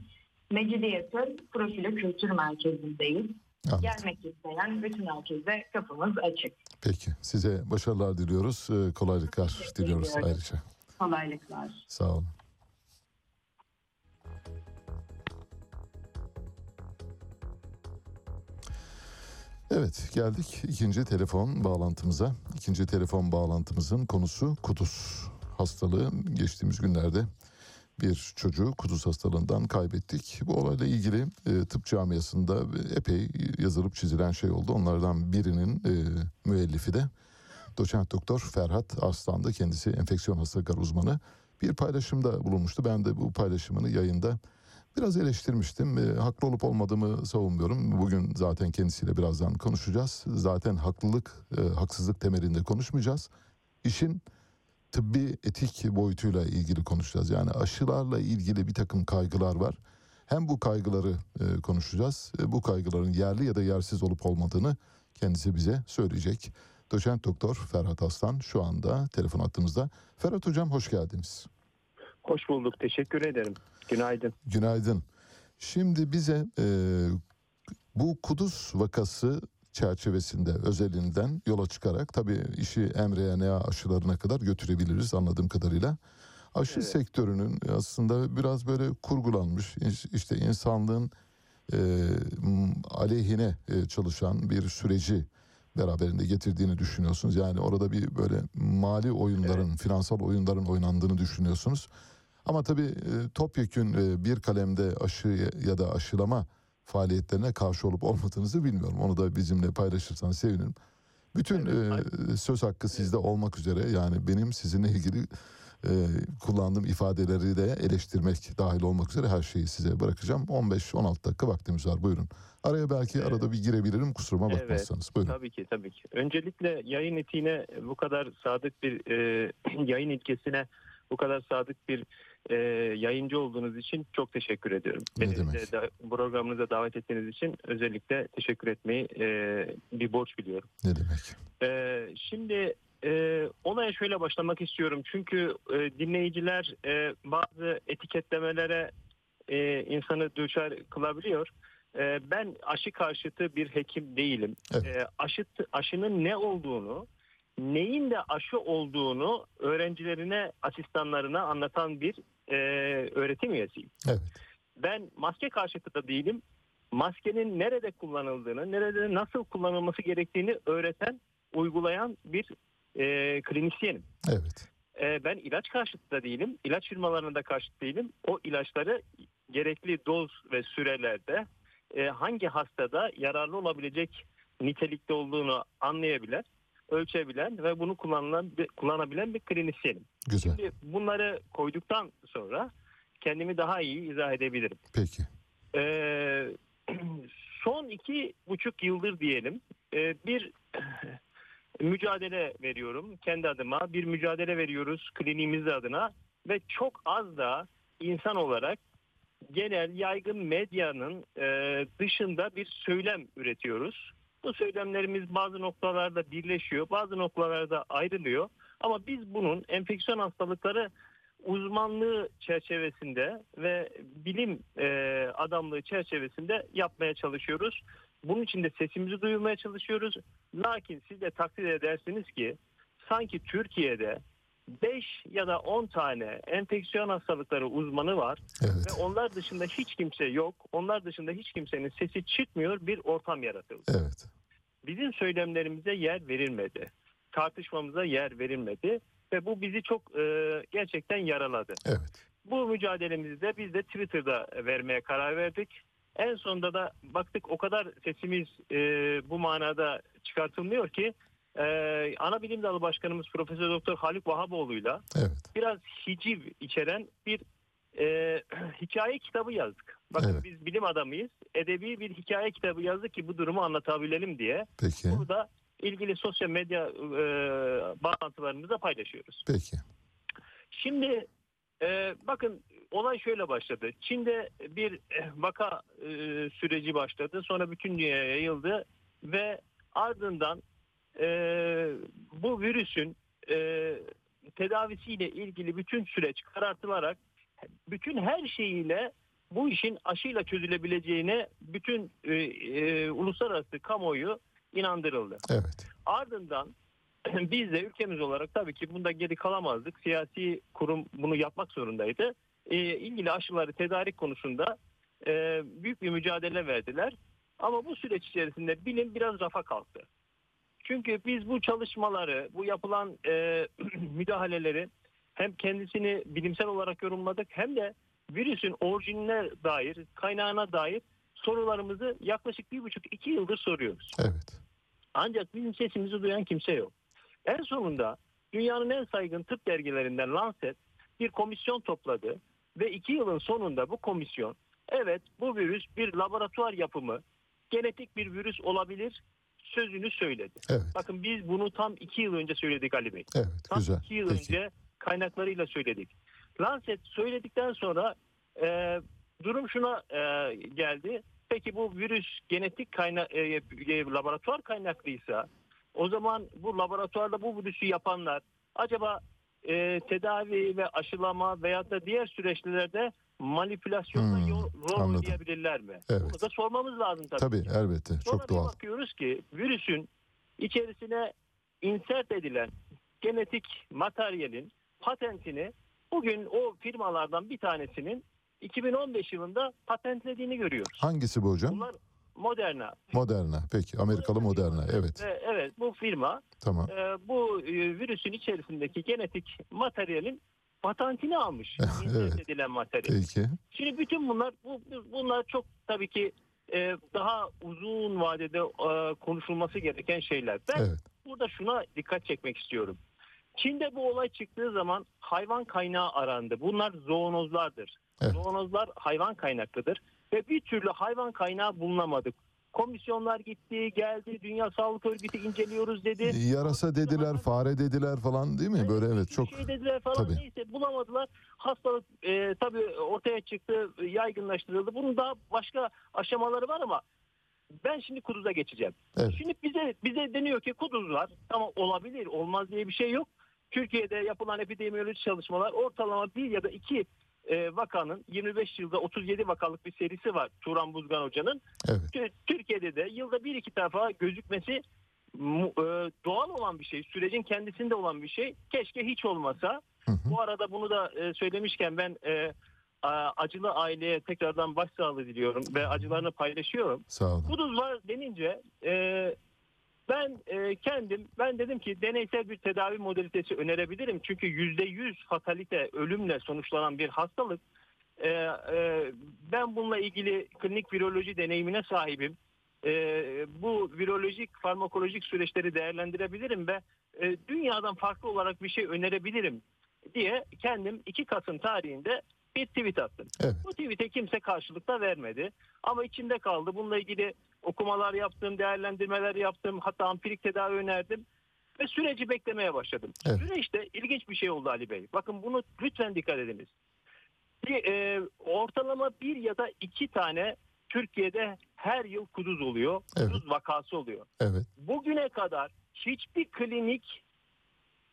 Mecidiyet'in Profilo Kültür Merkezi'ndeyiz. Anladım. Gelmek isteyen bütün herkese kapımız açık. Peki size başarılar diliyoruz. Ee, kolaylıklar Teşekkür diliyoruz ediyorum. ayrıca. Kolaylıklar. Sağ olun. Evet geldik ikinci telefon bağlantımıza. İkinci telefon bağlantımızın konusu kuduz hastalığı. Geçtiğimiz günlerde bir çocuğu kuduz hastalığından kaybettik. Bu olayla ilgili e, tıp camiasında epey yazılıp çizilen şey oldu. Onlardan birinin e, müellifi de doçent doktor Ferhat Arslan'dı. Kendisi enfeksiyon hastalıkları uzmanı. Bir paylaşımda bulunmuştu. Ben de bu paylaşımını yayında biraz eleştirmiştim. E, haklı olup olmadığımı savunmuyorum. Bugün zaten kendisiyle birazdan konuşacağız. Zaten haklılık, e, haksızlık temelinde konuşmayacağız. İşin tıbbi etik boyutuyla ilgili konuşacağız. Yani aşılarla ilgili bir takım kaygılar var. Hem bu kaygıları e, konuşacağız. E, bu kaygıların yerli ya da yersiz olup olmadığını kendisi bize söyleyecek. Doçent Doktor Ferhat Aslan şu anda telefon hattımızda. Ferhat Hocam hoş geldiniz. Hoş bulduk. Teşekkür ederim. Günaydın. Günaydın. Şimdi bize e, bu Kudüs vakası çerçevesinde özelinden yola çıkarak tabii işi mRNA aşılarına kadar götürebiliriz anladığım kadarıyla. Aşı Evet. sektörünün aslında biraz böyle kurgulanmış işte insanlığın e, aleyhine e, çalışan bir süreci beraberinde getirdiğini düşünüyorsunuz. Yani orada bir böyle mali oyunların, finansal oyunların oynandığını düşünüyorsunuz. Ama tabii e, topyekün e, bir kalemde aşı ya da aşılama faaliyetlerine karşı olup olmadığınızı bilmiyorum. Onu da bizimle paylaşırsanız sevinirim. Bütün Evet, e, söz hakkı sizde olmak üzere yani benim sizinle ilgili e, kullandığım ifadeleri de eleştirmek dahil olmak üzere her şeyi size bırakacağım. 15-16 dakika vaktimiz var buyurun. Araya belki Evet. arada bir girebilirim kusuruma Evet, bakmazsanız. Buyurun. Tabii ki tabii ki. Öncelikle yayın etiğine bu kadar sadık bir e, <clears throat> yayın ilkesine bu kadar sadık bir e, yayıncı olduğunuz için çok teşekkür ediyorum. Ne Beni demek. de, programınıza davet ettiğiniz için özellikle teşekkür etmeyi e, bir borç biliyorum. Ne demek? Ee, şimdi e, olaya şöyle başlamak istiyorum. Çünkü e, dinleyiciler e, bazı etiketlemelere e, insanı düşer kılabiliyor. E, ben aşı karşıtı bir hekim değilim. Evet. E, aşı, aşının ne olduğunu, neyin de aşı olduğunu öğrencilerine, asistanlarına anlatan bir e, öğretim üyesiyim. Evet. Ben maske karşıtı da değilim. Maskenin nerede kullanıldığını, nerede nasıl kullanılması gerektiğini öğreten, uygulayan bir e, klinisyenim. Evet. E, ben ilaç karşıtı da değilim. İlaç firmalarına da karşıt değilim. O ilaçları gerekli doz ve sürelerde e, hangi hastada yararlı olabilecek nitelikte olduğunu anlayabilen, ölçebilen ve bunu kullanılan, kullanabilen bir klinisyenim. Güzel. Şimdi bunları koyduktan sonra kendimi daha iyi izah edebilirim. Peki. Ee, <clears throat> son iki buçuk yıldır diyelim e, bir <clears throat> mücadele veriyorum kendi adıma bir mücadele veriyoruz kliniğimiz adına ve çok az da insan olarak genel yaygın medyanın e, dışında bir söylem üretiyoruz. Bu söylemlerimiz bazı noktalarda birleşiyor, bazı noktalarda ayrılıyor. Ama biz bunun enfeksiyon hastalıkları uzmanlığı çerçevesinde ve bilim e, adamlığı çerçevesinde yapmaya çalışıyoruz. Bunun için de sesimizi duyurmaya çalışıyoruz. Lakin siz de takdir edersiniz ki sanki Türkiye'de 5 ya da 10 tane enfeksiyon hastalıkları uzmanı var Evet. ve onlar dışında hiç kimse yok. Onlar dışında hiç kimsenin sesi çıkmıyor bir ortam yaratıldı. Evet. Bizim söylemlerimize yer verilmedi. Tartışmamıza yer verilmedi ve bu bizi çok e, gerçekten yaraladı. Evet. Bu mücadelemizi de biz de Twitter'da vermeye karar verdik. En sonunda da baktık o kadar sesimiz e, bu manada çıkartılmıyor ki e, ana bilim dalı başkanımız Profesör Doktor Haluk Vahaboğlu'yla Evet. biraz hiciv içeren bir e, <clears throat> hikaye kitabı yazdık. Bakın Evet. biz bilim adamıyız. Edebi bir hikaye kitabı yazdık ki bu durumu anlatabilelim diye. Peki. Burada ilgili sosyal medya e, bağlantılarımızda paylaşıyoruz. Peki. Şimdi e, bakın olay şöyle başladı. Çin'de bir eh, vaka e, süreci başladı. Sonra bütün dünyaya yayıldı ve ardından e, bu virüsün e, tedavisiyle ilgili bütün süreç karartılarak bütün her şeyiyle bu işin aşıyla çözülebileceğine bütün e, e, uluslararası kamuoyu inandırıldı. Evet. Ardından <clears throat> biz de ülkemiz olarak tabii ki bunda geri kalamazdık. Siyasi kurum bunu yapmak zorundaydı. Ee, ilgili aşıları tedarik konusunda e, büyük bir mücadele verdiler. Ama bu süreç içerisinde bilim biraz rafa kalktı. Çünkü biz bu çalışmaları, bu yapılan e, <clears throat> müdahaleleri hem kendisini bilimsel olarak yorumladık hem de virüsün orijinine dair, kaynağına dair sorularımızı yaklaşık bir buçuk iki yıldır soruyoruz. Evet. Ancak bizim sesimizi duyan kimse yok. En sonunda dünyanın en saygın tıp dergilerinden Lancet bir komisyon topladı ve iki yılın sonunda bu komisyon evet bu virüs bir laboratuvar yapımı genetik bir virüs olabilir sözünü söyledi. Evet. Bakın biz bunu tam iki yıl önce söyledik Ali Bey. Evet. Tam Güzel. iki yıl Peki. önce kaynaklarıyla söyledik. Lancet söyledikten sonra e, durum şuna e, geldi. Peki bu virüs genetik kayna e, e, laboratuvar kaynaklıysa o zaman bu laboratuvarda bu virüsü yapanlar acaba e, tedavi ve aşılama veyahut da diğer süreçlerde manipülasyonda Hmm, yo- rol anladım. oynayabilirler mi? Evet. Bunu da sormamız lazım tabii. Tabii elbette. Sonra Çok doğal. bakıyoruz ki virüsün içerisine insert edilen genetik materyalin patentini bugün o firmalardan bir tanesinin 2015 yılında patentlediğini görüyoruz. Hangisi bu hocam? Bunlar Moderna. Moderna. Peki. Amerikalı Moderna. Evet. Ve evet bu firma Tamam. e, bu e, virüsün içerisindeki genetik materyalin patentini almış. <laughs> Evet. edilen materyal. Peki. Şimdi bütün bunlar bu bunlar çok tabii ki e, daha uzun vadede e, konuşulması gereken şeyler. Ben Evet. burada şuna dikkat çekmek istiyorum. Çin'de bu olay çıktığı zaman hayvan kaynağı arandı. Bunlar zoonozlardır. Evet. Zoonozlar hayvan kaynaklıdır ve bir türlü hayvan kaynağı bulunamadık. Komisyonlar gitti, geldi, Dünya Sağlık Örgütü inceliyoruz dedi. Yarasa dediler, fare dediler falan değil mi? Böyle evet çok şey dediler falan Tabii. neyse bulamadılar. Hastalık e, tabii ortaya çıktı, yaygınlaştırıldı. Bunun daha başka aşamaları var ama ben şimdi kuduza geçeceğim. Evet. Şimdi bize bize deniyor ki kuduz var. Tamam olabilir, olmaz diye bir şey yok. Türkiye'de yapılan epidemiyoloji çalışmalar ortalama bir ya da iki e, vakanın 25 yılda 37 vakalık bir serisi var Turan Buzgan Hoca'nın. evet. Tü- Türkiye'de de yılda bir iki defa gözükmesi e, doğal olan bir şey. Sürecin kendisinde olan bir şey. Keşke hiç olmasa. Hı hı. Bu arada bunu da e, söylemişken ben e, acılı aileye tekrardan başsağlığı diliyorum ve acılarını paylaşıyorum. Sağ olun. Kuduz var denince ben e, kendim ben dedim ki deneysel bir tedavi modalitesi önerebilirim. Çünkü yüzde yüz fatalite ölümle sonuçlanan bir hastalık. E, e, ben bununla ilgili klinik viroloji deneyimine sahibim. E, bu virolojik farmakolojik süreçleri değerlendirebilirim ve e, dünyadan farklı olarak bir şey önerebilirim diye kendim 2 Kasım tarihinde bir tweet attım. Evet. Bu tweet'e kimse karşılık da vermedi. Ama içimde kaldı. Bununla ilgili okumalar yaptım, değerlendirmeler yaptım. Hatta ampirik tedavi önerdim. Ve süreci beklemeye başladım. Evet. Süreçte ilginç bir şey oldu Ali Bey. Bakın bunu lütfen dikkat ediniz. Bir, e, ortalama bir ya da iki tane Türkiye'de her yıl kuduz oluyor. Evet. Kuduz vakası oluyor. Evet. Bugüne kadar hiçbir klinik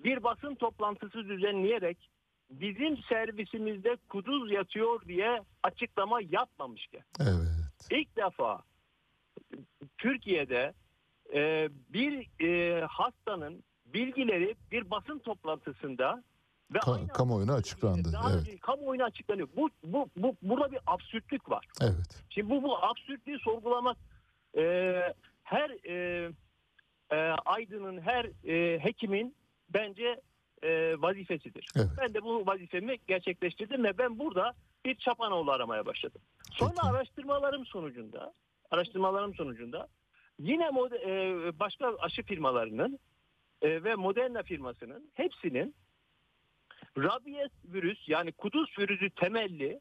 bir basın toplantısı düzenleyerek bizim servisimizde kuduz yatıyor diye açıklama yapmamıştı. Evet. İlk defa Türkiye'de e, bir e, hastanın bilgileri bir basın toplantısında ve Ka- aynı kamuoyuna açıklandı, Daha evet. önce kamuoyuna açıklanıyor. Bu, bu, bu, burada bir absürtlük var. Evet. Şimdi bu, bu absürtlüğü sorgulamak e, her e, e, aydının, her e, hekimin bence e, vazifesidir. Evet. Ben de bu vazifemi gerçekleştirdim ve ben burada bir çapanoğlu aramaya başladım. Sonra Peki. araştırmalarım sonucunda, araştırmalarım sonucunda yine mode- e, başka aşı firmalarının e, ve Moderna firmasının hepsinin rabies virüs yani kuduz virüsü temelli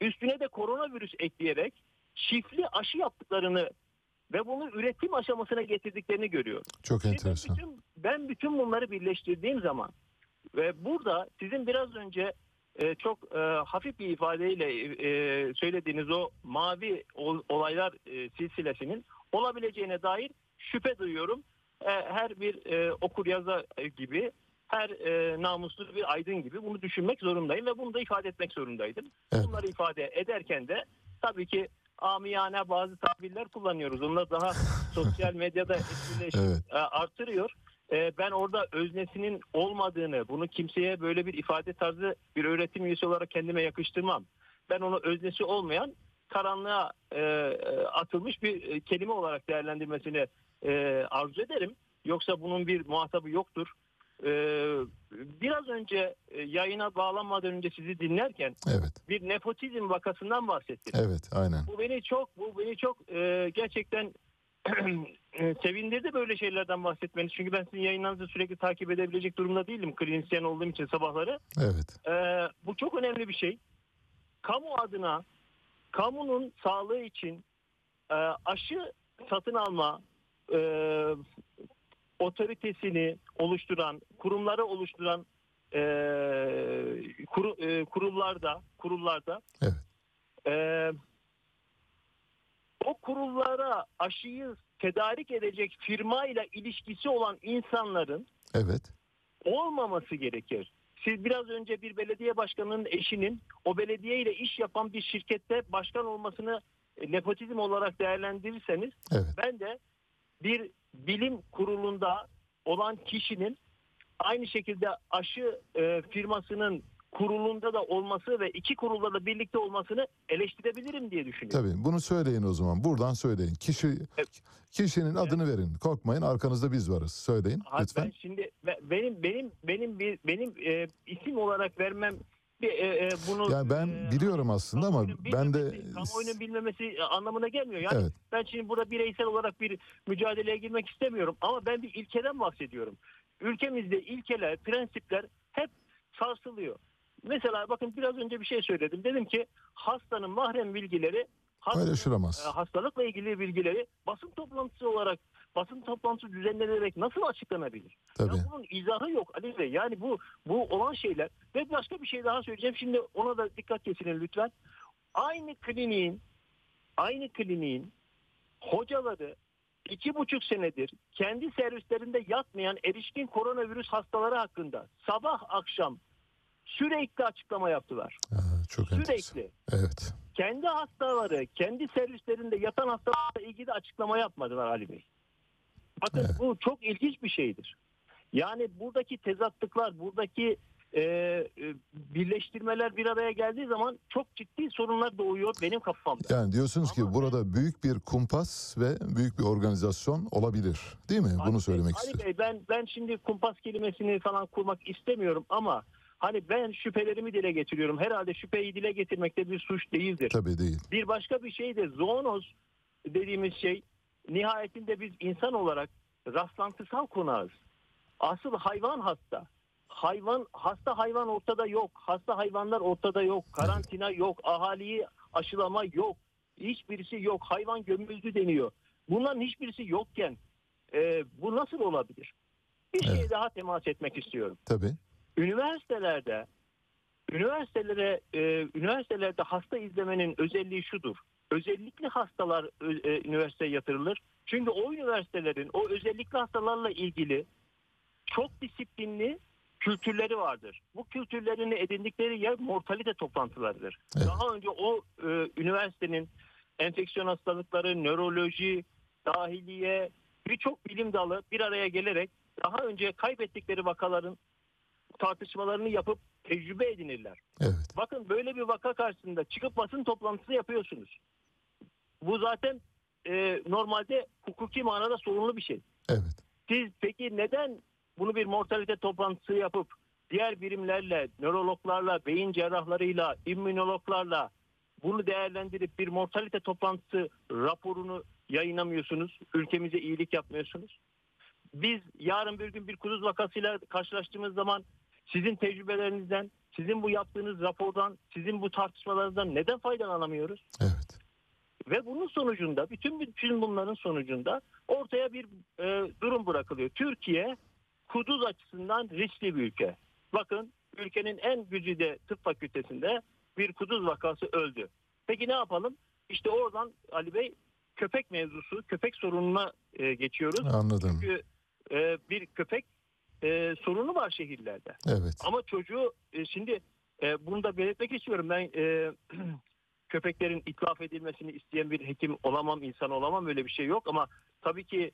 üstüne de koronavirüs ekleyerek çiftli aşı yaptıklarını ve bunu üretim aşamasına getirdiklerini görüyorum. Çok enteresan. bütün, ben bütün bunları birleştirdiğim zaman ve burada sizin biraz önce e, çok e, hafif bir ifadeyle e, söylediğiniz o mavi ol- olaylar e, silsilesinin olabileceğine dair şüphe duyuyorum. E, her bir e, okur yazar gibi, her e, namuslu bir aydın gibi bunu düşünmek zorundayım ve bunu da ifade etmek zorundaydım. Evet. Bunları ifade ederken de tabii ki amiyane bazı tabirler kullanıyoruz. Onlar daha <laughs> sosyal medyada etkileşim Evet. e, artırıyor. E, ben orada öznesinin olmadığını, bunu kimseye böyle bir ifade tarzı bir öğretim üyesi olarak kendime yakıştırmam. Ben onu öznesi olmayan karanlığa e, e, atılmış bir e, kelime olarak değerlendirmesini e, arzu ederim. Yoksa bunun bir muhatabı yoktur. Biraz önce yayına bağlanmadan önce sizi dinlerken Evet. bir nepotizm vakasından bahsettiniz. Evet, aynen. Bu beni çok bu beni çok e, gerçekten <clears throat> sevindirdi böyle şeylerden bahsetmeniz. Çünkü ben sizin yayınlarınızı sürekli takip edebilecek durumda değilim. Klinisyen olduğum için sabahları. Evet. E, bu çok önemli bir şey. Kamu adına kamunun sağlığı için e, aşı satın alma e, otoritesini oluşturan, kurumları oluşturan e, kuru, e, kurullarda kurullarda Evet. e, o kurullara aşıyı tedarik edecek firmayla ilişkisi olan insanların Evet. olmaması gerekir. Siz biraz önce bir belediye başkanının eşinin o belediye ile iş yapan bir şirkette başkan olmasını e, nepotizm olarak değerlendirirseniz Evet. ben de bir bilim kurulunda olan kişinin aynı şekilde aşı e, firmasının kurulunda da olması ve iki kurulda da birlikte olmasını eleştirebilirim diye düşünüyorum. Tabii bunu söyleyin o zaman. Buradan söyleyin. Kişi Evet. kişinin adını verin. Korkmayın. Arkanızda biz varız. Söyleyin Ha, lütfen. Ben şimdi be- benim benim benim bir benim e, isim olarak vermem bir, e, e, bunu Yani ben e, biliyorum aslında ama ben de kamuoyunun bilmemesi anlamına gelmiyor. Yani Evet. ben şimdi burada bireysel olarak bir mücadeleye girmek istemiyorum ama ben bir ilkeden bahsediyorum. Ülkemizde ilkeler, prensipler hep sarsılıyor. Mesela bakın biraz önce bir şey söyledim. Dedim ki hastanın mahrem bilgileri paylaşılamaz. e, hastalıkla ilgili bilgileri basın toplantısı olarak basın toplantısı düzenlenerek nasıl açıklanabilir? Tabii. Ya bunun izahı yok Ali Bey. Yani bu bu olan şeyler ve başka bir şey daha söyleyeceğim. Şimdi ona da dikkat kesin lütfen. Aynı kliniğin aynı kliniğin hocaları iki buçuk senedir kendi servislerinde yatmayan erişkin koronavirüs hastaları hakkında sabah akşam sürekli açıklama yaptılar. Aa, çok enteresan. Sürekli. Evet. Kendi hastaları, kendi servislerinde yatan hastalarla ilgili açıklama yapmadılar Ali Bey. Bakın Evet. bu çok ilginç bir şeydir. Yani buradaki tezatlıklar, buradaki e, e, birleştirmeler bir araya geldiği zaman çok ciddi sorunlar doğuyor benim kafamda. Yani diyorsunuz ki Ama burada büyük bir kumpas ve büyük bir organizasyon olabilir. Değil mi? Ali Bunu söylemek Ali istedim. Bey ben ben şimdi kumpas kelimesini falan kurmak istemiyorum ama hani ben şüphelerimi dile getiriyorum. Herhalde şüpheyi dile getirmekte bir suç değildir. Tabii değil. Bir başka bir şey de zoonoz dediğimiz şey nihayetinde biz insan olarak rastlantısal konağız. Asıl hayvan hasta. Hayvan hasta hayvan ortada yok. Hasta hayvanlar ortada yok. Karantina yok. Ahaliyi aşılama yok. Hiçbirisi yok. Hayvan gömüldü deniyor. Bunların hiçbirisi yokken e, bu nasıl olabilir? Bir Evet. daha temas etmek istiyorum Tabii. Üniversitelerde üniversitelere e, üniversitelerde hasta izlemenin özelliği şudur. Özellikle hastalar ö- e, üniversiteye yatırılır. Çünkü o üniversitelerin o özellikle hastalarla ilgili çok disiplinli kültürleri vardır. Bu kültürlerini edindikleri yer mortalite toplantılarıdır. Evet. Daha önce o e, üniversitenin enfeksiyon hastalıkları, nöroloji, dahiliye birçok bilim dalı bir araya gelerek daha önce kaybettikleri vakaların tartışmalarını yapıp tecrübe edinirler. Evet. Bakın böyle bir vaka karşısında çıkıp basın toplantısı yapıyorsunuz. Bu zaten e, normalde hukuki manada sorunlu bir şey. Evet. Siz peki neden bunu bir mortalite toplantısı yapıp diğer birimlerle, nörologlarla, beyin cerrahlarıyla, immünologlarla bunu değerlendirip bir mortalite toplantısı raporunu yayınlamıyorsunuz? Ülkemize iyilik yapmıyorsunuz. Biz yarın bir gün bir kuduz vakasıyla karşılaştığımız zaman sizin tecrübelerinizden, sizin bu yaptığınız rapordan, sizin bu tartışmalarınızdan neden faydalanamıyoruz? Evet. Ve bunun sonucunda bütün bütün bunların sonucunda ortaya bir e, durum bırakılıyor. Türkiye kuduz açısından riskli bir ülke. Bakın ülkenin en güzide tıp fakültesinde bir kuduz vakası öldü. Peki ne yapalım? İşte oradan Ali Bey köpek mevzusu, köpek sorununa e, geçiyoruz. Anladım. Çünkü e, bir köpek e, sorunu var şehirlerde. Evet. Ama çocuğu e, şimdi e, bunu da belirtmek istiyorum. Ben e, <clears throat> köpeklerin itlaf edilmesini isteyen bir hekim olamam, insan olamam öyle bir şey yok. Ama tabii ki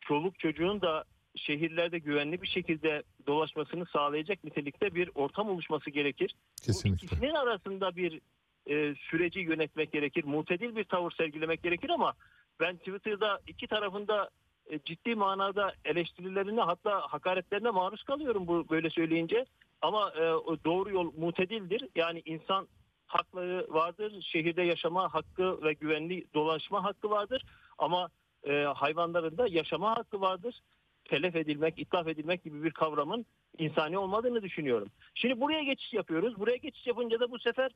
çoluk çocuğun da şehirlerde güvenli bir şekilde dolaşmasını sağlayacak nitelikte bir ortam oluşması gerekir. Bu Kesinlikle. ikisinin arasında bir e, süreci yönetmek gerekir. Mutedil bir tavır sergilemek gerekir ama ben Twitter'da iki tarafında e, ciddi manada eleştirilerine hatta hakaretlerine maruz kalıyorum bu böyle söyleyince. Ama e, doğru yol mutedildir. Yani insan hakları vardır. Şehirde yaşama hakkı ve güvenli dolaşma hakkı vardır. Ama e, hayvanların da yaşama hakkı vardır. Telef edilmek, itlaf edilmek gibi bir kavramın insani olmadığını düşünüyorum. Şimdi buraya geçiş yapıyoruz. Buraya geçiş yapınca da bu sefer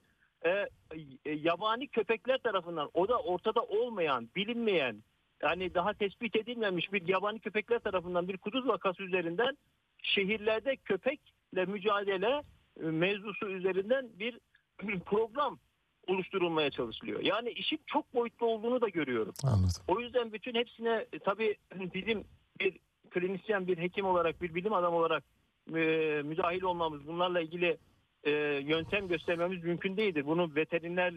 e, e, yabani köpekler tarafından o da ortada olmayan, bilinmeyen, yani daha tespit edilmemiş bir yabani köpekler tarafından bir kuduz vakası üzerinden şehirlerde köpekle mücadele e, mevzusu üzerinden bir <clears throat> program oluşturulmaya çalışılıyor. Yani işin çok boyutlu olduğunu da görüyorum. Anladım. O yüzden bütün hepsine e, tabii <clears throat> bizim bir klinisyen, bir hekim olarak, bir bilim adamı olarak e, müdahil olmamız, bunlarla ilgili e, yöntem göstermemiz mümkün değildir. Bunu veteriner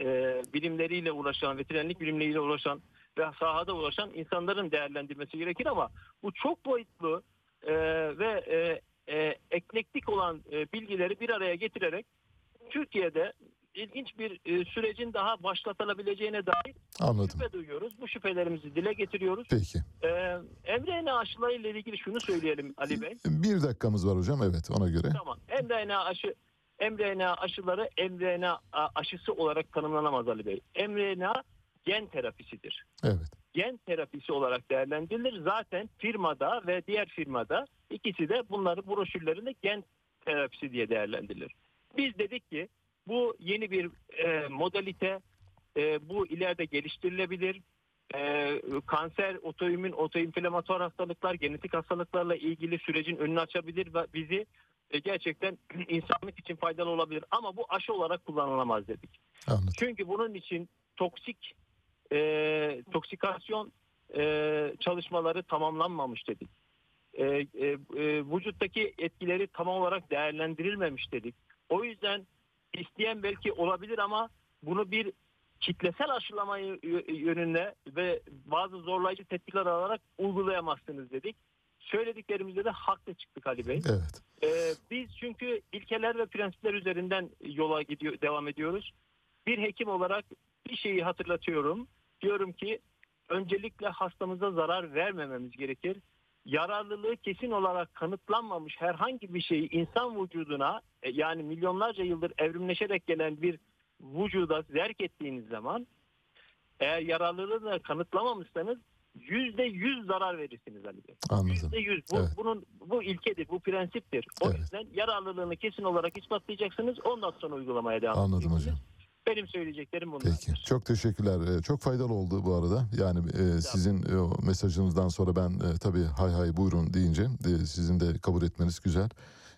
e, bilimleriyle uğraşan, veterinerlik bilimleriyle uğraşan ve sahada uğraşan insanların değerlendirmesi gerekir ama bu çok boyutlu e, ve e, e, eklektik olan e, bilgileri bir araya getirerek Türkiye'de ilginç bir e, sürecin daha başlatılabileceğine dair Anladım. şüphe duyuyoruz. Bu şüphelerimizi dile getiriyoruz. Peki. Ee, mRNA aşılarıyla ilgili şunu söyleyelim Ali Bey. Bir dakikamız var hocam. Evet ona göre. Tamam. mRNA aşı mRNA aşıları mRNA aşısı olarak tanımlanamaz Ali Bey. mRNA gen terapisidir. Evet. Gen terapisi olarak değerlendirilir. Zaten firmada ve diğer firmada ikisi de bunları broşürlerinde gen terapisi diye değerlendirilir. Biz dedik ki bu yeni bir e, modalite, e, bu ileride geliştirilebilir. E, kanser, otoimmün, otoinflamatuar hastalıklar, genetik hastalıklarla ilgili sürecin önünü açabilir ve bizi e, gerçekten <clears throat> insanlık için faydalı olabilir. Ama bu aşı olarak kullanılamaz dedik. Anladım. Çünkü bunun için toksik e, toksikasyon e, çalışmaları tamamlanmamış dedik. E, e, e, vücuttaki etkileri tam olarak değerlendirilmemiş dedik. O yüzden isteyen belki olabilir ama bunu bir kitlesel aşılama y- yönüne ve bazı zorlayıcı tedbirler alarak uygulayamazsınız dedik. Söylediklerimizde de haklı çıktık Ali Bey. Evet. Ee, biz çünkü ilkeler ve prensipler üzerinden yola gidiyor, devam ediyoruz. Bir hekim olarak bir şeyi hatırlatıyorum. Diyorum ki öncelikle hastamıza zarar vermememiz gerekir. Yararlılığı kesin olarak kanıtlanmamış herhangi bir şeyi insan vücuduna e, yani milyonlarca yıldır evrimleşerek gelen bir vücuda zerk ettiğiniz zaman eğer yararlılığını kanıtlamamışsanız yüzde yüz zarar verirsiniz Ali Bey. Anladım. Yüzde yüz. Bu, Evet. bunun bu ilkedir, bu prensiptir. O Evet. yüzden yararlılığını kesin olarak ispatlayacaksınız. Ondan sonra uygulamaya devam Anladım edeceksiniz. hocam. Benim söyleyeceklerim bunlar. Peki. Çok teşekkürler. Ee, Çok faydalı oldu bu arada. Yani e, sizin e, mesajınızdan sonra ben e, tabii hay hay buyurun deyince e, sizin de kabul etmeniz güzel.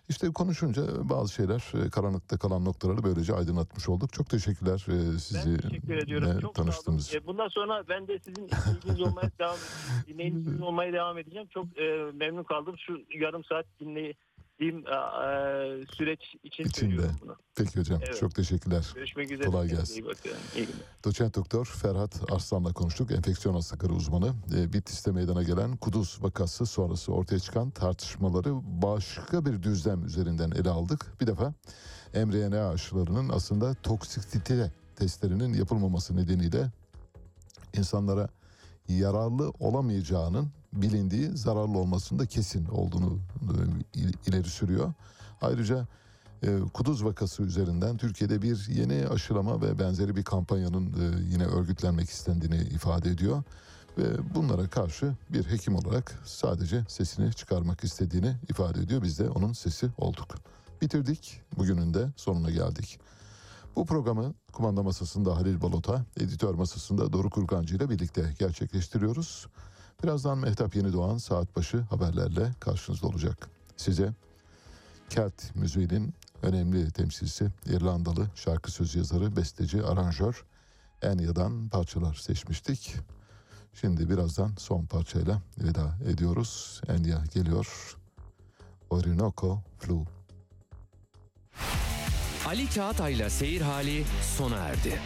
İşte konuşunca bazı şeyler karanlıkta kalan noktaları böylece aydınlatmış olduk. Çok teşekkürler e, Ben sizi teşekkür ediyorum. Çok sağ olun. tanıştığımız. E, Bundan sonra ben de sizin ilginiz olmaya <laughs> devam dinleyicinizin olmaya devam edeceğim. Çok memnun kaldım. Şu yarım saat dinlediğim e, e, süreç için İçinde. söylüyorum bunu. Peki hocam. Evet. Çok teşekkürler. Görüşmek üzere. Kolay gelsin. iyi bakın. İyi günler. Doçent Doktor Ferhat Arslan'la konuştuk. Enfeksiyon hastalıkları uzmanı. E, Bitlis'te meydana gelen Kuduz vakası sonrası ortaya çıkan tartışmaları başka bir düzlem üzerinden ele aldık. Bir defa mRNA aşılarının aslında toksikite testlerinin yapılmaması nedeniyle insanlara yararlı olamayacağının bilindiği zararlı olmasında kesin olduğunu e, il- ileri sürüyor. Ayrıca e, Kuduz vakası üzerinden Türkiye'de bir yeni aşılama ve benzeri bir kampanyanın e, yine örgütlenmek istendiğini ifade ediyor. Ve bunlara karşı bir hekim olarak sadece sesini çıkarmak istediğini ifade ediyor. Biz de onun sesi olduk. Bitirdik. Bugünün de sonuna geldik. Bu programı kumanda masasında Halil Balota, editör masasında Doruk Urgancı ile birlikte gerçekleştiriyoruz. Birazdan Mehtap Yeni Doğan saat başı haberlerle karşınızda olacak. Size Kelt müziğinin önemli temsilcisi İrlandalı şarkı söz yazarı, besteci, aranjör Enya'dan parçalar seçmiştik. Şimdi birazdan son parçayla veda ediyoruz. Enya geliyor. Orinoco Flu. Ali Çağatay'la Seyir Hali sona erdi.